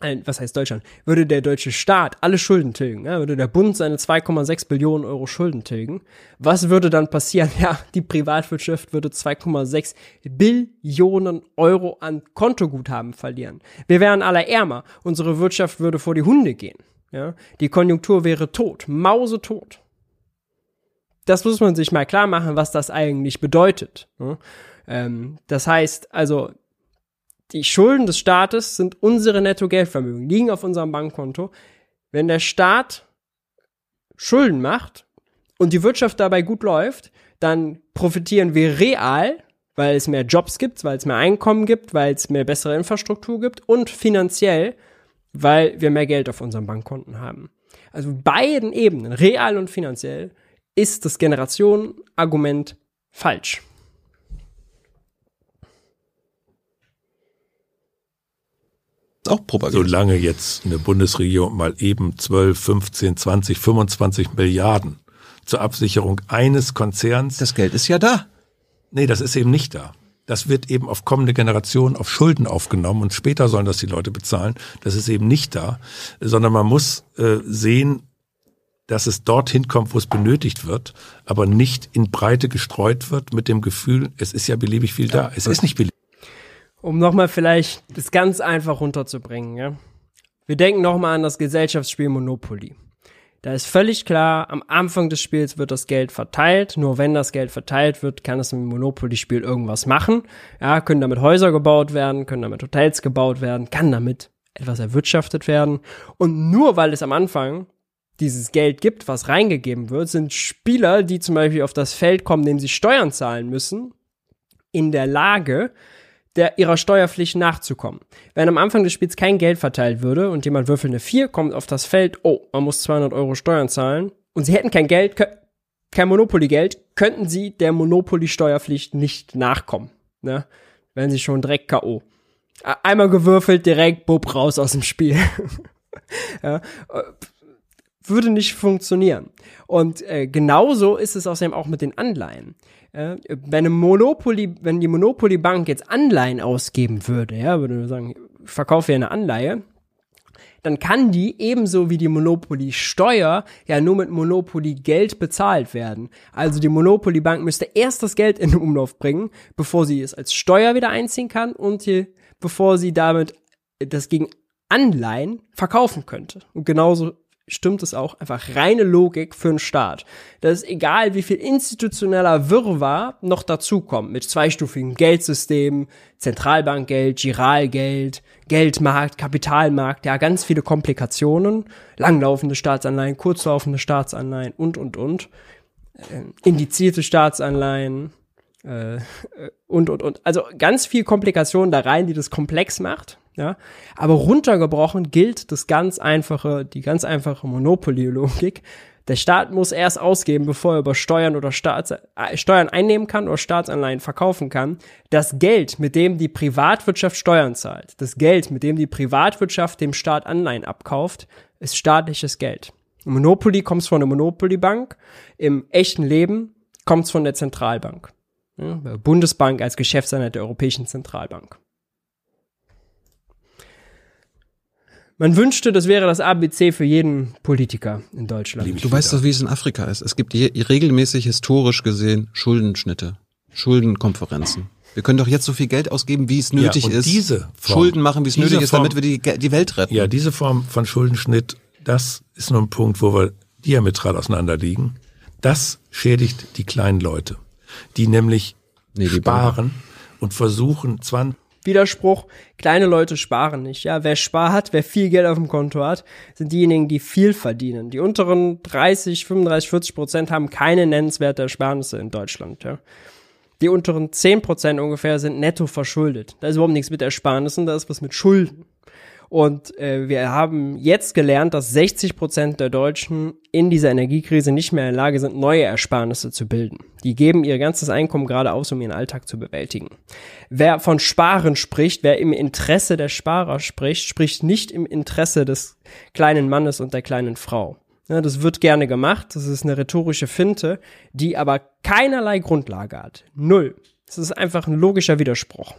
was heißt Deutschland, würde der deutsche Staat alle Schulden tilgen, ja, würde der Bund seine 2,6 Billionen Euro Schulden tilgen, was würde dann passieren? [LAUGHS] Ja, die Privatwirtschaft würde 2,6 Billionen Euro an Kontoguthaben verlieren. Wir wären alle ärmer, unsere Wirtschaft würde vor die Hunde gehen. Ja, die Konjunktur wäre tot, mausetot. Das muss man sich mal klar machen, was das eigentlich bedeutet. Ja? Ähm, das heißt, also die Schulden des Staates sind unsere Nettogeldvermögen, liegen auf unserem Bankkonto. Wenn der Staat Schulden macht und die Wirtschaft dabei gut läuft, dann profitieren wir real, weil es mehr Jobs gibt, weil es mehr Einkommen gibt, weil es mehr bessere Infrastruktur gibt und finanziell, weil wir mehr Geld auf unseren Bankkonten haben. Also beiden Ebenen, real und finanziell, ist das Generationenargument falsch. Auch propagiert. Solange jetzt eine Bundesregierung mal eben 12, 15, 20, 25 Milliarden zur Absicherung eines Konzerns. Das Geld ist ja da. Nee, das ist eben nicht da. Das wird eben auf kommende Generationen auf Schulden aufgenommen und später sollen das die Leute bezahlen. Das ist eben nicht da, sondern man muss äh, sehen, dass es dorthin kommt, wo es benötigt wird, aber nicht in Breite gestreut wird mit dem Gefühl, es ist ja beliebig viel da. Es ist nicht beliebig. Um nochmal vielleicht das ganz einfach runterzubringen, ja. Wir denken nochmal an das Gesellschaftsspiel Monopoly. Da ist völlig klar, am Anfang des Spiels wird das Geld verteilt. Nur wenn das Geld verteilt wird, kann es im Monopoly-Spiel irgendwas machen. Ja, können damit Häuser gebaut werden, können damit Hotels gebaut werden, kann damit etwas erwirtschaftet werden. Und nur weil es am Anfang dieses Geld gibt, was reingegeben wird, sind Spieler, die zum Beispiel auf das Feld kommen, dem sie Steuern zahlen müssen, in der Lage, der ihrer Steuerpflicht nachzukommen. Wenn am Anfang des Spiels kein Geld verteilt würde und jemand würfelt eine 4, kommt auf das Feld, oh, man muss 200 Euro Steuern zahlen und sie hätten kein Geld, kein Monopoly-Geld, könnten sie der Monopoly-Steuerpflicht nicht nachkommen. Ne? Wenn sie schon direkt K.O. Einmal gewürfelt, direkt Bub raus aus dem Spiel. [LAUGHS] ja, äh, würde nicht funktionieren. Und äh, genauso ist es außerdem auch mit den Anleihen. Äh, wenn, eine Monopoly, wenn die Monopoly Bank jetzt Anleihen ausgeben würde, ja, würde sagen, ich verkaufe ja eine Anleihe, dann kann die ebenso wie die Monopoly Steuer ja nur mit Monopoly Geld bezahlt werden. Also die Monopoly Bank müsste erst das Geld in den Umlauf bringen, bevor sie es als Steuer wieder einziehen kann und die, bevor sie damit das gegen Anleihen verkaufen könnte. Und genauso stimmt es auch, einfach reine Logik für einen Staat. Das ist egal, wie viel institutioneller Wirrwarr noch dazukommt, mit zweistufigen Geldsystemen, Zentralbankgeld, Giralgeld, Geldmarkt, Kapitalmarkt, ja, ganz viele Komplikationen, langlaufende Staatsanleihen, kurzlaufende Staatsanleihen und, und, und, äh, indizierte Staatsanleihen, äh, und, und, und. Also ganz viel Komplikationen da rein, die das komplex macht. Ja, aber runtergebrochen gilt das ganz einfache, die ganz einfache Monopoly-Logik. Der Staat muss erst ausgeben, bevor er über Steuern oder Staats, äh, Steuern einnehmen kann oder Staatsanleihen verkaufen kann. Das Geld, mit dem die Privatwirtschaft Steuern zahlt, das Geld, mit dem die Privatwirtschaft dem Staat Anleihen abkauft, ist staatliches Geld. Monopoly kommt von der Monopoly-Bank. Im echten Leben kommt es von der Zentralbank. Ja, Bundesbank als Geschäftseinheit der Europäischen Zentralbank. Man wünschte, das wäre das ABC für jeden Politiker in Deutschland. Du weißt doch, wie es in Afrika ist. Es gibt je, regelmäßig historisch gesehen Schuldenschnitte, Schuldenkonferenzen. Wir können doch jetzt so viel Geld ausgeben, wie es nötig ja, ist. Diese Form, Schulden machen, wie es nötig ist, damit wir die, die Welt retten. Ja, diese Form von Schuldenschnitt, das ist nur ein Punkt, wo wir diametral auseinander liegen. Das schädigt die kleinen Leute, die nämlich nee, die sparen und versuchen, 20 Widerspruch, kleine Leute sparen nicht. Ja, wer spart, wer viel Geld auf dem Konto hat, sind diejenigen, die viel verdienen. Die unteren 30, 35, 40 Prozent haben keine nennenswerte Ersparnisse in Deutschland. Ja. Die unteren 10 Prozent ungefähr sind netto verschuldet. Da ist überhaupt nichts mit Ersparnissen, da ist was mit Schulden. Und äh, wir haben jetzt gelernt, dass 60 Prozent der Deutschen in dieser Energiekrise nicht mehr in der Lage sind, neue Ersparnisse zu bilden. Die geben ihr ganzes Einkommen gerade aus, um ihren Alltag zu bewältigen. Wer von Sparen spricht, wer im Interesse der Sparer spricht, spricht nicht im Interesse des kleinen Mannes und der kleinen Frau. Ja, das wird gerne gemacht. Das ist eine rhetorische Finte, die aber keinerlei Grundlage hat. Null. Das ist einfach ein logischer Widerspruch.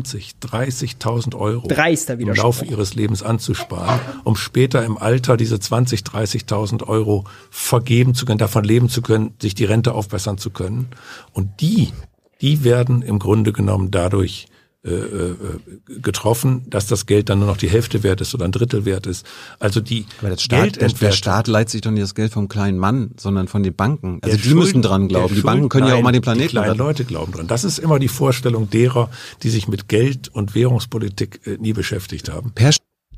20, 30.000 Euro Dreister im Laufe ihres Lebens anzusparen, um später im Alter diese 20, 30.000 Euro vergeben zu können, davon leben zu können, sich die Rente aufbessern zu können. Und die, die werden im Grunde genommen dadurch getroffen, dass das Geld dann nur noch die Hälfte wert ist oder ein Drittel wert ist. Also die Aber der Staat, der, der Staat leiht sich doch nicht das Geld vom kleinen Mann, sondern von den Banken. Also die Schulden, müssen dran glauben. Die Banken können nein, ja auch mal den Planeten. Die kleinen Leute glauben dran. Das ist immer die Vorstellung derer, die sich mit Geld und Währungspolitik äh, nie beschäftigt haben. Per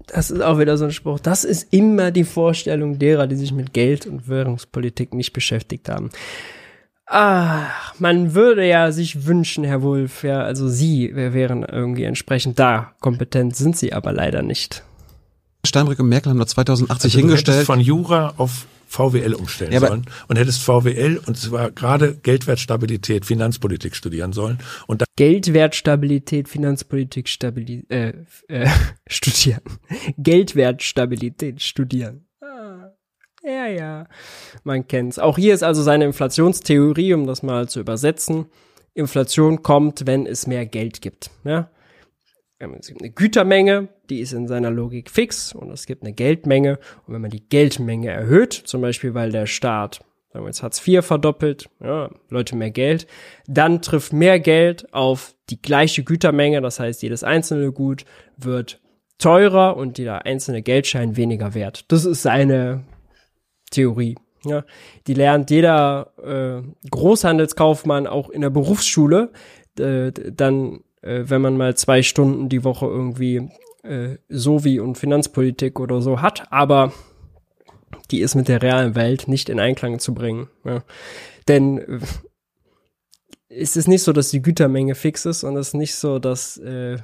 das ist auch wieder so ein Spruch. Das ist immer die Vorstellung derer, die sich mit Geld und Währungspolitik nicht beschäftigt haben. Ah, man würde ja sich wünschen, Herr Wulff, ja, also Sie wären irgendwie entsprechend da. Kompetent sind Sie aber leider nicht. Steinbrück und Merkel haben da 2080 also hingestellt. von Jura auf VWL umstellen ja, sollen und hättest VWL und zwar gerade Geldwertstabilität, Finanzpolitik studieren sollen und da Geldwertstabilität, Finanzpolitik stabilit äh, äh, [LAUGHS] studieren. Geldwertstabilität studieren. Ja, ja, man kennt's. Auch hier ist also seine Inflationstheorie, um das mal zu übersetzen. Inflation kommt, wenn es mehr Geld gibt. Ja? Es gibt eine Gütermenge, die ist in seiner Logik fix und es gibt eine Geldmenge. Und wenn man die Geldmenge erhöht, zum Beispiel weil der Staat, sagen wir jetzt Hartz IV verdoppelt, ja, Leute mehr Geld, dann trifft mehr Geld auf die gleiche Gütermenge. Das heißt, jedes einzelne Gut wird teurer und jeder einzelne Geldschein weniger wert. Das ist seine Theorie. Ja, die lernt jeder äh, Großhandelskaufmann auch in der Berufsschule. Äh, dann äh, wenn man mal zwei Stunden die Woche irgendwie äh, Sovi und Finanzpolitik oder so hat, aber die ist mit der realen Welt nicht in Einklang zu bringen. Ja. Denn äh, es ist nicht so, dass die Gütermenge fix ist und es ist nicht so, dass äh,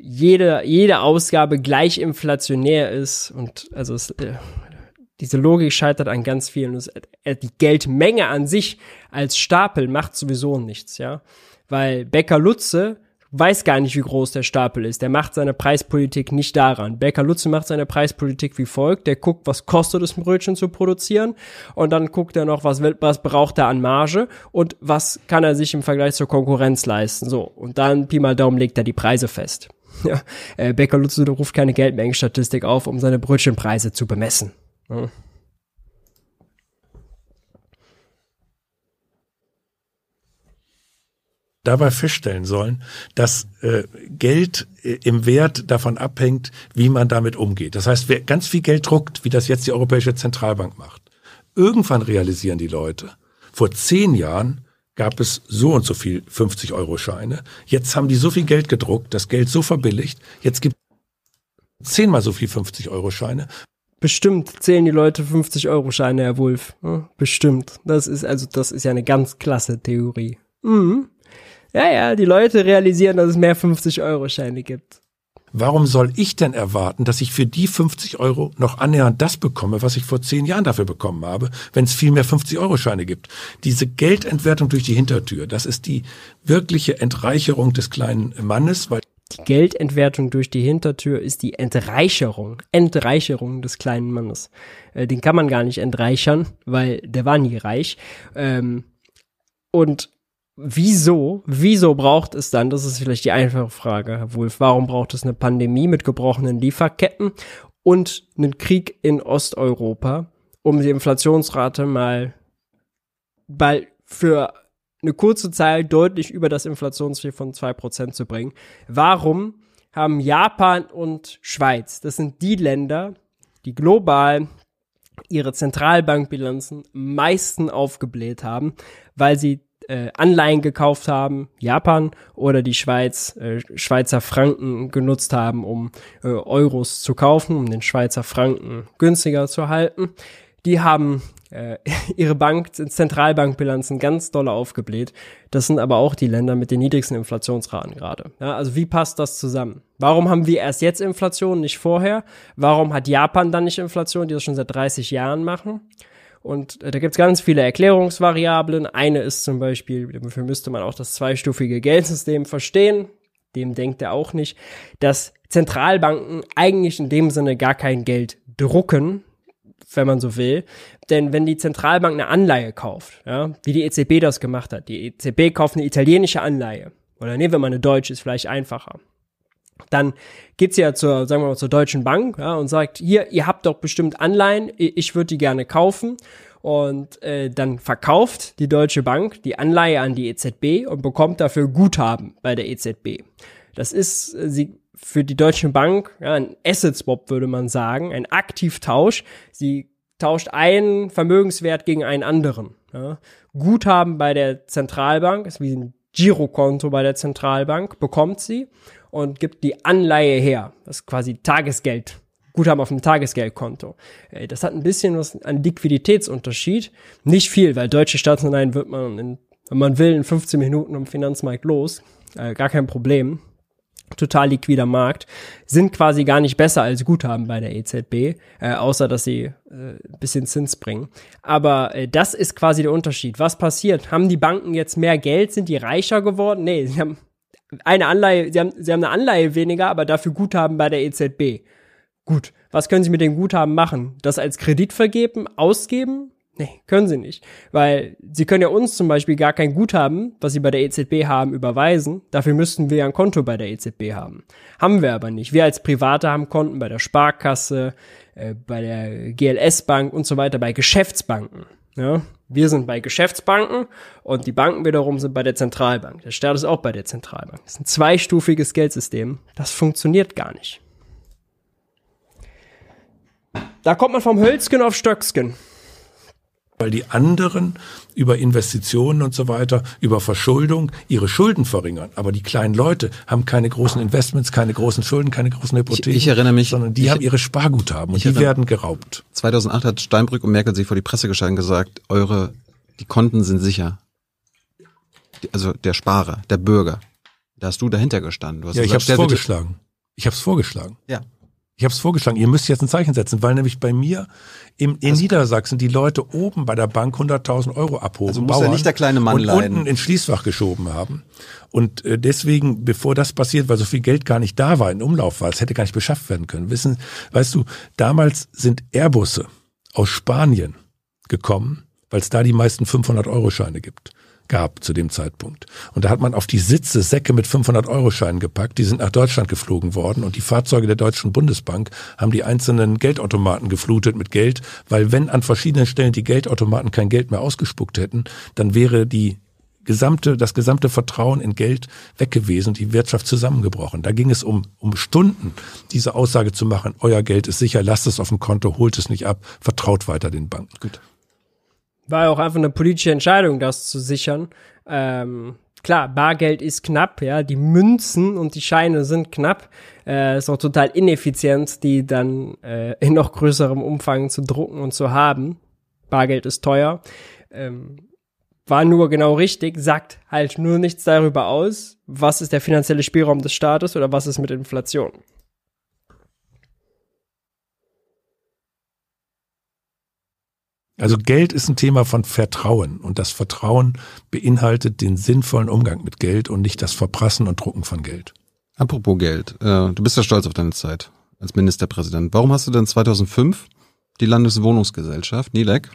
jede, jede Ausgabe gleich inflationär ist und also es, äh, diese Logik scheitert an ganz vielen. Äh, die Geldmenge an sich als Stapel macht sowieso nichts, ja weil Becker Lutze weiß gar nicht, wie groß der Stapel ist. Der macht seine Preispolitik nicht daran. Becker Lutze macht seine Preispolitik wie folgt. Der guckt, was kostet es, ein Brötchen zu produzieren. Und dann guckt er noch, was, was braucht er an Marge und was kann er sich im Vergleich zur Konkurrenz leisten. So. Und dann, Pi mal Daumen, legt er die Preise fest. [LAUGHS] Ja, äh, Becker Lutze ruft keine Geldmengenstatistik auf, um seine Brötchenpreise zu bemessen. Ja. dabei feststellen sollen, dass äh, Geld äh, im Wert davon abhängt, wie man damit umgeht. Das heißt, wer ganz viel Geld druckt, wie das jetzt die Europäische Zentralbank macht, irgendwann realisieren die Leute, vor zehn Jahren gab es so und so viel 50-Euro-Scheine. Jetzt haben die so viel Geld gedruckt, das Geld so verbilligt, jetzt gibt es zehnmal so viel 50-Euro-Scheine. Bestimmt zählen die Leute 50-Euro-Scheine, Herr Wulff. bestimmt. Das ist also, das ist ja eine ganz klasse Theorie. Mhm. Ja, ja, die Leute realisieren, dass es mehr 50-Euro-Scheine gibt. Warum soll ich denn erwarten, dass ich für die 50 Euro noch annähernd das bekomme, was ich vor zehn Jahren dafür bekommen habe, wenn es viel mehr 50-Euro-Scheine gibt? Diese Geldentwertung durch die Hintertür, das ist die wirkliche Entreicherung des kleinen Mannes, weil die Geldentwertung durch die Hintertür ist die Entreicherung, Entreicherung des kleinen Mannes. Äh, den kann man gar nicht entreichern, weil der war nie reich. Ähm, und wieso, wieso braucht es dann, das ist vielleicht die einfache Frage, Herr Wulff, warum braucht es eine Pandemie mit gebrochenen Lieferketten und einen Krieg in Osteuropa, um die Inflationsrate mal, mal für eine kurze Zeit deutlich über das Inflationsziel von zwei Prozent zu bringen. Warum haben Japan und Schweiz, das sind die Länder, die global ihre Zentralbankbilanzen meisten aufgebläht haben, weil sie äh, Anleihen gekauft haben, Japan oder die Schweiz, äh, Schweizer Franken genutzt haben, um äh, Euros zu kaufen, um den Schweizer Franken günstiger zu halten. Die haben äh, [LAUGHS] ihre Bank, Zentralbankbilanzen ganz doll aufgebläht. Das sind aber auch die Länder mit den niedrigsten Inflationsraten gerade. Ja, also wie passt das zusammen? Warum haben wir erst jetzt Inflation, nicht vorher? Warum hat Japan dann nicht Inflation, die das schon seit 30 Jahren machen? Und äh, da gibt's ganz viele Erklärungsvariablen. Eine ist zum Beispiel, dafür müsste man auch das zweistufige Geldsystem verstehen. Dem denkt er auch nicht, dass Zentralbanken eigentlich in dem Sinne gar kein Geld drucken, wenn man so will. Denn wenn die Zentralbank eine Anleihe kauft, ja, wie die EZB das gemacht hat, die EZB kauft eine italienische Anleihe, oder nehmen wir mal eine deutsche, ist vielleicht einfacher dann geht's ja zur, sagen wir mal, zur Deutschen Bank ja, und sagt, hier, ihr habt doch bestimmt Anleihen, ich würde die gerne kaufen. Und äh, dann verkauft die Deutsche Bank die Anleihe an die EZB und bekommt dafür Guthaben bei der EZB. Das ist äh, sie für die Deutsche Bank ja, ein Asset Swap, würde man sagen, ein Aktivtausch. Sie tauscht einen Vermögenswert gegen einen anderen. Ja. Guthaben bei der Zentralbank, ist wie ein Girokonto bei der Zentralbank, bekommt sie und gibt die Anleihe her. Das ist quasi Tagesgeld. Guthaben auf dem Tagesgeldkonto. Äh, das hat ein bisschen was an Liquiditätsunterschied. Nicht viel, weil deutsche Staatsanleihen wird man, in, wenn man will, in 15 Minuten am Finanzmarkt los. Äh, gar kein Problem. Total liquider Markt, sind quasi gar nicht besser als Guthaben bei der EZB, äh, außer dass sie äh, ein bisschen Zins bringen. Aber äh, das ist quasi der Unterschied. Was passiert? Haben die Banken jetzt mehr Geld? Sind die reicher geworden? Nee, sie haben eine Anleihe, sie haben, sie haben eine Anleihe weniger, aber dafür Guthaben bei der EZB. Gut, was können sie mit dem Guthaben machen? Das als Kredit vergeben, ausgeben? Nee, können sie nicht. Weil sie können ja uns zum Beispiel gar kein Guthaben, was sie bei der EZB haben, überweisen. Dafür müssten wir ja ein Konto bei der EZB haben. Haben wir aber nicht. Wir als Private haben Konten bei der Sparkasse, äh, bei der GLS Bank und so weiter, bei Geschäftsbanken. Ja? Wir sind bei Geschäftsbanken und die Banken wiederum sind bei der Zentralbank. Der Staat ist auch bei der Zentralbank. Das ist ein zweistufiges Geldsystem. Das funktioniert gar nicht. Da kommt man vom Hölzgen auf Stöcksken weil die anderen über Investitionen und so weiter, über Verschuldung ihre Schulden verringern. Aber die kleinen Leute haben keine großen Investments, keine großen Schulden, keine großen Hypotheken. Ich, ich erinnere mich, sondern die ich, haben ihre Sparguthaben und die werden geraubt. 2008 hat Steinbrück und Merkel sich vor die Presse gestellt und gesagt, eure, die Konten sind sicher. Also der Sparer, der Bürger. Da hast du dahinter gestanden. Du hast ja, gesagt, ich habe es vorgeschlagen. Ich habe es vorgeschlagen. Ja. Ich habe es vorgeschlagen, ihr müsst jetzt ein Zeichen setzen, weil nämlich bei mir im, in also, Niedersachsen die Leute oben bei der Bank 100.000 Euro abhoben. Also muss ja nicht der kleine Mann und leiden. unten ins Schließfach geschoben haben. Und äh, deswegen, bevor das passiert, weil so viel Geld gar nicht da war, in Umlauf war, es hätte gar nicht beschafft werden können. Wissen, weißt du, damals sind Airbusse aus Spanien gekommen, weil es da die meisten 500-Euro-Scheine gibt gab zu dem Zeitpunkt. Und da hat man auf die Sitze Säcke mit 500-Euro-Scheinen gepackt. Die sind nach Deutschland geflogen worden und die Fahrzeuge der Deutschen Bundesbank haben die einzelnen Geldautomaten geflutet mit Geld, weil wenn an verschiedenen Stellen die Geldautomaten kein Geld mehr ausgespuckt hätten, dann wäre die gesamte, das gesamte Vertrauen in Geld weg gewesen, die Wirtschaft zusammengebrochen. Da ging es um, um Stunden, diese Aussage zu machen, euer Geld ist sicher, lasst es auf dem Konto, holt es nicht ab, vertraut weiter den Banken. Gut war auch einfach eine politische Entscheidung, das zu sichern. Ähm, klar, Bargeld ist knapp, ja, die Münzen und die Scheine sind knapp. Äh, ist auch total ineffizient, die dann äh, in noch größerem Umfang zu drucken und zu haben. Bargeld ist teuer. Ähm, war nur genau richtig, sagt halt nur nichts darüber aus, was ist der finanzielle Spielraum des Staates oder was ist mit Inflation. Also Geld ist ein Thema von Vertrauen und das Vertrauen beinhaltet den sinnvollen Umgang mit Geld und nicht das Verprassen und Drucken von Geld. Apropos Geld, äh, du bist ja stolz auf deine Zeit als Ministerpräsident. Warum hast du denn 2005 die Landeswohnungsgesellschaft, NILEC,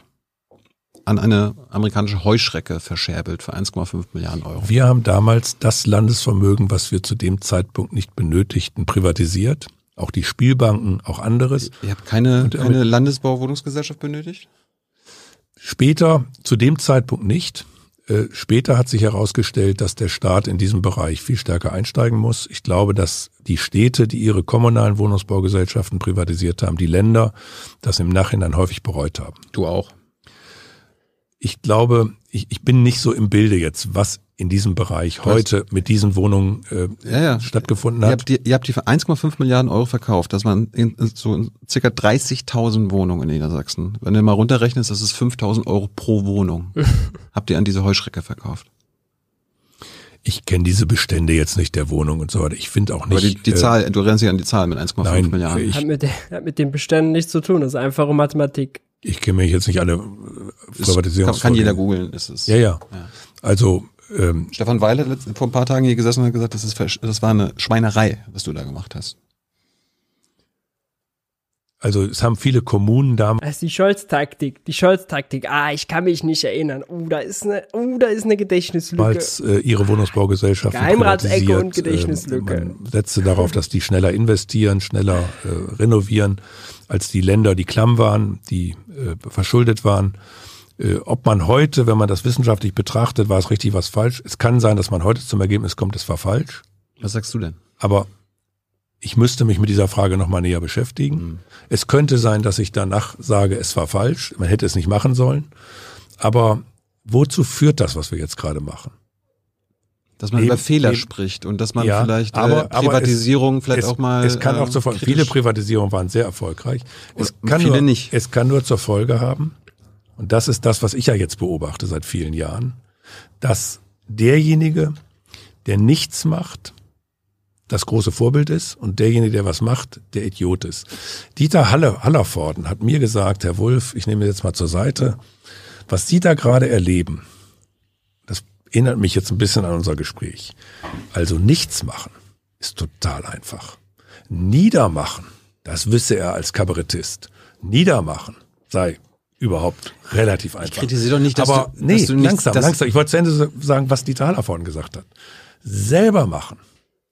an eine amerikanische Heuschrecke verscherbelt für 1,5 Milliarden Euro? Wir haben damals das Landesvermögen, was wir zu dem Zeitpunkt nicht benötigten, privatisiert. Auch die Spielbanken, auch anderes. Ihr habt keine, keine Landesbauwohnungsgesellschaft benötigt? Später, zu dem Zeitpunkt nicht. Äh, später hat sich herausgestellt, dass der Staat in diesem Bereich viel stärker einsteigen muss. Ich glaube, dass die Städte, die ihre kommunalen Wohnungsbaugesellschaften privatisiert haben, die Länder, das im Nachhinein häufig bereut haben. Du auch? Ich glaube, ich, ich bin nicht so im Bilde jetzt, was in diesem Bereich heute mit diesen Wohnungen äh, ja, ja. stattgefunden hat. Ihr habt, die, ihr habt die für 1,5 Milliarden Euro verkauft. Das waren in, so circa 30.000 Wohnungen in Niedersachsen. Wenn du mal runterrechnest, das ist 5.000 Euro pro Wohnung. [LAUGHS] habt ihr an diese Heuschrecke verkauft? Ich kenne diese Bestände jetzt nicht der Wohnung und so weiter. Ich finde auch nicht. Aber die, die äh, Zahl, du rennst ja an die Zahl mit 1,5 Milliarden. Ich, hat, mit, hat mit den Beständen nichts zu tun. Das ist einfache Mathematik. Ich kenne mich jetzt nicht alle Privatisierungs. Kann, kann jeder googeln, ist es. Ja, ja, ja. Also ähm, Stefan Weil hat vor ein paar Tagen hier gesessen und hat gesagt, das, ist, das war eine Schweinerei, was du da gemacht hast. Also es haben viele Kommunen da. Das ist die Scholz-Taktik, die Scholz-Taktik. Ah, ich kann mich nicht erinnern. Oh, da ist eine, oh, da ist eine Gedächtnislücke. Als äh, ihre Wohnungsbaugesellschaft Geheimratsecke und Gedächtnislücke. Äh, man setzte darauf, dass die schneller investieren, schneller äh, renovieren, als die Länder, die klamm waren, die äh, verschuldet waren. Äh, ob man heute, wenn man das wissenschaftlich betrachtet, war es richtig, was falsch. Es kann sein, dass man heute zum Ergebnis kommt, es war falsch. Was sagst du denn? Aber ich müsste mich mit dieser Frage nochmal näher beschäftigen. Mhm. Es könnte sein, dass ich danach sage, es war falsch, man hätte es nicht machen sollen. Aber wozu führt das, was wir jetzt gerade machen? Dass man eben, über Fehler eben, spricht und dass man ja, vielleicht aber, äh, Privatisierung es, vielleicht es, auch mal. Es kann auch zur Folge, viele Privatisierungen waren sehr erfolgreich. Es kann, viele nur, nicht. es kann nur zur Folge haben, und das ist das, was ich ja jetzt beobachte seit vielen Jahren, dass derjenige, der nichts macht, das große Vorbild ist und derjenige, der was macht, der Idiot ist. Dieter Halle, Hallervorden hat mir gesagt, Herr Wulff, ich nehme jetzt mal zur Seite, was Sie da gerade erleben, das erinnert mich jetzt ein bisschen an unser Gespräch. Also nichts machen ist total einfach. Niedermachen, das wisse er als Kabarettist. Niedermachen sei überhaupt relativ einfach. Ich kritisiere doch nicht, dass Aber du, nee, dass du nicht, langsam, langsam. Ich wollte zu Ende sagen, was Dieter Haller vorhin gesagt hat. Selber machen.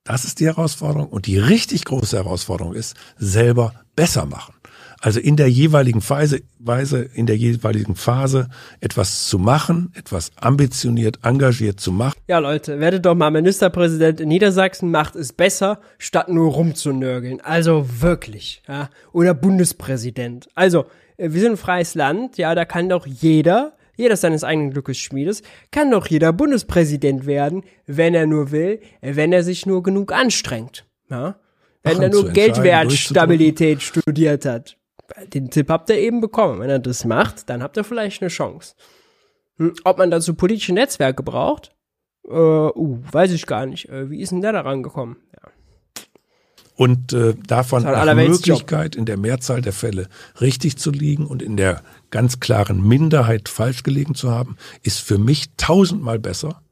Das ist die Herausforderung. Und die richtig große Herausforderung ist, selber besser machen. Also in der jeweiligen Phase, Weise, in der jeweiligen Phase etwas zu machen, etwas ambitioniert, engagiert zu machen. Ja, Leute, werdet doch mal Ministerpräsident in Niedersachsen, macht es besser, statt nur rumzunörgeln. Also wirklich, ja. Oder Bundespräsident. Also, wir sind ein freies Land, ja, da kann doch jeder, jeder seines eigenen Glückes Schmiedes, kann doch jeder Bundespräsident werden, wenn er nur will, wenn er sich nur genug anstrengt, ja. Wenn Ach, er nur Geldwertstabilität studiert hat den Tipp habt ihr eben bekommen. Wenn er das macht, dann habt ihr vielleicht eine Chance. Hm, ob man dazu politische Netzwerke braucht, äh, uh, weiß ich gar nicht. Äh, wie ist denn der da rangekommen? Ja. Und äh, davon nach Möglichkeit in der Mehrzahl der Fälle richtig zu liegen und in der ganz klaren Minderheit falsch gelegen zu haben, ist für mich tausendmal besser,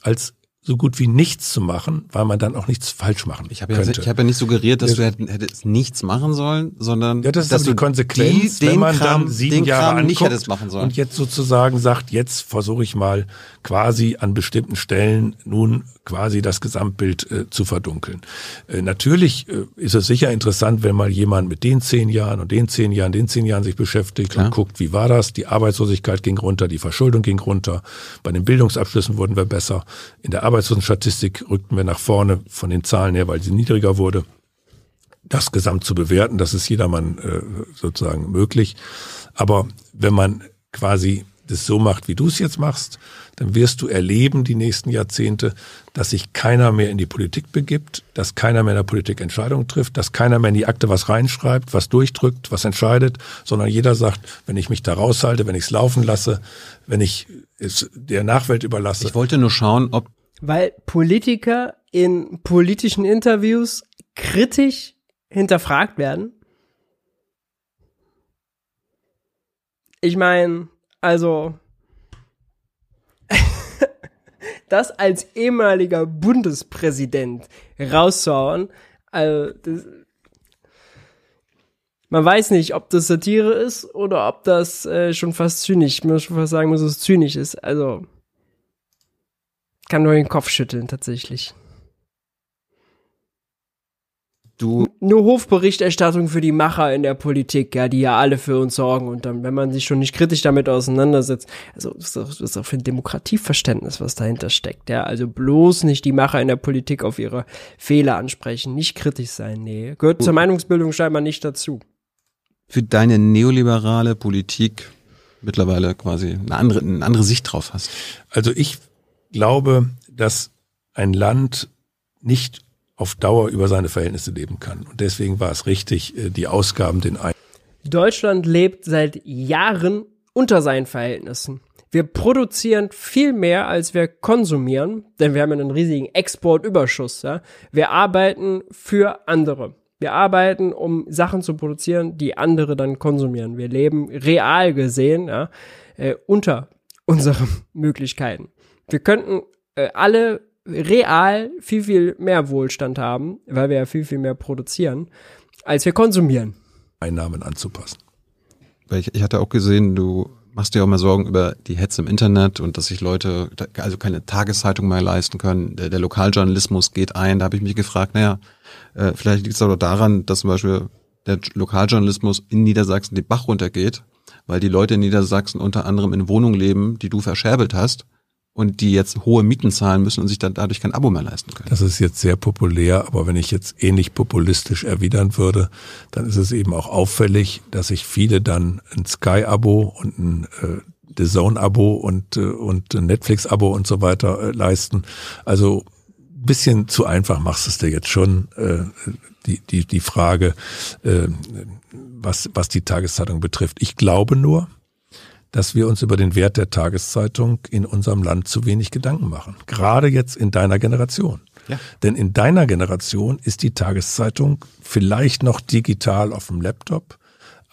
als so gut wie nichts zu machen, weil man dann auch nichts falsch machen ich habe ja, könnte. Ich habe ja nicht suggeriert, dass du hättest nichts machen sollen, sondern ja, das ist dass die du Konsequenz, die, wenn man Kram, dann sieben Jahre anguckt nicht hättest machen sollen. und jetzt sozusagen sagt, jetzt versuche ich mal quasi an bestimmten Stellen nun quasi das Gesamtbild äh, zu verdunkeln. Äh, natürlich äh, ist es sicher interessant, wenn mal jemand mit den zehn Jahren und den zehn Jahren, den zehn Jahren sich beschäftigt Klar. und guckt, wie war das? Die Arbeitslosigkeit ging runter, die Verschuldung ging runter, bei den Bildungsabschlüssen wurden wir besser, in der Arbeitslosenstatistik Statistik rückten wir nach vorne von den Zahlen her, weil sie niedriger wurde. Das gesamt zu bewerten, das ist jedermann äh, sozusagen möglich. Aber wenn man quasi das so macht, wie du es jetzt machst, dann wirst du erleben die nächsten Jahrzehnte, dass sich keiner mehr in die Politik begibt, dass keiner mehr in der Politik Entscheidungen trifft, dass keiner mehr in die Akte was reinschreibt, was durchdrückt, was entscheidet, sondern jeder sagt, wenn ich mich da raushalte, wenn ich es laufen lasse, wenn ich es der Nachwelt überlasse. Ich wollte nur schauen, ob weil Politiker in politischen Interviews kritisch hinterfragt werden. Ich meine, also [LAUGHS] das als ehemaliger Bundespräsident rauszuhauen, also das, man weiß nicht, ob das Satire ist oder ob das äh, schon fast zynisch, ich muss schon fast sagen, dass es zynisch ist. Also kann nur den Kopf schütteln, tatsächlich. Du. Nur Hofberichterstattung für die Macher in der Politik, ja, die ja alle für uns sorgen. Und dann, wenn man sich schon nicht kritisch damit auseinandersetzt, also das ist auch, das ist auch für ein Demokratieverständnis, was dahinter steckt, ja. Also bloß nicht die Macher in der Politik auf ihre Fehler ansprechen, nicht kritisch sein, nee. Gehört uh. zur Meinungsbildung scheinbar nicht dazu. Für deine neoliberale Politik mittlerweile quasi eine andere, eine andere Sicht drauf hast. Also ich glaube, dass ein Land nicht auf Dauer über seine Verhältnisse leben kann. Und deswegen war es richtig, äh, die Ausgaben den ein. Deutschland lebt seit Jahren unter seinen Verhältnissen. Wir produzieren viel mehr, als wir konsumieren, denn wir haben einen riesigen Exportüberschuss. Ja? Wir arbeiten für andere. Wir arbeiten, um Sachen zu produzieren, die andere dann konsumieren. Wir leben real gesehen ja, äh, unter [LAUGHS] unseren Möglichkeiten. Wir könnten äh, alle real viel, viel mehr Wohlstand haben, weil wir ja viel, viel mehr produzieren, als wir konsumieren. Einnahmen anzupassen. Weil ich, ich hatte auch gesehen, du machst dir auch mal Sorgen über die Hetze im Internet und dass sich Leute also keine Tageszeitung mehr leisten können. Der, der Lokaljournalismus geht ein. Da habe ich mich gefragt, naja, äh, vielleicht liegt es auch daran, dass zum Beispiel der Lokaljournalismus in Niedersachsen den Bach runtergeht, weil die Leute in Niedersachsen unter anderem in Wohnungen leben, die du verscherbelt hast und die jetzt hohe Mieten zahlen müssen und sich dann dadurch kein Abo mehr leisten können. Das ist jetzt sehr populär, aber wenn ich jetzt ähnlich populistisch erwidern würde, dann ist es eben auch auffällig, dass sich viele dann ein Sky-Abo und ein äh, The Zone-Abo und, äh, und ein Netflix-Abo und so weiter äh, leisten. Also bisschen zu einfach machst du es dir jetzt schon, äh, die, die, die Frage, äh, was, was die Tageszeitung betrifft. Ich glaube nur, dass wir uns über den Wert der Tageszeitung in unserem Land zu wenig Gedanken machen. Gerade jetzt in deiner Generation. Ja. Denn in deiner Generation ist die Tageszeitung vielleicht noch digital auf dem Laptop,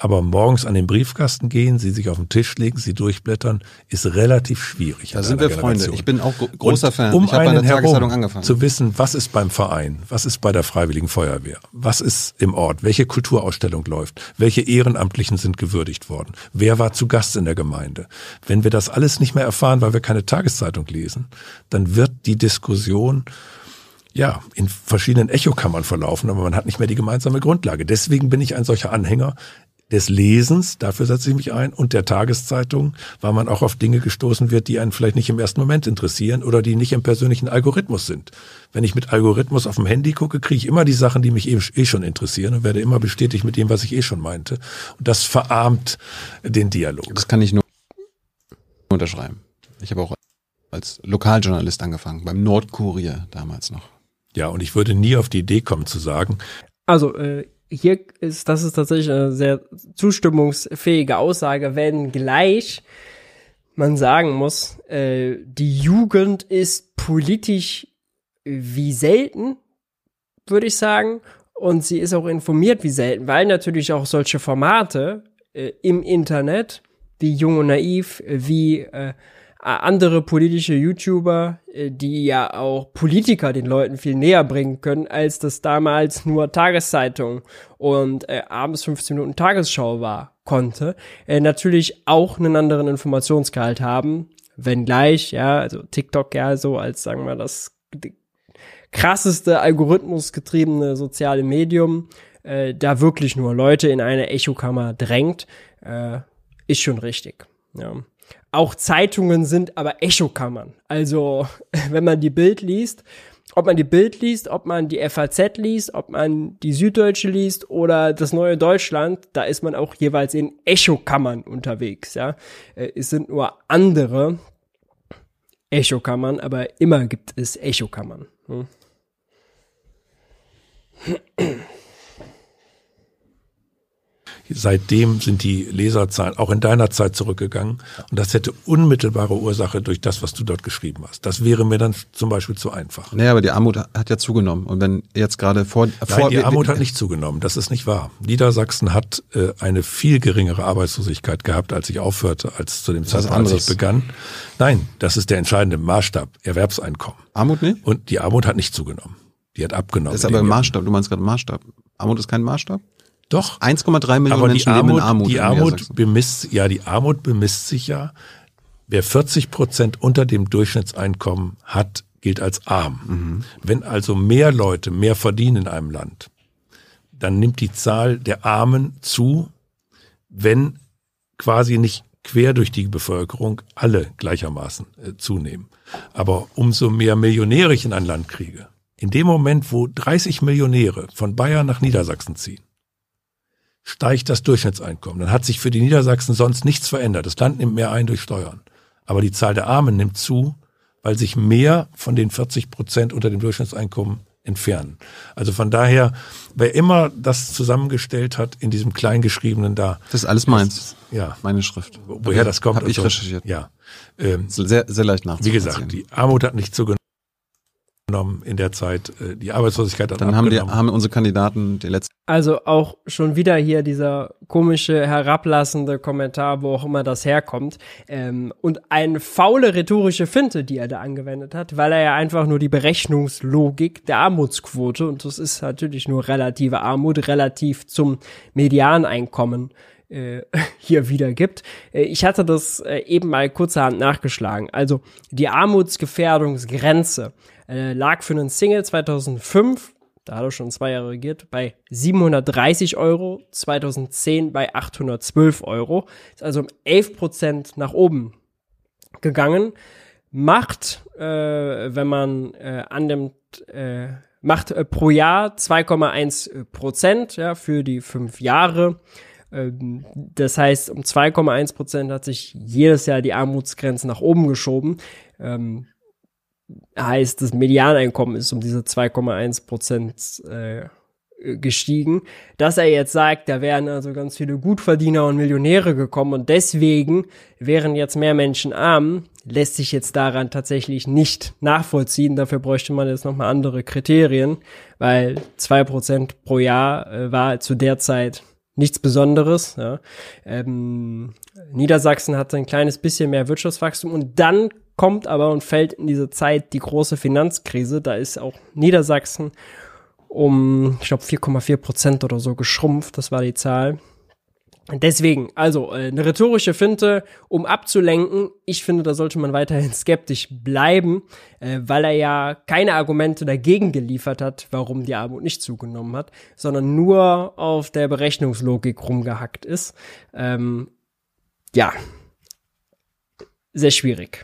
aber morgens an den Briefkasten gehen, sie sich auf den Tisch legen, sie durchblättern, ist relativ schwierig. Da sind wir Generation. Freunde. Ich bin auch großer Und Fan. Um ich der Tageszeitung angefangen. Zu wissen, was ist beim Verein, was ist bei der Freiwilligen Feuerwehr, was ist im Ort, welche Kulturausstellung läuft, welche Ehrenamtlichen sind gewürdigt worden, wer war zu Gast in der Gemeinde. Wenn wir das alles nicht mehr erfahren, weil wir keine Tageszeitung lesen, dann wird die Diskussion ja, in verschiedenen Echokammern verlaufen, aber man hat nicht mehr die gemeinsame Grundlage. Deswegen bin ich ein solcher Anhänger des Lesens, dafür setze ich mich ein, und der Tageszeitung, weil man auch auf Dinge gestoßen wird, die einen vielleicht nicht im ersten Moment interessieren oder die nicht im persönlichen Algorithmus sind. Wenn ich mit Algorithmus auf dem Handy gucke, kriege ich immer die Sachen, die mich eh, eh schon interessieren und werde immer bestätigt mit dem, was ich eh schon meinte. Und das verarmt den Dialog. Das kann ich nur unterschreiben. Ich habe auch als Lokaljournalist angefangen, beim Nordkurier damals noch. Ja, und ich würde nie auf die Idee kommen zu sagen. Also, äh, hier ist, das ist tatsächlich eine sehr zustimmungsfähige Aussage, wenn gleich man sagen muss, äh, die Jugend ist politisch wie selten, würde ich sagen, und sie ist auch informiert wie selten, weil natürlich auch solche Formate äh, im Internet, wie Jung und Naiv, wie äh, andere politische YouTuber, äh, die ja auch Politiker den Leuten viel näher bringen können, als das damals nur Tageszeitung und äh, abends 15 Minuten Tagesschau war, konnte, äh, natürlich auch einen anderen Informationsgehalt haben, wenngleich, ja, also TikTok ja so als, sagen wir, das krasseste algorithmusgetriebene soziale Medium, äh, da wirklich nur Leute in eine Echokammer drängt, äh, ist schon richtig. Ja. Auch Zeitungen sind aber Echokammern. Also, [LAUGHS] wenn man die Bild liest, ob man die Bild liest, ob man die FAZ liest, ob man die Süddeutsche liest oder das neue Deutschland, da ist man auch jeweils in Echokammern unterwegs, ja. Äh, es sind nur andere Echokammern, aber immer gibt es Echokammern. Hm. Seitdem sind die Leserzahlen auch in deiner Zeit zurückgegangen. Und das hätte unmittelbare Ursache durch das, was du dort geschrieben hast. Das wäre mir dann zum Beispiel zu einfach. Naja, aber die Armut hat ja zugenommen. Und wenn jetzt gerade vor, Nein, die Armut hat nicht zugenommen. Das ist nicht wahr. Niedersachsen hat äh, eine viel geringere Arbeitslosigkeit gehabt, als ich aufhörte, als zu dem Zeitpunkt, als ich begann. Nein, das ist der entscheidende Maßstab. Erwerbseinkommen. Armut nicht? Und die Armut hat nicht zugenommen. Die hat abgenommen. Das ist aber ein Maßstab. Du meinst gerade Maßstab. Armut ist kein Maßstab? Doch. 1,3 Millionen Menschen Armut, leben in Armut. Die Armut bemisst, ja, die Armut bemisst sich ja. Wer 40 Prozent unter dem Durchschnittseinkommen hat, gilt als arm. Mhm. Wenn also mehr Leute mehr verdienen in einem Land, dann nimmt die Zahl der Armen zu, wenn quasi nicht quer durch die Bevölkerung alle gleichermaßen äh, zunehmen. Aber umso mehr Millionäre ich in ein Land kriege, in dem Moment, wo 30 Millionäre von Bayern nach Niedersachsen ziehen, steigt das Durchschnittseinkommen. Dann hat sich für die Niedersachsen sonst nichts verändert. Das Land nimmt mehr ein durch Steuern. Aber die Zahl der Armen nimmt zu, weil sich mehr von den 40 Prozent unter dem Durchschnittseinkommen entfernen. Also von daher, wer immer das zusammengestellt hat in diesem kleingeschriebenen da. Das ist alles meins. Ist, ja. Meine Schrift. Woher das kommt. Habe ich so. recherchiert. Ja. Ähm, sehr, sehr leicht nachzuvollziehen. Wie gesagt, die Armut hat nicht zugenommen in der Zeit. Äh, die Arbeitslosigkeit hat Dann haben, die, haben unsere Kandidaten die letzten. Also auch schon wieder hier dieser komische, herablassende Kommentar, wo auch immer das herkommt. Ähm, und eine faule rhetorische Finte, die er da angewendet hat, weil er ja einfach nur die Berechnungslogik der Armutsquote, und das ist natürlich nur relative Armut, relativ zum Medianeinkommen äh, [LAUGHS] hier wiedergibt. Äh, ich hatte das eben mal kurzerhand nachgeschlagen. Also die Armutsgefährdungsgrenze äh, lag für einen Single 2005, da hat er schon zwei Jahre regiert, bei 730 Euro, 2010 bei 812 Euro. Ist also um 11 Prozent nach oben gegangen. Macht, äh, wenn man äh, annimmt, äh, macht äh, pro Jahr 2,1 Prozent ja, für die fünf Jahre. Ähm, das heißt, um 2,1 Prozent hat sich jedes Jahr die Armutsgrenze nach oben geschoben. Ähm, heißt, das Medianeinkommen ist um diese 2,1 Prozent äh, gestiegen. Dass er jetzt sagt, da wären also ganz viele Gutverdiener und Millionäre gekommen und deswegen wären jetzt mehr Menschen arm, lässt sich jetzt daran tatsächlich nicht nachvollziehen. Dafür bräuchte man jetzt nochmal andere Kriterien, weil zwei Prozent pro Jahr äh, war zu der Zeit nichts Besonderes. Ja. Ähm, Niedersachsen hatte ein kleines bisschen mehr Wirtschaftswachstum und dann kommt aber und fällt in diese Zeit die große Finanzkrise. Da ist auch Niedersachsen um, ich glaube, 4,4 Prozent oder so geschrumpft. Das war die Zahl. Deswegen, also äh, eine rhetorische Finte, um abzulenken. Ich finde, da sollte man weiterhin skeptisch bleiben, äh, weil er ja keine Argumente dagegen geliefert hat, warum die Armut nicht zugenommen hat, sondern nur auf der Berechnungslogik rumgehackt ist. Ähm, ja, sehr schwierig.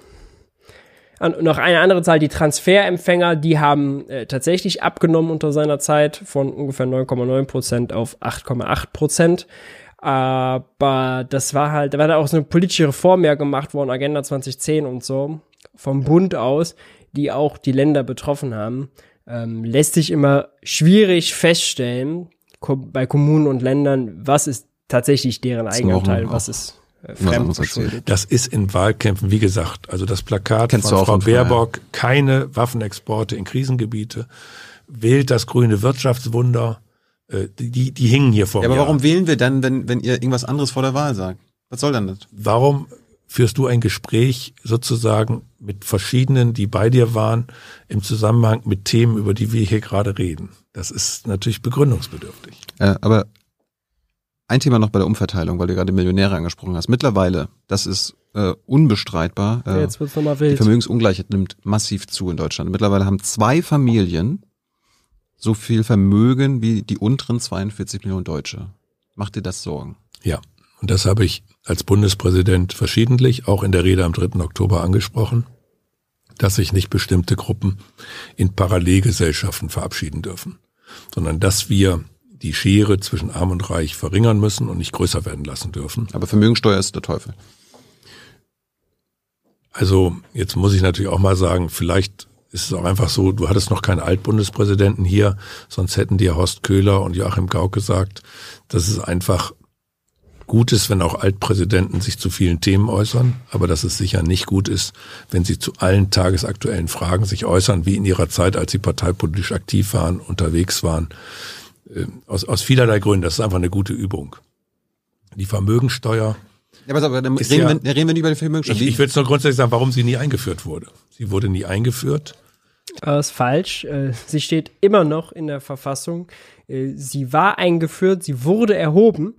Und noch eine andere Zahl, die Transferempfänger, die haben äh, tatsächlich abgenommen unter seiner Zeit von ungefähr 9,9 Prozent auf 8,8 Prozent. Aber das war halt, da war da auch so eine politische Reform ja gemacht worden, Agenda 2010 und so, vom Bund aus, die auch die Länder betroffen haben. Ähm, lässt sich immer schwierig feststellen, bei Kommunen und Ländern, was ist tatsächlich deren Eigenanteil, was ist äh, Das ist in Wahlkämpfen, wie gesagt, also das Plakat Kennst von Frau Baerbock, keine Waffenexporte in Krisengebiete, wählt das grüne Wirtschaftswunder, äh, die, die hingen hier vor ja, aber warum wählen wir dann, wenn, wenn ihr irgendwas anderes vor der Wahl sagt? Was soll denn das? Warum führst du ein Gespräch sozusagen mit verschiedenen, die bei dir waren, im Zusammenhang mit Themen, über die wir hier gerade reden? Das ist natürlich begründungsbedürftig. Äh, aber ein Thema noch bei der Umverteilung, weil du gerade Millionäre angesprochen hast. Mittlerweile, das ist äh, unbestreitbar. Äh, Jetzt wird's nochmal wild. Die Vermögensungleichheit nimmt massiv zu in Deutschland. Mittlerweile haben zwei Familien so viel Vermögen wie die unteren 42 Millionen Deutsche. Macht dir das Sorgen? Ja, und das habe ich als Bundespräsident verschiedentlich, auch in der Rede am 3. Oktober angesprochen, dass sich nicht bestimmte Gruppen in Parallelgesellschaften verabschieden dürfen, sondern dass wir die Schere zwischen Arm und Reich verringern müssen und nicht größer werden lassen dürfen. Aber Vermögensteuer ist der Teufel. Also jetzt muss ich natürlich auch mal sagen, vielleicht ist es auch einfach so, du hattest noch keinen Altbundespräsidenten hier, sonst hätten dir Horst Köhler und Joachim Gauck gesagt, dass es einfach gut ist, wenn auch Altpräsidenten sich zu vielen Themen äußern, aber dass es sicher nicht gut ist, wenn sie zu allen tagesaktuellen Fragen sich äußern, wie in ihrer Zeit, als sie parteipolitisch aktiv waren, unterwegs waren. Äh, aus, aus vielerlei Gründen. Das ist einfach eine gute Übung. Die Vermögensteuer. Ja, pass auf, dann reden, ja, wir, reden wir nicht über die Vermögensteuer. Ich, ich würde es nur grundsätzlich sagen, warum sie nie eingeführt wurde. Sie wurde nie eingeführt. Das ist falsch. Äh, sie steht immer noch in der Verfassung. Äh, sie war eingeführt, sie wurde erhoben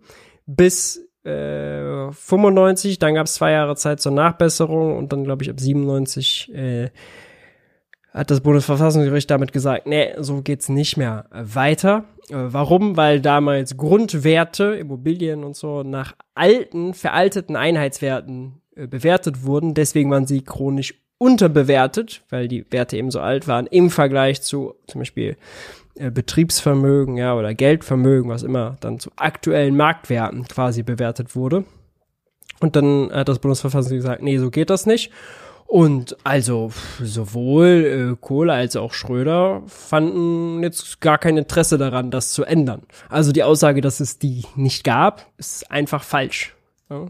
bis äh, 95, dann gab es zwei Jahre Zeit zur Nachbesserung und dann, glaube ich, ab 97 äh, hat das Bundesverfassungsgericht damit gesagt, nee, so geht's nicht mehr weiter. Äh, warum? Weil damals Grundwerte, Immobilien und so nach alten, veralteten Einheitswerten äh, bewertet wurden. Deswegen waren sie chronisch unterbewertet, weil die Werte eben so alt waren, im Vergleich zu zum Beispiel äh, Betriebsvermögen, ja, oder Geldvermögen, was immer dann zu aktuellen Marktwerten quasi bewertet wurde. Und dann hat das Bundesverfassungsgericht gesagt, nee, so geht das nicht. Und also sowohl äh, Kohl als auch Schröder fanden jetzt gar kein Interesse daran, das zu ändern. Also die Aussage, dass es die nicht gab, ist einfach falsch. Ja.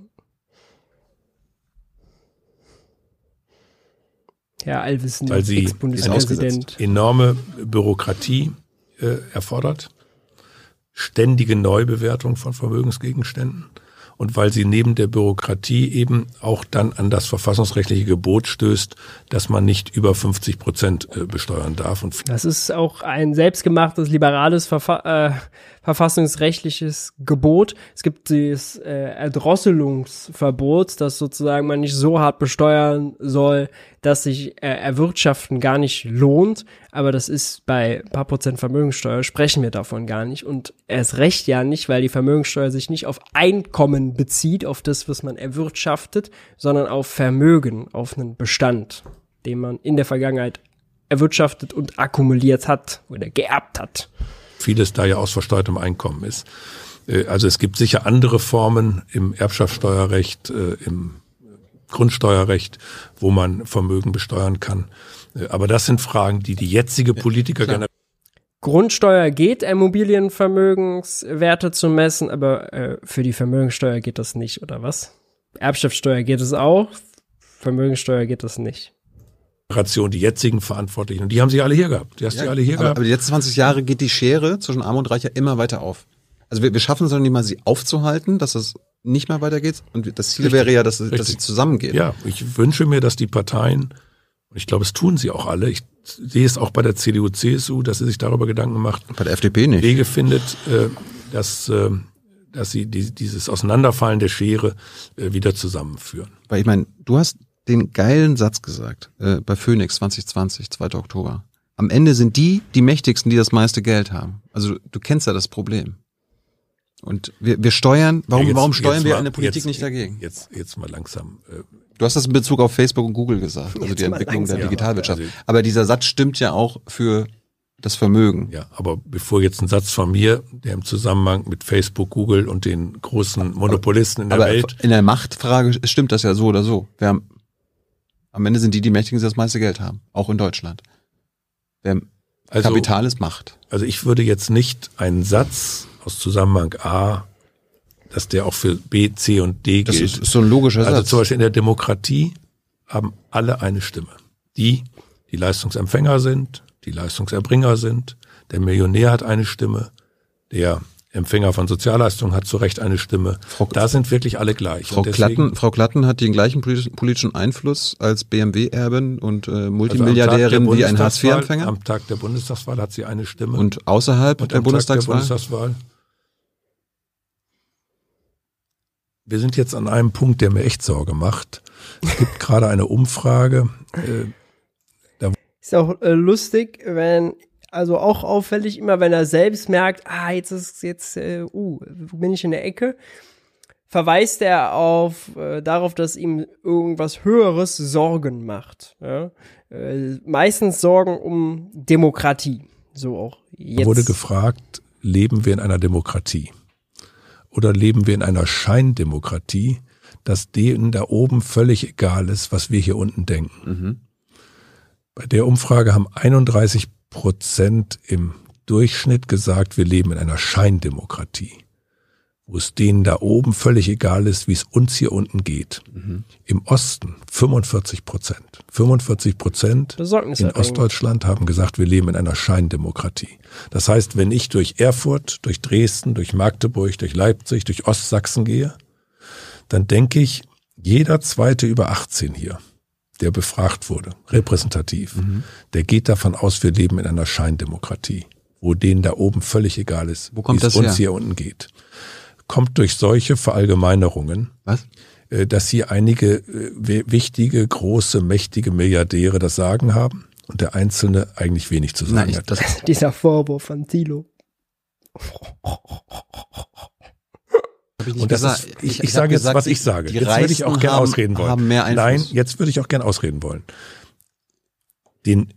Herr Allwissen, Weil sie Ex-Bundespräsident. enorme Bürokratie äh, erfordert, ständige Neubewertung von Vermögensgegenständen und weil sie neben der Bürokratie eben auch dann an das verfassungsrechtliche Gebot stößt, dass man nicht über 50 Prozent äh, besteuern darf. Und das ist auch ein selbstgemachtes liberales Verfa äh, verfassungsrechtliches Gebot. Es gibt das äh, Erdrosselungsverbot, dass sozusagen man nicht so hart besteuern soll, dass sich äh, Erwirtschaften gar nicht lohnt. Aber das ist bei paar Prozent Vermögenssteuer, sprechen wir davon gar nicht. Und erst recht ja nicht, weil die Vermögenssteuer sich nicht auf Einkommen bezieht, auf das, was man erwirtschaftet, sondern auf Vermögen, auf einen Bestand, den man in der Vergangenheit erwirtschaftet und akkumuliert hat oder geerbt hat vieles da ja aus versteuertem Einkommen ist. Äh, also es gibt sicher andere Formen im Erbschaftssteuerrecht, äh, im Grundsteuerrecht, wo man Vermögen besteuern kann. Äh, aber das sind Fragen, die die jetzige Politiker gerne Grundsteuer geht, Immobilienvermögenswerte zu messen, aber äh, für die Vermögenssteuer geht das nicht, oder was? Erbschaftssteuer geht es auch. Vermögensteuer geht das nicht. Generation, die jetzigen Verantwortlichen, und die haben sie alle hier gehabt. Die hast ja, du alle hier aber, gehabt. Aber die letzten 20 Jahre geht die Schere zwischen Arm und Reich ja immer weiter auf. Also wir, wir schaffen es noch nicht mal, sie aufzuhalten, dass es nicht mehr weitergeht. Und das Ziel Richtig. wäre ja, dass, dass sie zusammengehen. Ja, ich wünsche mir, dass die Parteien, und ich glaube, es tun sie auch alle, ich sehe es auch bei der CDU, CSU, dass sie sich darüber Gedanken macht. Bei der FDP nicht. Wege findet, äh, dass, äh, dass sie die, dieses Auseinanderfallen der Schere äh, wieder zusammenführen. Weil ich meine, du hast den geilen Satz gesagt äh, bei Phoenix 2020, 2. Oktober. Am Ende sind die die mächtigsten, die das meiste Geld haben. Also du kennst ja das Problem. Und wir, wir steuern, warum, ja, jetzt, warum steuern wir mal, eine Politik jetzt, nicht dagegen? Jetzt, jetzt mal langsam. Äh, du hast das in Bezug auf Facebook und Google gesagt, also die Entwicklung langsam, der Digitalwirtschaft. Ja, also, aber dieser Satz stimmt ja auch für das Vermögen. Ja, aber bevor jetzt ein Satz von mir, der im Zusammenhang mit Facebook, Google und den großen Monopolisten in der aber Welt. In der Machtfrage stimmt das ja so oder so. Wir haben am Ende sind die die Mächtigen, die das meiste Geld haben, auch in Deutschland. Wer also, Kapital ist Macht. Also ich würde jetzt nicht einen Satz aus Zusammenhang A, dass der auch für B, C und D das gilt. Das ist so ein logischer also Satz. Also zum Beispiel in der Demokratie haben alle eine Stimme. Die, die Leistungsempfänger sind, die Leistungserbringer sind. Der Millionär hat eine Stimme. Der Empfänger von Sozialleistungen hat zu Recht eine Stimme. Frau, da sind wirklich alle gleich. Frau, deswegen, Klatten, Frau Klatten hat den gleichen politischen Einfluss als BMW-Erbin und äh, Multimilliardärin also wie ein Hartz-IV-Empfänger? Am Tag der Bundestagswahl hat sie eine Stimme. Und außerhalb und der, Bundestagswahl? der Bundestagswahl? Wir sind jetzt an einem Punkt, der mir echt Sorge macht. Es gibt [LAUGHS] gerade eine Umfrage. Äh, ist auch äh, lustig, wenn also auch auffällig, immer wenn er selbst merkt, ah, jetzt ist jetzt, äh, uh, bin ich in der Ecke, verweist er auf äh, darauf, dass ihm irgendwas Höheres Sorgen macht. Ja? Äh, meistens Sorgen um Demokratie. So auch jetzt. Er wurde gefragt, leben wir in einer Demokratie? Oder leben wir in einer Scheindemokratie, dass denen da oben völlig egal ist, was wir hier unten denken? Mhm. Bei der Umfrage haben 31 Prozent im Durchschnitt gesagt, wir leben in einer Scheindemokratie, wo es denen da oben völlig egal ist, wie es uns hier unten geht. Mhm. Im Osten 45 Prozent. 45 Prozent in Ostdeutschland haben gesagt, wir leben in einer Scheindemokratie. Das heißt, wenn ich durch Erfurt, durch Dresden, durch Magdeburg, durch Leipzig, durch Ostsachsen gehe, dann denke ich, jeder zweite über 18 hier der befragt wurde, repräsentativ, mhm. der geht davon aus, wir leben in einer Scheindemokratie, wo denen da oben völlig egal ist, wo kommt wie es uns her? hier unten geht. Kommt durch solche Verallgemeinerungen, Was? Äh, dass hier einige äh, wichtige, große, mächtige Milliardäre das Sagen haben und der Einzelne eigentlich wenig zu sagen Nein, hat. [LAUGHS] Dieser Vorwurf von Thilo. [LAUGHS] Und das ist, ich, ich, ich sage jetzt, gesagt, was ich sage. Jetzt würde ich auch gerne ausreden wollen. Nein, jetzt würde ich auch gerne ausreden wollen. Den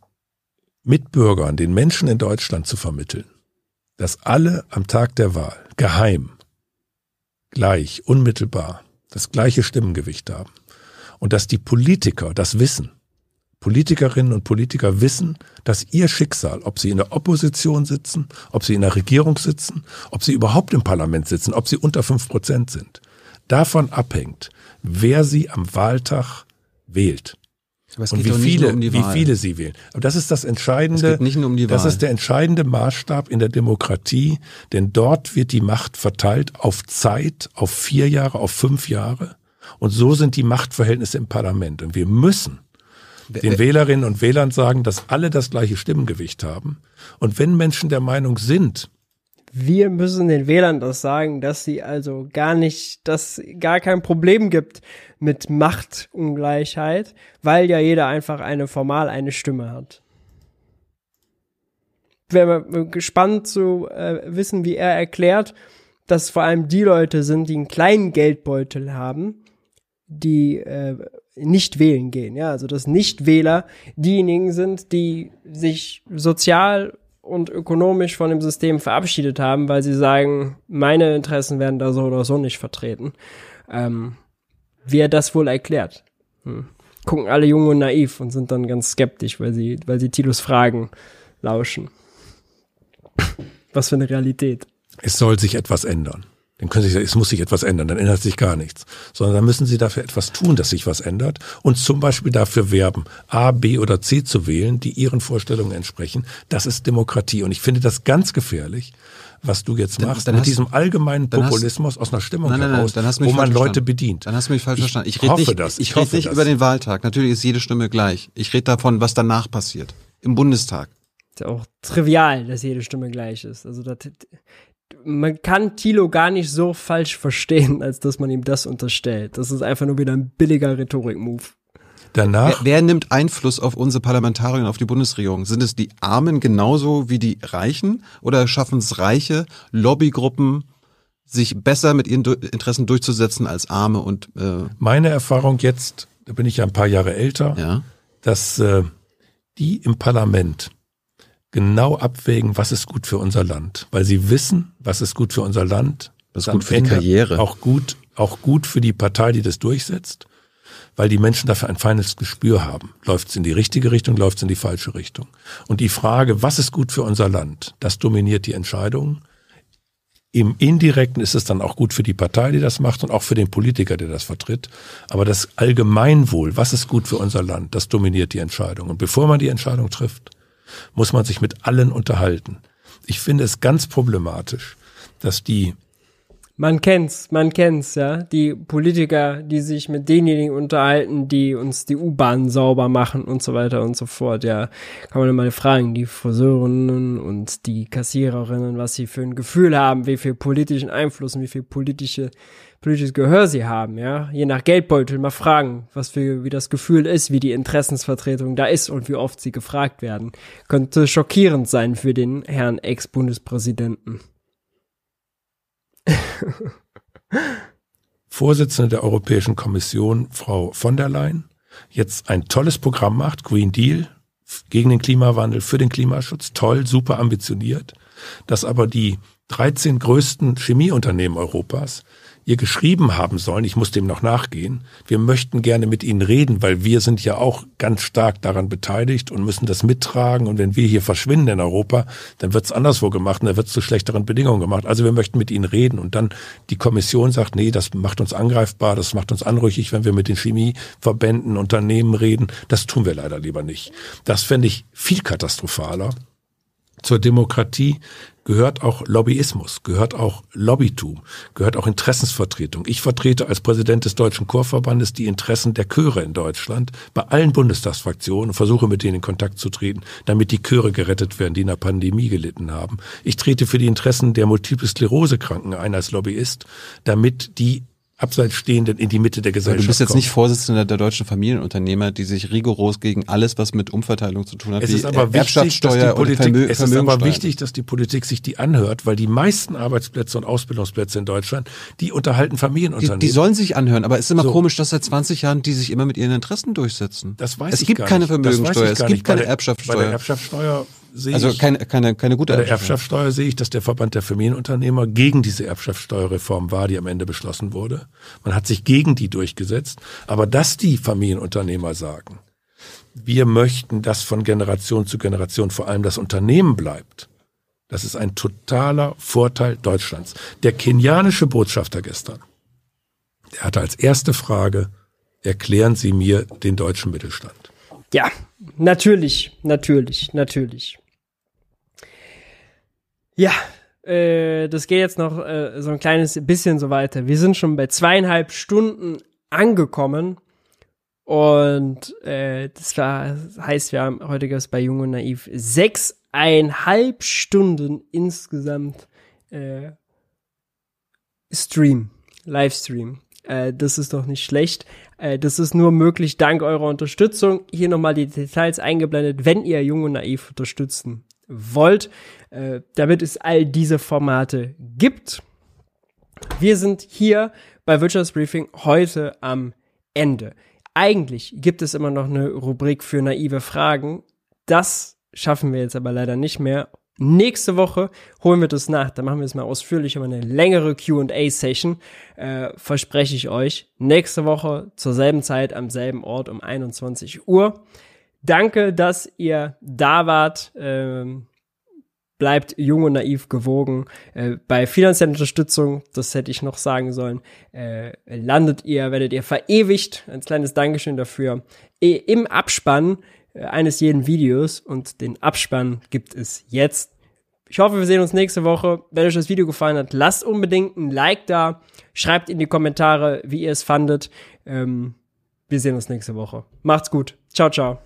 Mitbürgern, den Menschen in Deutschland zu vermitteln, dass alle am Tag der Wahl geheim, gleich, unmittelbar das gleiche Stimmengewicht haben und dass die Politiker das wissen Politikerinnen und Politiker wissen, dass ihr Schicksal, ob sie in der Opposition sitzen, ob sie in der Regierung sitzen, ob sie überhaupt im Parlament sitzen, ob sie unter fünf Prozent sind, davon abhängt, wer sie am Wahltag wählt. und wie viele, um wie viele sie wählen. Aber das ist das Entscheidende. nicht nur um die Wahl. Das ist der entscheidende Maßstab in der Demokratie, denn dort wird die Macht verteilt auf Zeit, auf vier Jahre, auf fünf Jahre. Und so sind die Machtverhältnisse im Parlament. Und wir müssen den Wählerinnen und Wählern sagen, dass alle das gleiche Stimmengewicht haben. Und wenn Menschen der Meinung sind, wir müssen den Wählern das sagen, dass sie also gar nicht, dass gar kein Problem gibt mit Machtungleichheit, weil ja jeder einfach eine formal eine Stimme hat. Wäre gespannt zu äh, wissen, wie er erklärt, dass vor allem die Leute sind, die einen kleinen Geldbeutel haben, die äh, nicht wählen gehen. Ja, also dass Nichtwähler diejenigen sind, die sich sozial und ökonomisch von dem System verabschiedet haben, weil sie sagen, meine Interessen werden da so oder so nicht vertreten. Ähm, wie er das wohl erklärt. Hm. Gucken alle jung und naiv und sind dann ganz skeptisch, weil sie, weil sie Tilos Fragen lauschen. Was für eine Realität. Es soll sich etwas ändern. Dann können Sie sagen, es muss sich etwas ändern, dann ändert sich gar nichts. Sondern dann müssen Sie dafür etwas tun, dass sich was ändert und zum Beispiel dafür werben, A, B oder C zu wählen, die Ihren Vorstellungen entsprechen. Das ist Demokratie. Und ich finde das ganz gefährlich, was du jetzt machst, dann, dann mit diesem allgemeinen Populismus hast, aus einer Stimmung nein, nein, nein, heraus, wo man Leute bedient. Dann hast du mich falsch ich verstanden. Ich rede nicht, das, ich, ich rede nicht das. über den Wahltag. Natürlich ist jede Stimme gleich. Ich rede davon, was danach passiert. Im Bundestag. Ist ja auch trivial, dass jede Stimme gleich ist. Also das, man kann Thilo gar nicht so falsch verstehen, als dass man ihm das unterstellt. Das ist einfach nur wieder ein billiger Rhetorik-Move. Danach. Wer, wer, nimmt Einfluss auf unsere Parlamentarier und auf die Bundesregierung? Sind es die Armen genauso wie die Reichen? Oder schaffen es reiche Lobbygruppen, sich besser mit ihren Interessen durchzusetzen als Arme und äh Meine Erfahrung jetzt, da bin ich ja ein paar Jahre älter, ja. dass äh, die im Parlament genau abwägen, was ist gut für unser Land, weil sie wissen, was ist gut für unser Land, was ist gut für Ende die Karriere, auch gut, auch gut für die Partei, die das durchsetzt, weil die Menschen dafür ein feines Gespür haben. Läuft es in die richtige Richtung, läuft es in die falsche Richtung. Und die Frage, was ist gut für unser Land, das dominiert die Entscheidung. Im Indirekten ist es dann auch gut für die Partei, die das macht und auch für den Politiker, der das vertritt. Aber das Allgemeinwohl, was ist gut für unser Land, das dominiert die Entscheidung. Und bevor man die Entscheidung trifft, muss man sich mit allen unterhalten. Ich finde es ganz problematisch, dass die man kennt's, man kennt's, ja. Die Politiker, die sich mit denjenigen unterhalten, die uns die U-Bahn sauber machen und so weiter und so fort, ja. Kann man mal fragen, die Friseurinnen und die Kassiererinnen, was sie für ein Gefühl haben, wie viel politischen Einfluss und wie viel politische politisches Gehör sie haben, ja, je nach Geldbeutel mal fragen, was für, wie das Gefühl ist, wie die Interessensvertretung da ist und wie oft sie gefragt werden. Könnte schockierend sein für den Herrn Ex-Bundespräsidenten. [LAUGHS] Vorsitzende der Europäischen Kommission, Frau von der Leyen, jetzt ein tolles Programm macht, Green Deal, gegen den Klimawandel, für den Klimaschutz, toll, super ambitioniert, dass aber die 13 größten Chemieunternehmen Europas ihr geschrieben haben sollen, ich muss dem noch nachgehen, wir möchten gerne mit Ihnen reden, weil wir sind ja auch ganz stark daran beteiligt und müssen das mittragen. Und wenn wir hier verschwinden in Europa, dann wird es anderswo gemacht und dann wird es zu schlechteren Bedingungen gemacht. Also wir möchten mit Ihnen reden. Und dann die Kommission sagt, nee, das macht uns angreifbar, das macht uns anrüchig, wenn wir mit den Chemieverbänden, Unternehmen reden. Das tun wir leider lieber nicht. Das fände ich viel katastrophaler zur Demokratie gehört auch Lobbyismus, gehört auch Lobbytum, gehört auch Interessensvertretung. Ich vertrete als Präsident des Deutschen Chorverbandes die Interessen der Chöre in Deutschland bei allen Bundestagsfraktionen und versuche mit denen in Kontakt zu treten, damit die Chöre gerettet werden, die in der Pandemie gelitten haben. Ich trete für die Interessen der Multiple Sklerose Kranken ein als Lobbyist, damit die abseits stehenden in die Mitte der Gesellschaft. Du bist jetzt nicht Vorsitzender der deutschen Familienunternehmer, die sich rigoros gegen alles, was mit Umverteilung zu tun hat, es ist aber wichtig, dass die Politik, es ist aber wichtig, dass die Politik sich die anhört, weil die meisten Arbeitsplätze und Ausbildungsplätze in Deutschland, die unterhalten Familienunternehmen. Die, die sollen sich anhören, aber es ist immer so. komisch, dass seit 20 Jahren die sich immer mit ihren Interessen durchsetzen. Das weiß es ich gibt keine Vermögensteuer, es gibt keine Erbschaftssteuer. Bei der Erbschaftssteuer sehe also keine, keine, keine gute Bei der Erbschaftssteuer sehe ich, dass der Verband der Familienunternehmer gegen diese Erbschaftssteuerreform war, die am Ende beschlossen wurde. Man hat sich gegen die durchgesetzt. Aber dass die Familienunternehmer sagen, wir möchten, dass von Generation zu Generation vor allem das Unternehmen bleibt, das ist ein totaler Vorteil Deutschlands. Der kenianische Botschafter gestern, der hatte als erste Frage, erklären Sie mir den deutschen Mittelstand. Ja, natürlich, natürlich, natürlich. Ja, äh, das geht jetzt noch äh, so ein kleines bisschen so weiter. Wir sind schon bei zweieinhalb Stunden angekommen. Und äh, das war, heißt, wir haben heute gab bei Jung und Naiv sechseinhalb Stunden insgesamt äh, Stream, Livestream. Äh, das ist doch nicht schlecht. Äh, das ist nur möglich dank eurer Unterstützung. Hier nochmal die Details eingeblendet, wenn ihr Jung und Naiv unterstützen wollt, äh, damit es all diese Formate gibt. Wir sind hier bei Wirtschaftsbriefing heute am Ende. Eigentlich gibt es immer noch eine Rubrik für naive Fragen. Das schaffen wir jetzt aber leider nicht mehr. Nächste Woche holen wir das nach. Da machen wir es mal ausführlich über eine längere QA-Session. Äh, verspreche ich euch. Nächste Woche zur selben Zeit am selben Ort um 21 Uhr. Danke, dass ihr da wart. Ähm, bleibt jung und naiv gewogen. Äh, bei finanzieller Unterstützung, das hätte ich noch sagen sollen, äh, landet ihr, werdet ihr verewigt. Ein kleines Dankeschön dafür. E Im Abspann äh, eines jeden Videos und den Abspann gibt es jetzt. Ich hoffe, wir sehen uns nächste Woche. Wenn euch das Video gefallen hat, lasst unbedingt ein Like da. Schreibt in die Kommentare, wie ihr es fandet. Ähm, wir sehen uns nächste Woche. Macht's gut. Ciao, ciao.